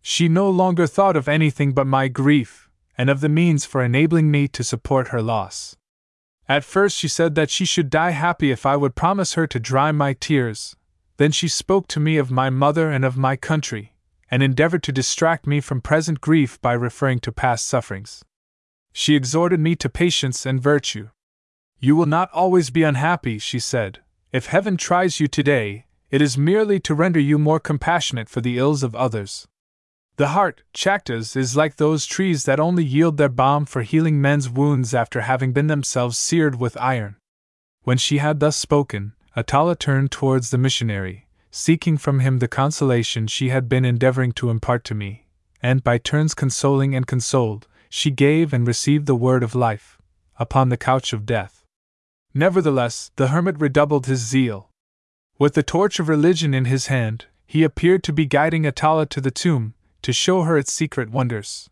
She no longer thought of anything but my grief, and of the means for enabling me to support her loss. At first, she said that she should die happy if I would promise her to dry my tears. Then she spoke to me of my mother and of my country, and endeavored to distract me from present grief by referring to past sufferings. She exhorted me to patience and virtue. You will not always be unhappy, she said. If heaven tries you today, it is merely to render you more compassionate for the ills of others. The heart, Chactas, is like those trees that only yield their balm for healing men's wounds after having been themselves seared with iron. When she had thus spoken, Atala turned towards the missionary, seeking from him the consolation she had been endeavoring to impart to me, and by turns consoling and consoled, she gave and received the word of life, upon the couch of death. Nevertheless, the hermit redoubled his zeal. With the torch of religion in his hand, he appeared to be guiding Atala to the tomb, to show her its secret wonders.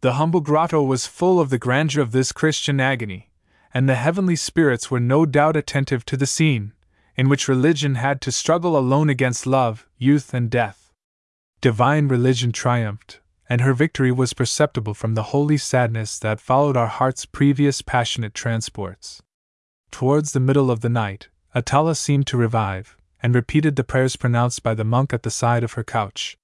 The humble grotto was full of the grandeur of this Christian agony, and the heavenly spirits were no doubt attentive to the scene, in which religion had to struggle alone against love, youth, and death. Divine religion triumphed, and her victory was perceptible from the holy sadness that followed our heart's previous passionate transports. Towards the middle of the night, Atala seemed to revive, and repeated the prayers pronounced by the monk at the side of her couch.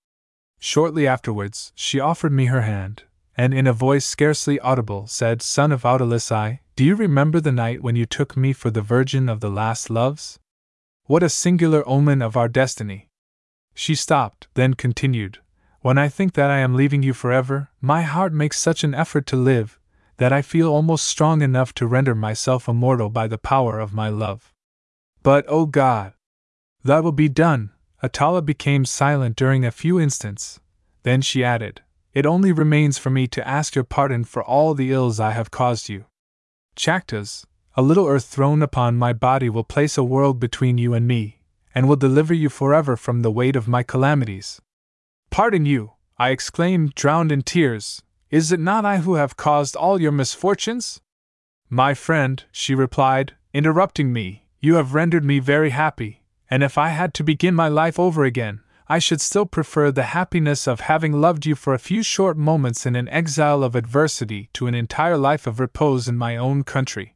Shortly afterwards, she offered me her hand, and in a voice scarcely audible said, Son of Outalissi, do you remember the night when you took me for the virgin of the last loves? What a singular omen of our destiny! She stopped, then continued, When I think that I am leaving you forever, my heart makes such an effort to live, that I feel almost strong enough to render myself immortal by the power of my love. But, O oh God! Thy will be done! Atala became silent during a few instants. Then she added, It only remains for me to ask your pardon for all the ills I have caused you. Chactas, a little earth thrown upon my body will place a world between you and me, and will deliver you forever from the weight of my calamities. Pardon you, I exclaimed, drowned in tears. Is it not I who have caused all your misfortunes? My friend, she replied, interrupting me, you have rendered me very happy, and if I had to begin my life over again, I should still prefer the happiness of having loved you for a few short moments in an exile of adversity to an entire life of repose in my own country.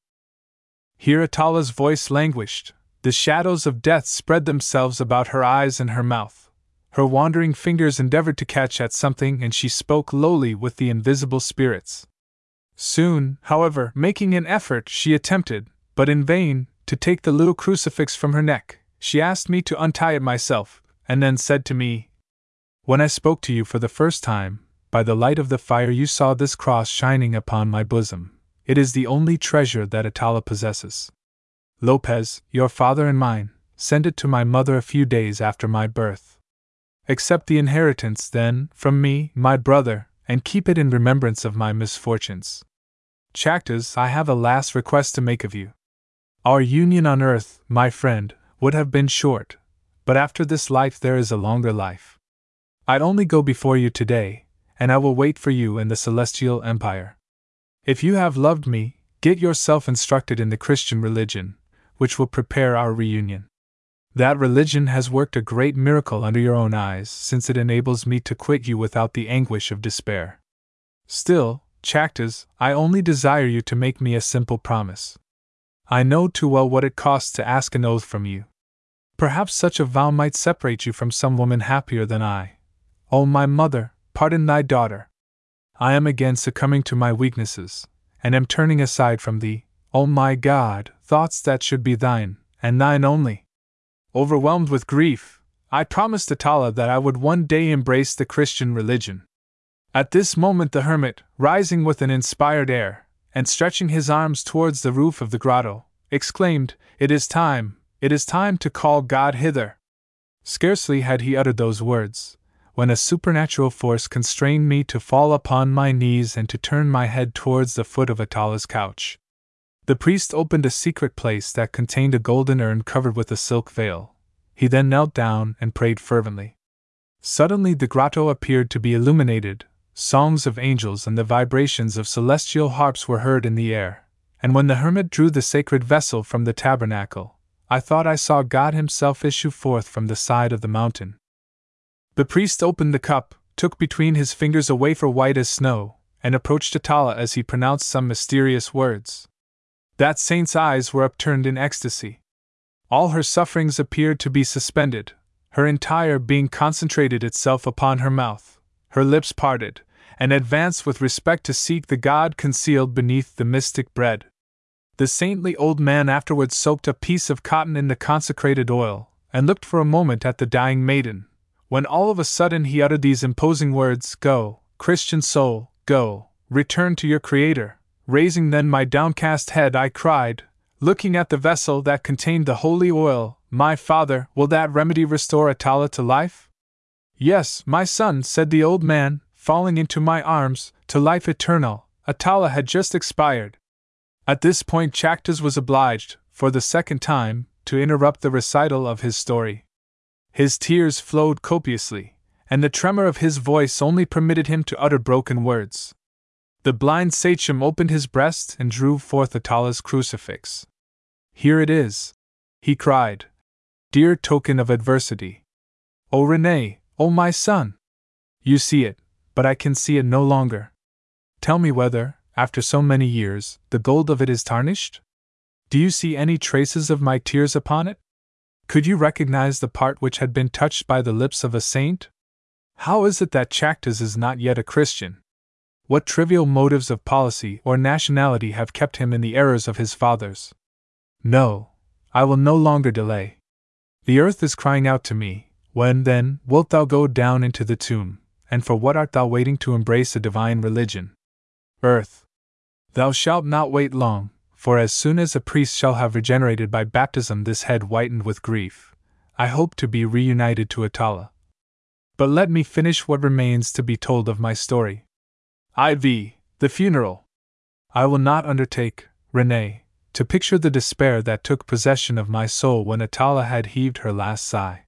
Here Atala's voice languished, the shadows of death spread themselves about her eyes and her mouth. Her wandering fingers endeavored to catch at something, and she spoke lowly with the invisible spirits. Soon, however, making an effort, she attempted, but in vain, to take the little crucifix from her neck. She asked me to untie it myself, and then said to me, When I spoke to you for the first time, by the light of the fire you saw this cross shining upon my bosom. It is the only treasure that Atala possesses. Lopez, your father and mine, sent it to my mother a few days after my birth. Accept the inheritance, then, from me, my brother, and keep it in remembrance of my misfortunes. Chactas, I have a last request to make of you. Our union on earth, my friend, would have been short, but after this life there is a longer life. I'd only go before you today, and I will wait for you in the celestial empire. If you have loved me, get yourself instructed in the Christian religion, which will prepare our reunion. That religion has worked a great miracle under your own eyes, since it enables me to quit you without the anguish of despair. Still, Chactas, I only desire you to make me a simple promise. I know too well what it costs to ask an oath from you. Perhaps such a vow might separate you from some woman happier than I. O oh, my mother, pardon thy daughter. I am again succumbing to my weaknesses, and am turning aside from thee, O my God, thoughts that should be thine, and thine only. Overwhelmed with grief, I promised Atala that I would one day embrace the Christian religion. At this moment, the hermit, rising with an inspired air, and stretching his arms towards the roof of the grotto, exclaimed, It is time, it is time to call God hither. Scarcely had he uttered those words, when a supernatural force constrained me to fall upon my knees and to turn my head towards the foot of Atala's couch. The priest opened a secret place that contained a golden urn covered with a silk veil. He then knelt down and prayed fervently. Suddenly the grotto appeared to be illuminated, songs of angels and the vibrations of celestial harps were heard in the air, and when the hermit drew the sacred vessel from the tabernacle, I thought I saw God Himself issue forth from the side of the mountain. The priest opened the cup, took between his fingers a wafer white as snow, and approached Atala as he pronounced some mysterious words. That saint's eyes were upturned in ecstasy. All her sufferings appeared to be suspended, her entire being concentrated itself upon her mouth, her lips parted, and advanced with respect to seek the God concealed beneath the mystic bread. The saintly old man afterwards soaked a piece of cotton in the consecrated oil, and looked for a moment at the dying maiden, when all of a sudden he uttered these imposing words Go, Christian soul, go, return to your Creator. Raising then my downcast head, I cried, looking at the vessel that contained the holy oil, My father, will that remedy restore Atala to life? Yes, my son, said the old man, falling into my arms, to life eternal. Atala had just expired. At this point, Chactas was obliged, for the second time, to interrupt the recital of his story. His tears flowed copiously, and the tremor of his voice only permitted him to utter broken words. The blind sachem opened his breast and drew forth Atala's crucifix. Here it is, he cried. Dear token of adversity. O oh, René, O oh, my son! You see it, but I can see it no longer. Tell me whether, after so many years, the gold of it is tarnished? Do you see any traces of my tears upon it? Could you recognize the part which had been touched by the lips of a saint? How is it that Chactas is not yet a Christian? What trivial motives of policy or nationality have kept him in the errors of his fathers? No, I will no longer delay. The earth is crying out to me, when then wilt thou go down into the tomb, and for what art thou waiting to embrace a divine religion? Earth, thou shalt not wait long, for as soon as a priest shall have regenerated by baptism this head whitened with grief, I hope to be reunited to Atala. But let me finish what remains to be told of my story. IV. The funeral. I will not undertake, René, to picture the despair that took possession of my soul when Atala had heaved her last sigh.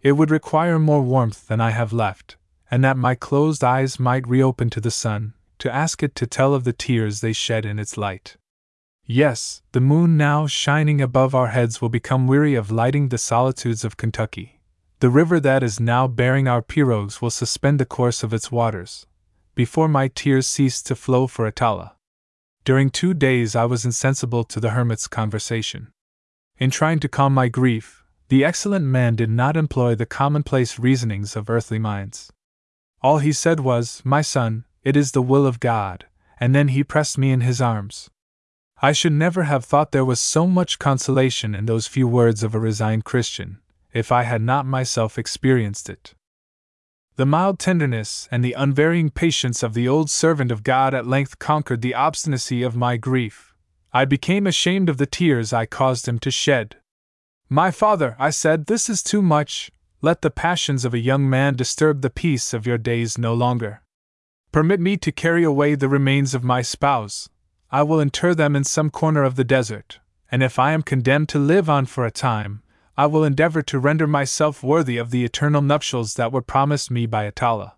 It would require more warmth than I have left, and that my closed eyes might reopen to the sun, to ask it to tell of the tears they shed in its light. Yes, the moon now shining above our heads will become weary of lighting the solitudes of Kentucky. The river that is now bearing our pirogues will suspend the course of its waters, before my tears ceased to flow for Atala. During two days I was insensible to the hermit's conversation. In trying to calm my grief, the excellent man did not employ the commonplace reasonings of earthly minds. All he said was, My son, it is the will of God, and then he pressed me in his arms. I should never have thought there was so much consolation in those few words of a resigned Christian, if I had not myself experienced it. The mild tenderness and the unvarying patience of the old servant of God at length conquered the obstinacy of my grief. I became ashamed of the tears I caused him to shed. My father, I said, this is too much. Let the passions of a young man disturb the peace of your days no longer. Permit me to carry away the remains of my spouse, I will inter them in some corner of the desert, and if I am condemned to live on for a time, I will endeavor to render myself worthy of the eternal nuptials that were promised me by Atala.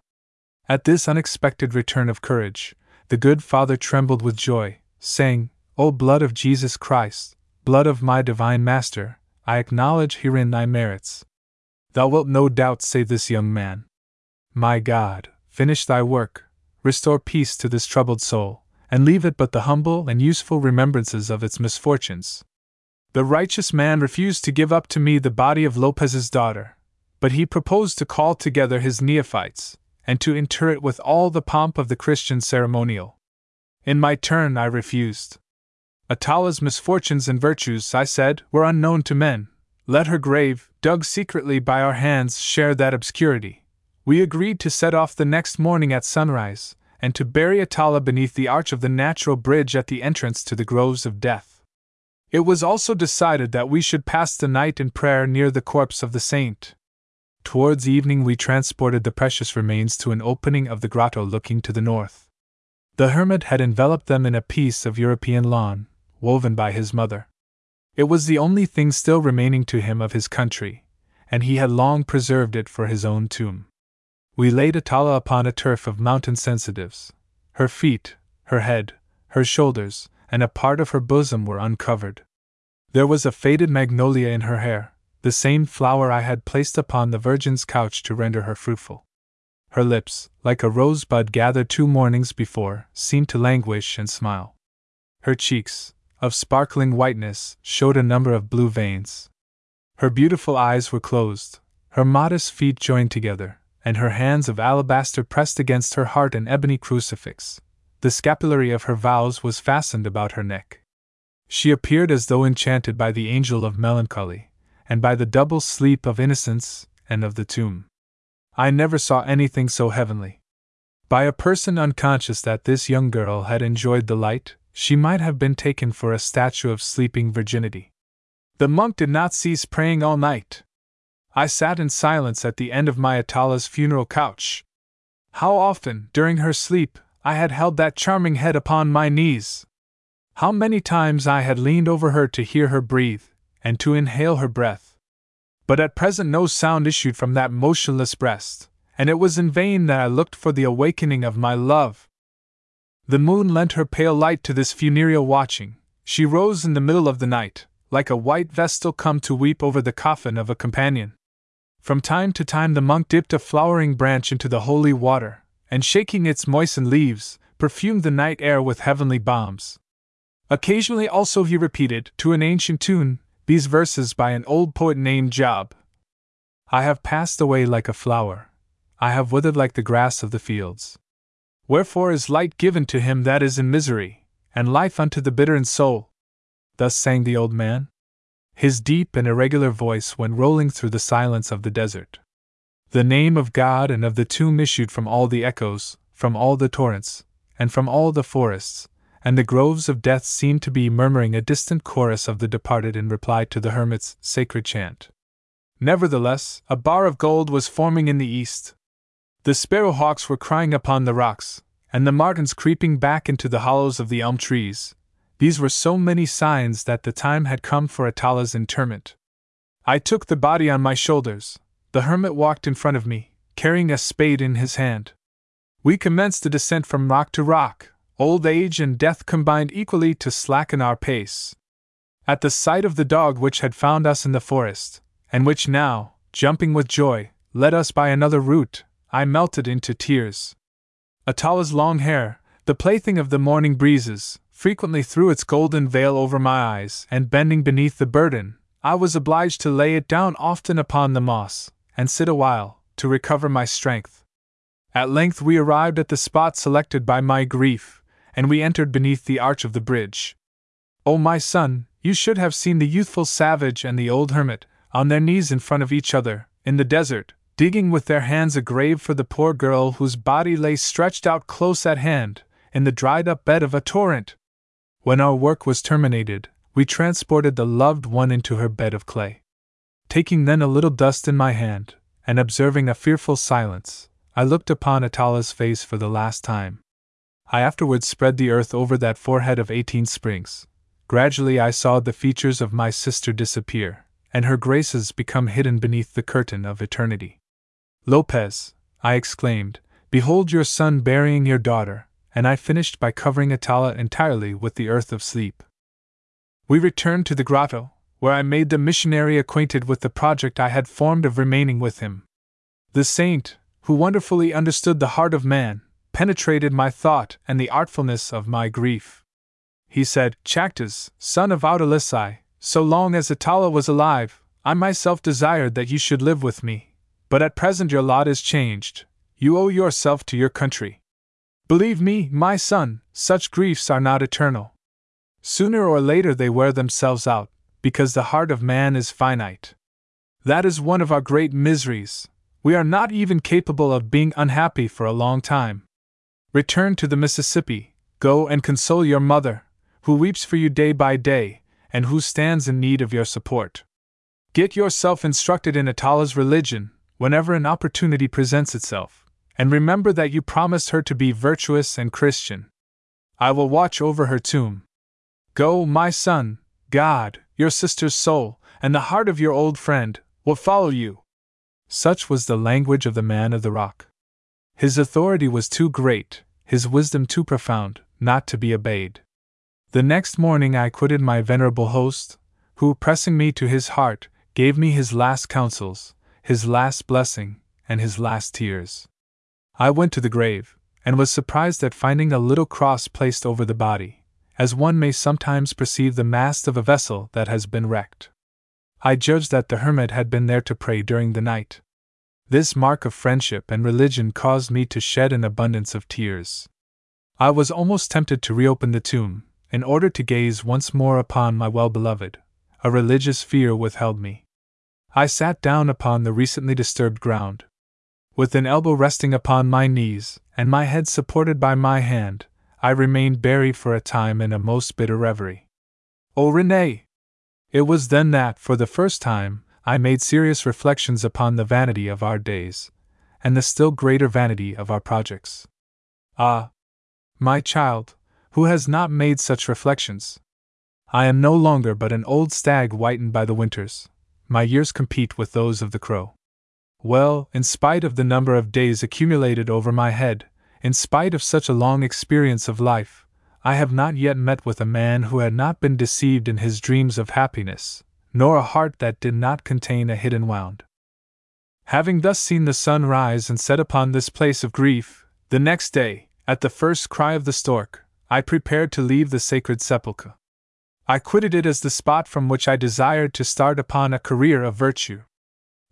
At this unexpected return of courage, the good father trembled with joy, saying, O blood of Jesus Christ, blood of my divine Master, I acknowledge herein thy merits. Thou wilt no doubt say this young man. My God, finish thy work, restore peace to this troubled soul, and leave it but the humble and useful remembrances of its misfortunes. The righteous man refused to give up to me the body of Lopez's daughter, but he proposed to call together his neophytes, and to inter it with all the pomp of the Christian ceremonial. In my turn, I refused. Atala's misfortunes and virtues, I said, were unknown to men. Let her grave, dug secretly by our hands, share that obscurity. We agreed to set off the next morning at sunrise, and to bury Atala beneath the arch of the natural bridge at the entrance to the groves of death. It was also decided that we should pass the night in prayer near the corpse of the saint. Towards evening, we transported the precious remains to an opening of the grotto looking to the north. The hermit had enveloped them in a piece of European lawn, woven by his mother. It was the only thing still remaining to him of his country, and he had long preserved it for his own tomb. We laid Atala upon a turf of mountain sensitives. Her feet, her head, her shoulders, and a part of her bosom were uncovered. There was a faded magnolia in her hair, the same flower I had placed upon the Virgin's couch to render her fruitful. Her lips, like a rosebud gathered two mornings before, seemed to languish and smile. Her cheeks, of sparkling whiteness, showed a number of blue veins. Her beautiful eyes were closed, her modest feet joined together, and her hands of alabaster pressed against her heart an ebony crucifix. The scapulary of her vows was fastened about her neck. She appeared as though enchanted by the angel of melancholy, and by the double sleep of innocence and of the tomb. I never saw anything so heavenly. By a person unconscious that this young girl had enjoyed the light, she might have been taken for a statue of sleeping virginity. The monk did not cease praying all night. I sat in silence at the end of my Atala's funeral couch. How often, during her sleep, I had held that charming head upon my knees! How many times I had leaned over her to hear her breathe, and to inhale her breath. But at present no sound issued from that motionless breast, and it was in vain that I looked for the awakening of my love. The moon lent her pale light to this funereal watching. She rose in the middle of the night, like a white vestal come to weep over the coffin of a companion. From time to time the monk dipped a flowering branch into the holy water, and shaking its moistened leaves, perfumed the night air with heavenly balms. Occasionally also he repeated, to an ancient tune, these verses by an old poet named Job I have passed away like a flower, I have withered like the grass of the fields. Wherefore is light given to him that is in misery, and life unto the bitter in soul? Thus sang the old man. His deep and irregular voice went rolling through the silence of the desert. The name of God and of the tomb issued from all the echoes, from all the torrents, and from all the forests, and the groves of death seemed to be murmuring a distant chorus of the departed in reply to the hermit's sacred chant. Nevertheless, a bar of gold was forming in the east. The sparrowhawks were crying upon the rocks, and the martins creeping back into the hollows of the elm trees. These were so many signs that the time had come for Atala's interment. I took the body on my shoulders, the hermit walked in front of me, carrying a spade in his hand. We commenced the descent from rock to rock, old age and death combined equally to slacken our pace. At the sight of the dog which had found us in the forest, and which now, jumping with joy, led us by another route, I melted into tears. Atala's long hair, the plaything of the morning breezes, frequently threw its golden veil over my eyes, and bending beneath the burden, I was obliged to lay it down often upon the moss, and sit awhile, to recover my strength. At length we arrived at the spot selected by my grief, and we entered beneath the arch of the bridge. Oh, my son, you should have seen the youthful savage and the old hermit, on their knees in front of each other, in the desert, digging with their hands a grave for the poor girl whose body lay stretched out close at hand, in the dried up bed of a torrent. When our work was terminated, we transported the loved one into her bed of clay. Taking then a little dust in my hand, and observing a fearful silence, I looked upon Atala's face for the last time. I afterwards spread the earth over that forehead of eighteen springs. Gradually I saw the features of my sister disappear, and her graces become hidden beneath the curtain of eternity. Lopez, I exclaimed, behold your son burying your daughter, and I finished by covering Atala entirely with the earth of sleep. We returned to the grotto, where I made the missionary acquainted with the project I had formed of remaining with him. The saint, who wonderfully understood the heart of man, penetrated my thought and the artfulness of my grief. He said, Chactas, son of Outalissi, so long as Atala was alive, I myself desired that you should live with me, but at present your lot is changed, you owe yourself to your country. Believe me, my son, such griefs are not eternal. Sooner or later they wear themselves out, because the heart of man is finite. That is one of our great miseries. We are not even capable of being unhappy for a long time. Return to the Mississippi, go and console your mother, who weeps for you day by day, and who stands in need of your support. Get yourself instructed in Atala's religion whenever an opportunity presents itself, and remember that you promised her to be virtuous and Christian. I will watch over her tomb. Go, my son, God, your sister's soul, and the heart of your old friend, will follow you. Such was the language of the man of the rock. His authority was too great, his wisdom too profound, not to be obeyed. The next morning I quitted my venerable host, who, pressing me to his heart, gave me his last counsels, his last blessing, and his last tears. I went to the grave, and was surprised at finding a little cross placed over the body as one may sometimes perceive the mast of a vessel that has been wrecked. I judged that the hermit had been there to pray during the night. This mark of friendship and religion caused me to shed an abundance of tears. I was almost tempted to reopen the tomb, in order to gaze once more upon my well beloved. A religious fear withheld me. I sat down upon the recently disturbed ground. With an elbow resting upon my knees, and my head supported by my hand, I remained buried for a time in a most bitter reverie. Oh, René! It was then that, for the first time, I made serious reflections upon the vanity of our days, and the still greater vanity of our projects. Ah! My child, who has not made such reflections? I am no longer but an old stag whitened by the winters. My years compete with those of the crow. Well, in spite of the number of days accumulated over my head, in spite of such a long experience of life, I have not yet met with a man who had not been deceived in his dreams of happiness, nor a heart that did not contain a hidden wound. Having thus seen the sun rise and set upon this place of grief, the next day, at the first cry of the stork, I prepared to leave the sacred sepulchre. I quitted it as the spot from which I desired to start upon a career of virtue.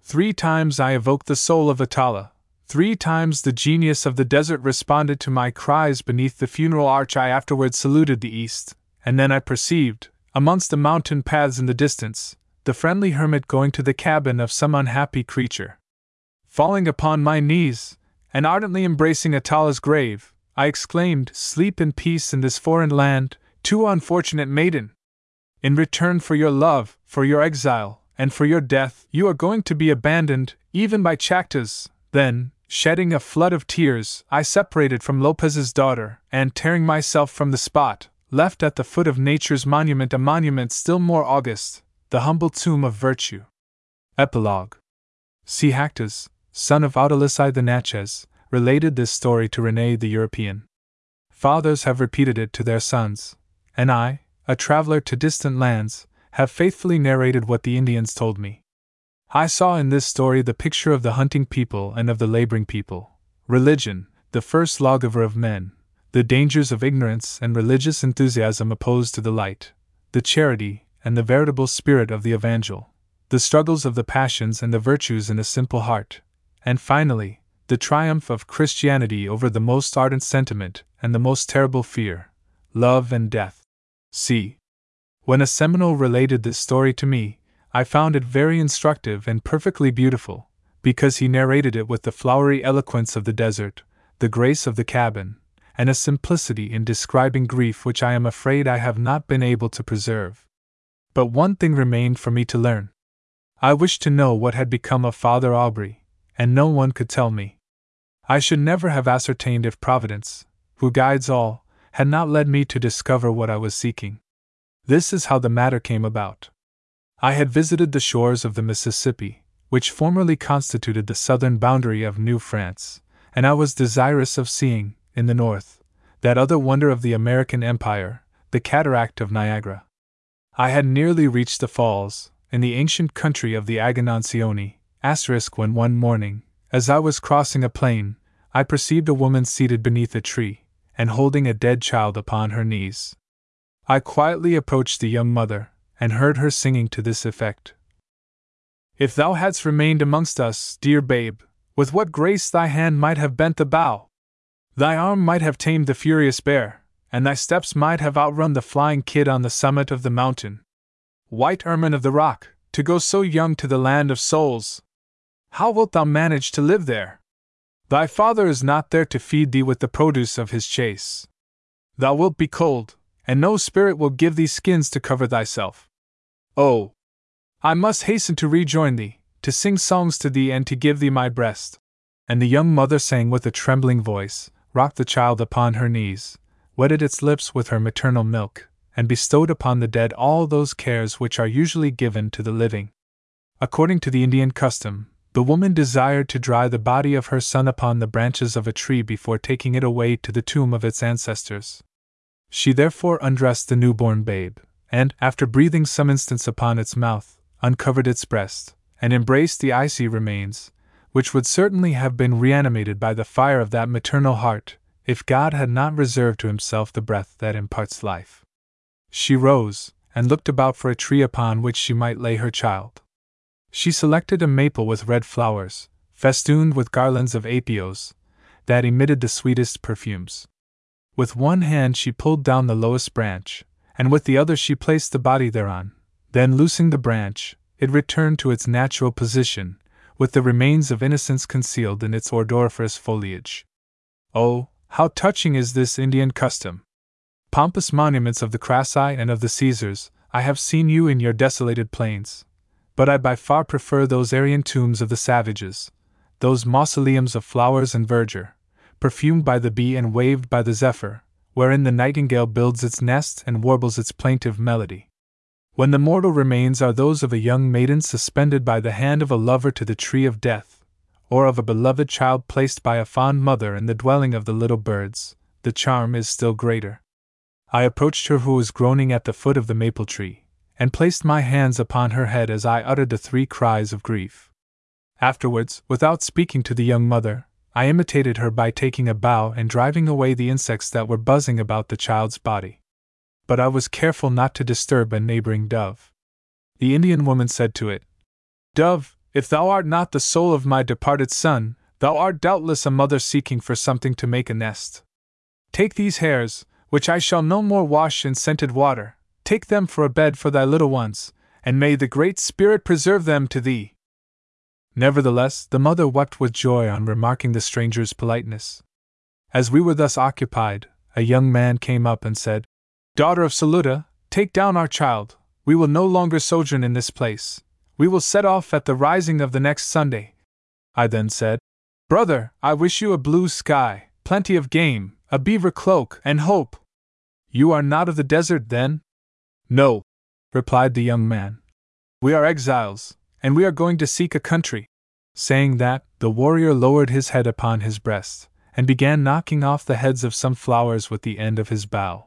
Three times I evoked the soul of Atala, three times the genius of the desert responded to my cries beneath the funeral arch I afterward saluted the east, and then I perceived, amongst the mountain paths in the distance, the friendly hermit going to the cabin of some unhappy creature. Falling upon my knees, and ardently embracing Atala's grave, I exclaimed, Sleep in peace in this foreign land, too unfortunate maiden! In return for your love, for your exile, and for your death, you are going to be abandoned, even by Chactas. Then, shedding a flood of tears, I separated from Lopez's daughter, and tearing myself from the spot, left at the foot of nature's monument a monument still more august, the humble tomb of virtue. Epilogue C. Chactas, son of Outalissi the Natchez, related this story to René the European. Fathers have repeated it to their sons, and I, a traveler to distant lands, have faithfully narrated what the Indians told me. I saw in this story the picture of the hunting people and of the laboring people, religion, the first lawgiver of men, the dangers of ignorance and religious enthusiasm opposed to the light, the charity and the veritable spirit of the evangel, the struggles of the passions and the virtues in a simple heart, and finally, the triumph of Christianity over the most ardent sentiment and the most terrible fear. Love and death. See. When a Seminole related this story to me, I found it very instructive and perfectly beautiful, because he narrated it with the flowery eloquence of the desert, the grace of the cabin, and a simplicity in describing grief which I am afraid I have not been able to preserve. But one thing remained for me to learn. I wished to know what had become of Father Aubry, and no one could tell me. I should never have ascertained if Providence, who guides all, had not led me to discover what I was seeking. This is how the matter came about. I had visited the shores of the Mississippi, which formerly constituted the southern boundary of New France, and I was desirous of seeing, in the north, that other wonder of the American Empire, the cataract of Niagara. I had nearly reached the falls, in the ancient country of the Agannonsioni, asterisk when one morning, as I was crossing a plain, I perceived a woman seated beneath a tree, and holding a dead child upon her knees. I quietly approached the young mother, and heard her singing to this effect If thou hadst remained amongst us, dear babe, with what grace thy hand might have bent the bough! Thy arm might have tamed the furious bear, and thy steps might have outrun the flying kid on the summit of the mountain. White ermine of the rock, to go so young to the land of souls, how wilt thou manage to live there? Thy father is not there to feed thee with the produce of his chase. Thou wilt be cold, and no spirit will give thee skins to cover thyself. Oh! I must hasten to rejoin thee, to sing songs to thee, and to give thee my breast. And the young mother sang with a trembling voice, rocked the child upon her knees, wetted its lips with her maternal milk, and bestowed upon the dead all those cares which are usually given to the living. According to the Indian custom, the woman desired to dry the body of her son upon the branches of a tree before taking it away to the tomb of its ancestors. She therefore undressed the newborn babe, and, after breathing some instants upon its mouth, uncovered its breast, and embraced the icy remains, which would certainly have been reanimated by the fire of that maternal heart, if God had not reserved to himself the breath that imparts life. She rose, and looked about for a tree upon which she might lay her child. She selected a maple with red flowers, festooned with garlands of apios, that emitted the sweetest perfumes. With one hand she pulled down the lowest branch, and with the other she placed the body thereon. Then, loosing the branch, it returned to its natural position, with the remains of innocence concealed in its odoriferous foliage. Oh, how touching is this Indian custom! Pompous monuments of the Crassi and of the Caesars, I have seen you in your desolated plains. But I by far prefer those Aryan tombs of the savages, those mausoleums of flowers and verdure, perfumed by the bee and waved by the zephyr, wherein the nightingale builds its nest and warbles its plaintive melody. When the mortal remains are those of a young maiden suspended by the hand of a lover to the tree of death, or of a beloved child placed by a fond mother in the dwelling of the little birds, the charm is still greater. I approached her who was groaning at the foot of the maple tree, and placed my hands upon her head as I uttered the three cries of grief. Afterwards, without speaking to the young mother, I imitated her by taking a bow and driving away the insects that were buzzing about the child's body. But I was careful not to disturb a neighboring dove. The Indian woman said to it, Dove, if thou art not the soul of my departed son, thou art doubtless a mother seeking for something to make a nest. Take these hairs, which I shall no more wash in scented water, take them for a bed for thy little ones, and may the Great Spirit preserve them to thee. Nevertheless, the mother wept with joy on remarking the stranger's politeness. As we were thus occupied, a young man came up and said, Daughter of Celuta, take down our child, we will no longer sojourn in this place. We will set off at the rising of the next Sunday. I then said, Brother, I wish you a blue sky, plenty of game, a beaver cloak, and hope. You are not of the desert, then? No, replied the young man. We are exiles, and we are going to seek a country. Saying that, the warrior lowered his head upon his breast, and began knocking off the heads of some flowers with the end of his bow.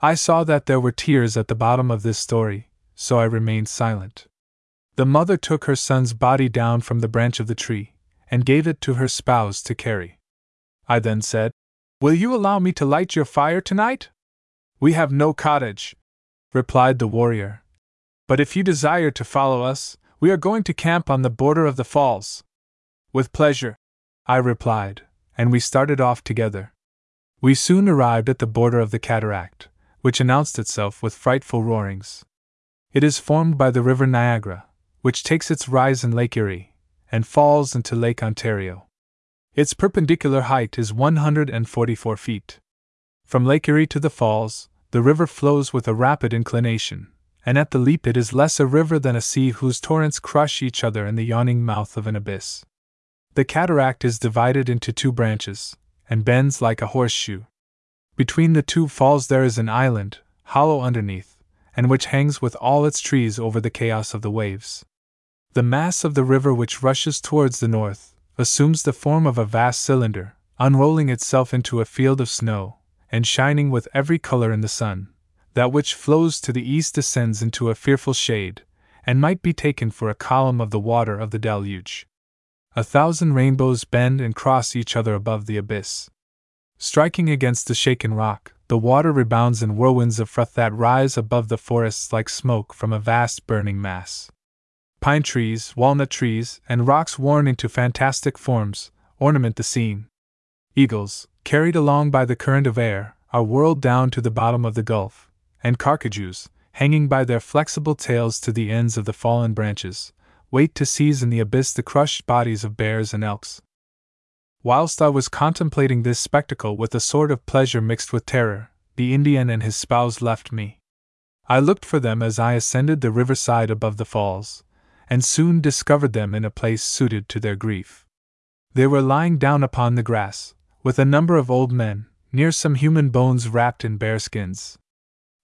I saw that there were tears at the bottom of this story, so I remained silent. The mother took her son's body down from the branch of the tree, and gave it to her spouse to carry. I then said, Will you allow me to light your fire tonight? We have no cottage, replied the warrior. But if you desire to follow us, we are going to camp on the border of the falls. With pleasure, I replied, and we started off together. We soon arrived at the border of the cataract, which announced itself with frightful roarings. It is formed by the river Niagara, which takes its rise in Lake Erie, and falls into Lake Ontario. Its perpendicular height is 144 feet. From Lake Erie to the falls, the river flows with a rapid inclination, and at the leap it is less a river than a sea whose torrents crush each other in the yawning mouth of an abyss. The cataract is divided into two branches, and bends like a horseshoe. Between the two falls there is an island, hollow underneath, and which hangs with all its trees over the chaos of the waves. The mass of the river which rushes towards the north assumes the form of a vast cylinder, unrolling itself into a field of snow, and shining with every color in the sun that which flows to the east descends into a fearful shade, and might be taken for a column of the water of the deluge. A thousand rainbows bend and cross each other above the abyss. Striking against the shaken rock, the water rebounds in whirlwinds of froth that rise above the forests like smoke from a vast burning mass. Pine trees, walnut trees, and rocks worn into fantastic forms ornament the scene. Eagles, carried along by the current of air, are whirled down to the bottom of the gulf, and carcajous, hanging by their flexible tails to the ends of the fallen branches, wait to seize in the abyss the crushed bodies of bears and elks. Whilst I was contemplating this spectacle with a sort of pleasure mixed with terror, the Indian and his spouse left me. I looked for them as I ascended the riverside above the falls, and soon discovered them in a place suited to their grief. They were lying down upon the grass, with a number of old men, near some human bones wrapped in bearskins.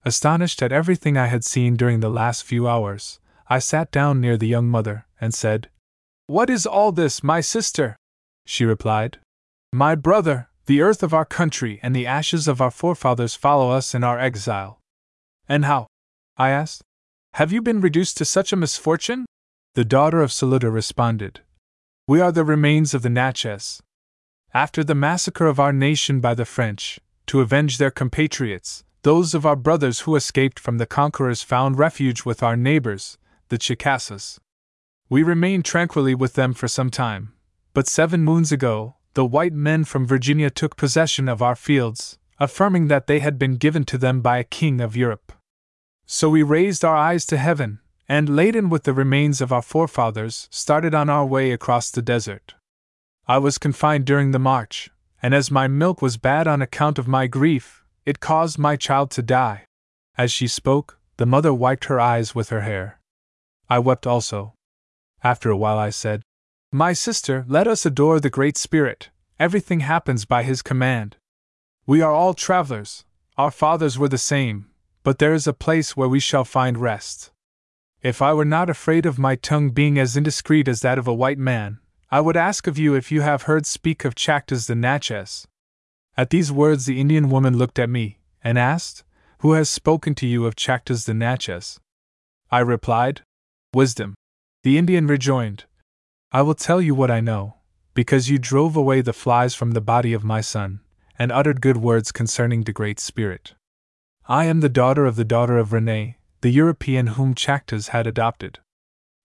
Astonished at everything I had seen during the last few hours, I sat down near the young mother and said, What is all this, my sister? She replied, My brother, the earth of our country and the ashes of our forefathers follow us in our exile. And how? I asked. Have you been reduced to such a misfortune? The daughter of Celuta responded, We are the remains of the Natchez. After the massacre of our nation by the French, to avenge their compatriots, those of our brothers who escaped from the conquerors found refuge with our neighbors, the Chickasaws. We remained tranquilly with them for some time, but seven moons ago, the white men from Virginia took possession of our fields, affirming that they had been given to them by a king of Europe. So we raised our eyes to heaven, and, laden with the remains of our forefathers, started on our way across the desert. I was confined during the march, and as my milk was bad on account of my grief, it caused my child to die. As she spoke, the mother wiped her eyes with her hair. I wept also. After a while, I said, My sister, let us adore the Great Spirit. Everything happens by His command. We are all travelers, our fathers were the same, but there is a place where we shall find rest. If I were not afraid of my tongue being as indiscreet as that of a white man, I would ask of you if you have heard speak of Chactas the Natchez. At these words, the Indian woman looked at me and asked, Who has spoken to you of Chactas the Natchez? I replied, Wisdom. The Indian rejoined, I will tell you what I know, because you drove away the flies from the body of my son, and uttered good words concerning the Great Spirit. I am the daughter of the daughter of René, the European whom Chactas had adopted.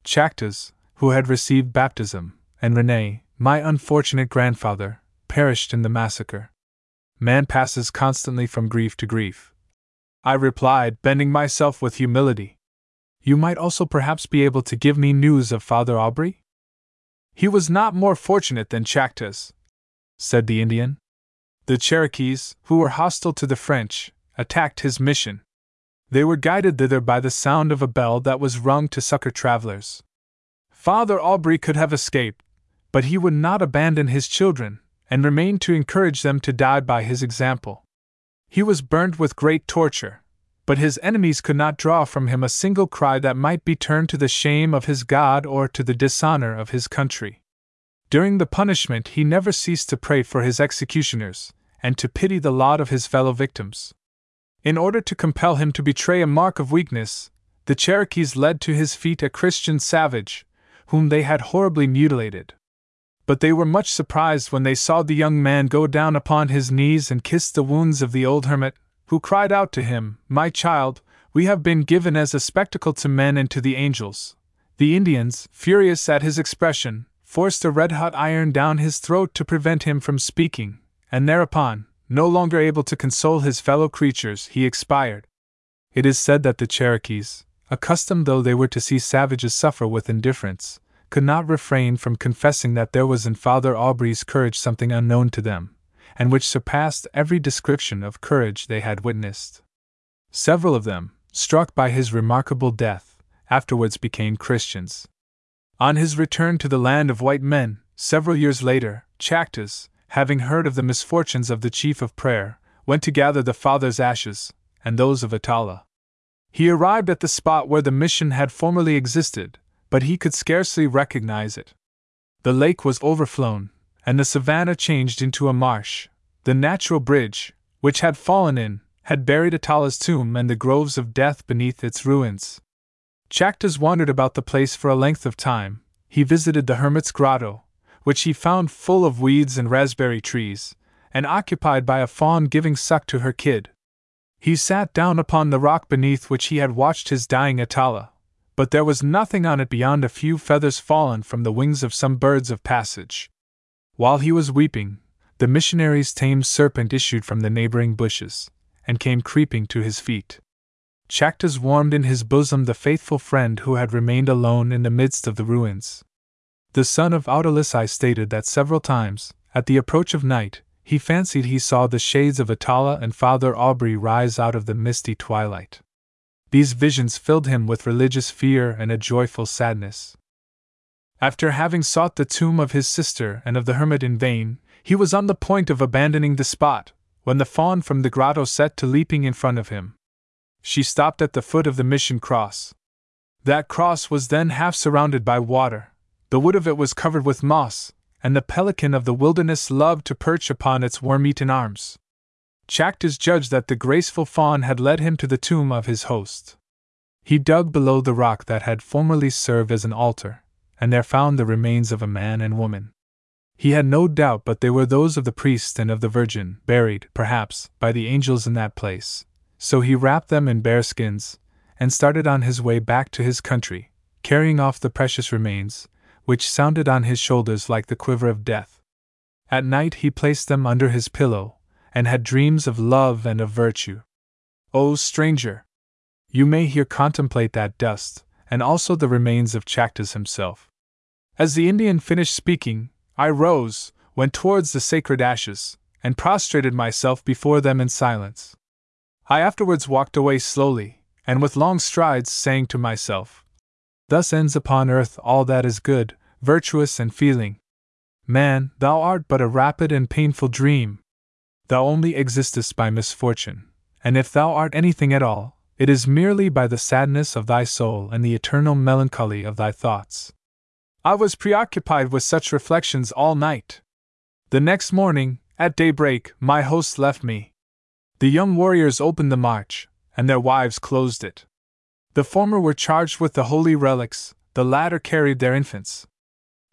Chactas, who had received baptism, and René, my unfortunate grandfather, perished in the massacre. Man passes constantly from grief to grief. I replied, bending myself with humility. You might also perhaps be able to give me news of Father Aubry? He was not more fortunate than Chactas, said the Indian. The Cherokees, who were hostile to the French, attacked his mission. They were guided thither by the sound of a bell that was rung to succor travelers. Father Aubry could have escaped, but he would not abandon his children, and remained to encourage them to die by his example. He was burned with great torture, but his enemies could not draw from him a single cry that might be turned to the shame of his God or to the dishonor of his country. During the punishment, he never ceased to pray for his executioners, and to pity the lot of his fellow victims. In order to compel him to betray a mark of weakness, the Cherokees led to his feet a Christian savage, whom they had horribly mutilated but they were much surprised when they saw the young man go down upon his knees and kiss the wounds of the old hermit, who cried out to him, My child, we have been given as a spectacle to men and to the angels. The Indians, furious at his expression, forced a red hot iron down his throat to prevent him from speaking, and thereupon, no longer able to console his fellow creatures, he expired. It is said that the Cherokees, accustomed though they were to see savages suffer with indifference, could not refrain from confessing that there was in Father Aubry's courage something unknown to them, and which surpassed every description of courage they had witnessed. Several of them, struck by his remarkable death, afterwards became Christians. On his return to the land of white men, several years later, Chactas, having heard of the misfortunes of the chief of prayer, went to gather the father's ashes, and those of Atala. He arrived at the spot where the mission had formerly existed, but he could scarcely recognize it. The lake was overflown, and the savannah changed into a marsh. The natural bridge, which had fallen in, had buried Atala's tomb and the groves of death beneath its ruins. Chactas wandered about the place for a length of time. He visited the hermit's grotto, which he found full of weeds and raspberry trees, and occupied by a fawn giving suck to her kid. He sat down upon the rock beneath which he had watched his dying Atala, but there was nothing on it beyond a few feathers fallen from the wings of some birds of passage. While he was weeping, the missionary's tame serpent issued from the neighboring bushes, and came creeping to his feet. Chactas warmed in his bosom the faithful friend who had remained alone in the midst of the ruins. The son of Outalissi stated that several times, at the approach of night, he fancied he saw the shades of Atala and Father Aubry rise out of the misty twilight. These visions filled him with religious fear and a joyful sadness. After having sought the tomb of his sister and of the hermit in vain, he was on the point of abandoning the spot, when the fawn from the grotto set to leaping in front of him. She stopped at the foot of the mission cross. That cross was then half surrounded by water, the wood of it was covered with moss, and the pelican of the wilderness loved to perch upon its worm eaten arms. Chactas judged that the graceful fawn had led him to the tomb of his host. He dug below the rock that had formerly served as an altar, and there found the remains of a man and woman. He had no doubt but they were those of the priest and of the Virgin, buried, perhaps, by the angels in that place. So he wrapped them in bearskins, and started on his way back to his country, carrying off the precious remains, which sounded on his shoulders like the quiver of death. At night he placed them under his pillow, and had dreams of love and of virtue. O stranger! You may here contemplate that dust, and also the remains of Chactas himself. As the Indian finished speaking, I rose, went towards the sacred ashes, and prostrated myself before them in silence. I afterwards walked away slowly, and with long strides, saying to myself, Thus ends upon earth all that is good, virtuous, and feeling. Man, thou art but a rapid and painful dream. Thou only existest by misfortune, and if thou art anything at all, it is merely by the sadness of thy soul and the eternal melancholy of thy thoughts. I was preoccupied with such reflections all night. The next morning, at daybreak, my hosts left me. The young warriors opened the march, and their wives closed it. The former were charged with the holy relics, the latter carried their infants.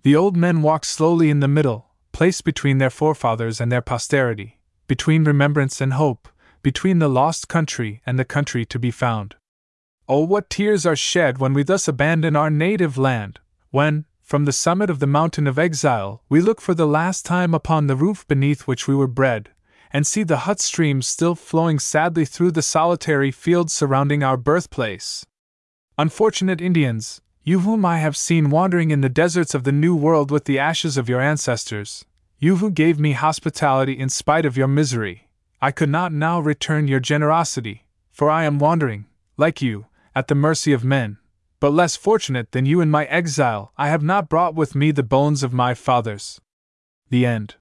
The old men walked slowly in the middle, placed between their forefathers and their posterity, between remembrance and hope, between the lost country and the country to be found. Oh, what tears are shed when we thus abandon our native land, when, from the summit of the mountain of exile, we look for the last time upon the roof beneath which we were bred, and see the hut streams still flowing sadly through the solitary fields surrounding our birthplace. Unfortunate Indians, you whom I have seen wandering in the deserts of the New World with the ashes of your ancestors, you who gave me hospitality in spite of your misery, I could not now return your generosity, for I am wandering, like you, at the mercy of men. But less fortunate than you in my exile, I have not brought with me the bones of my fathers. The end.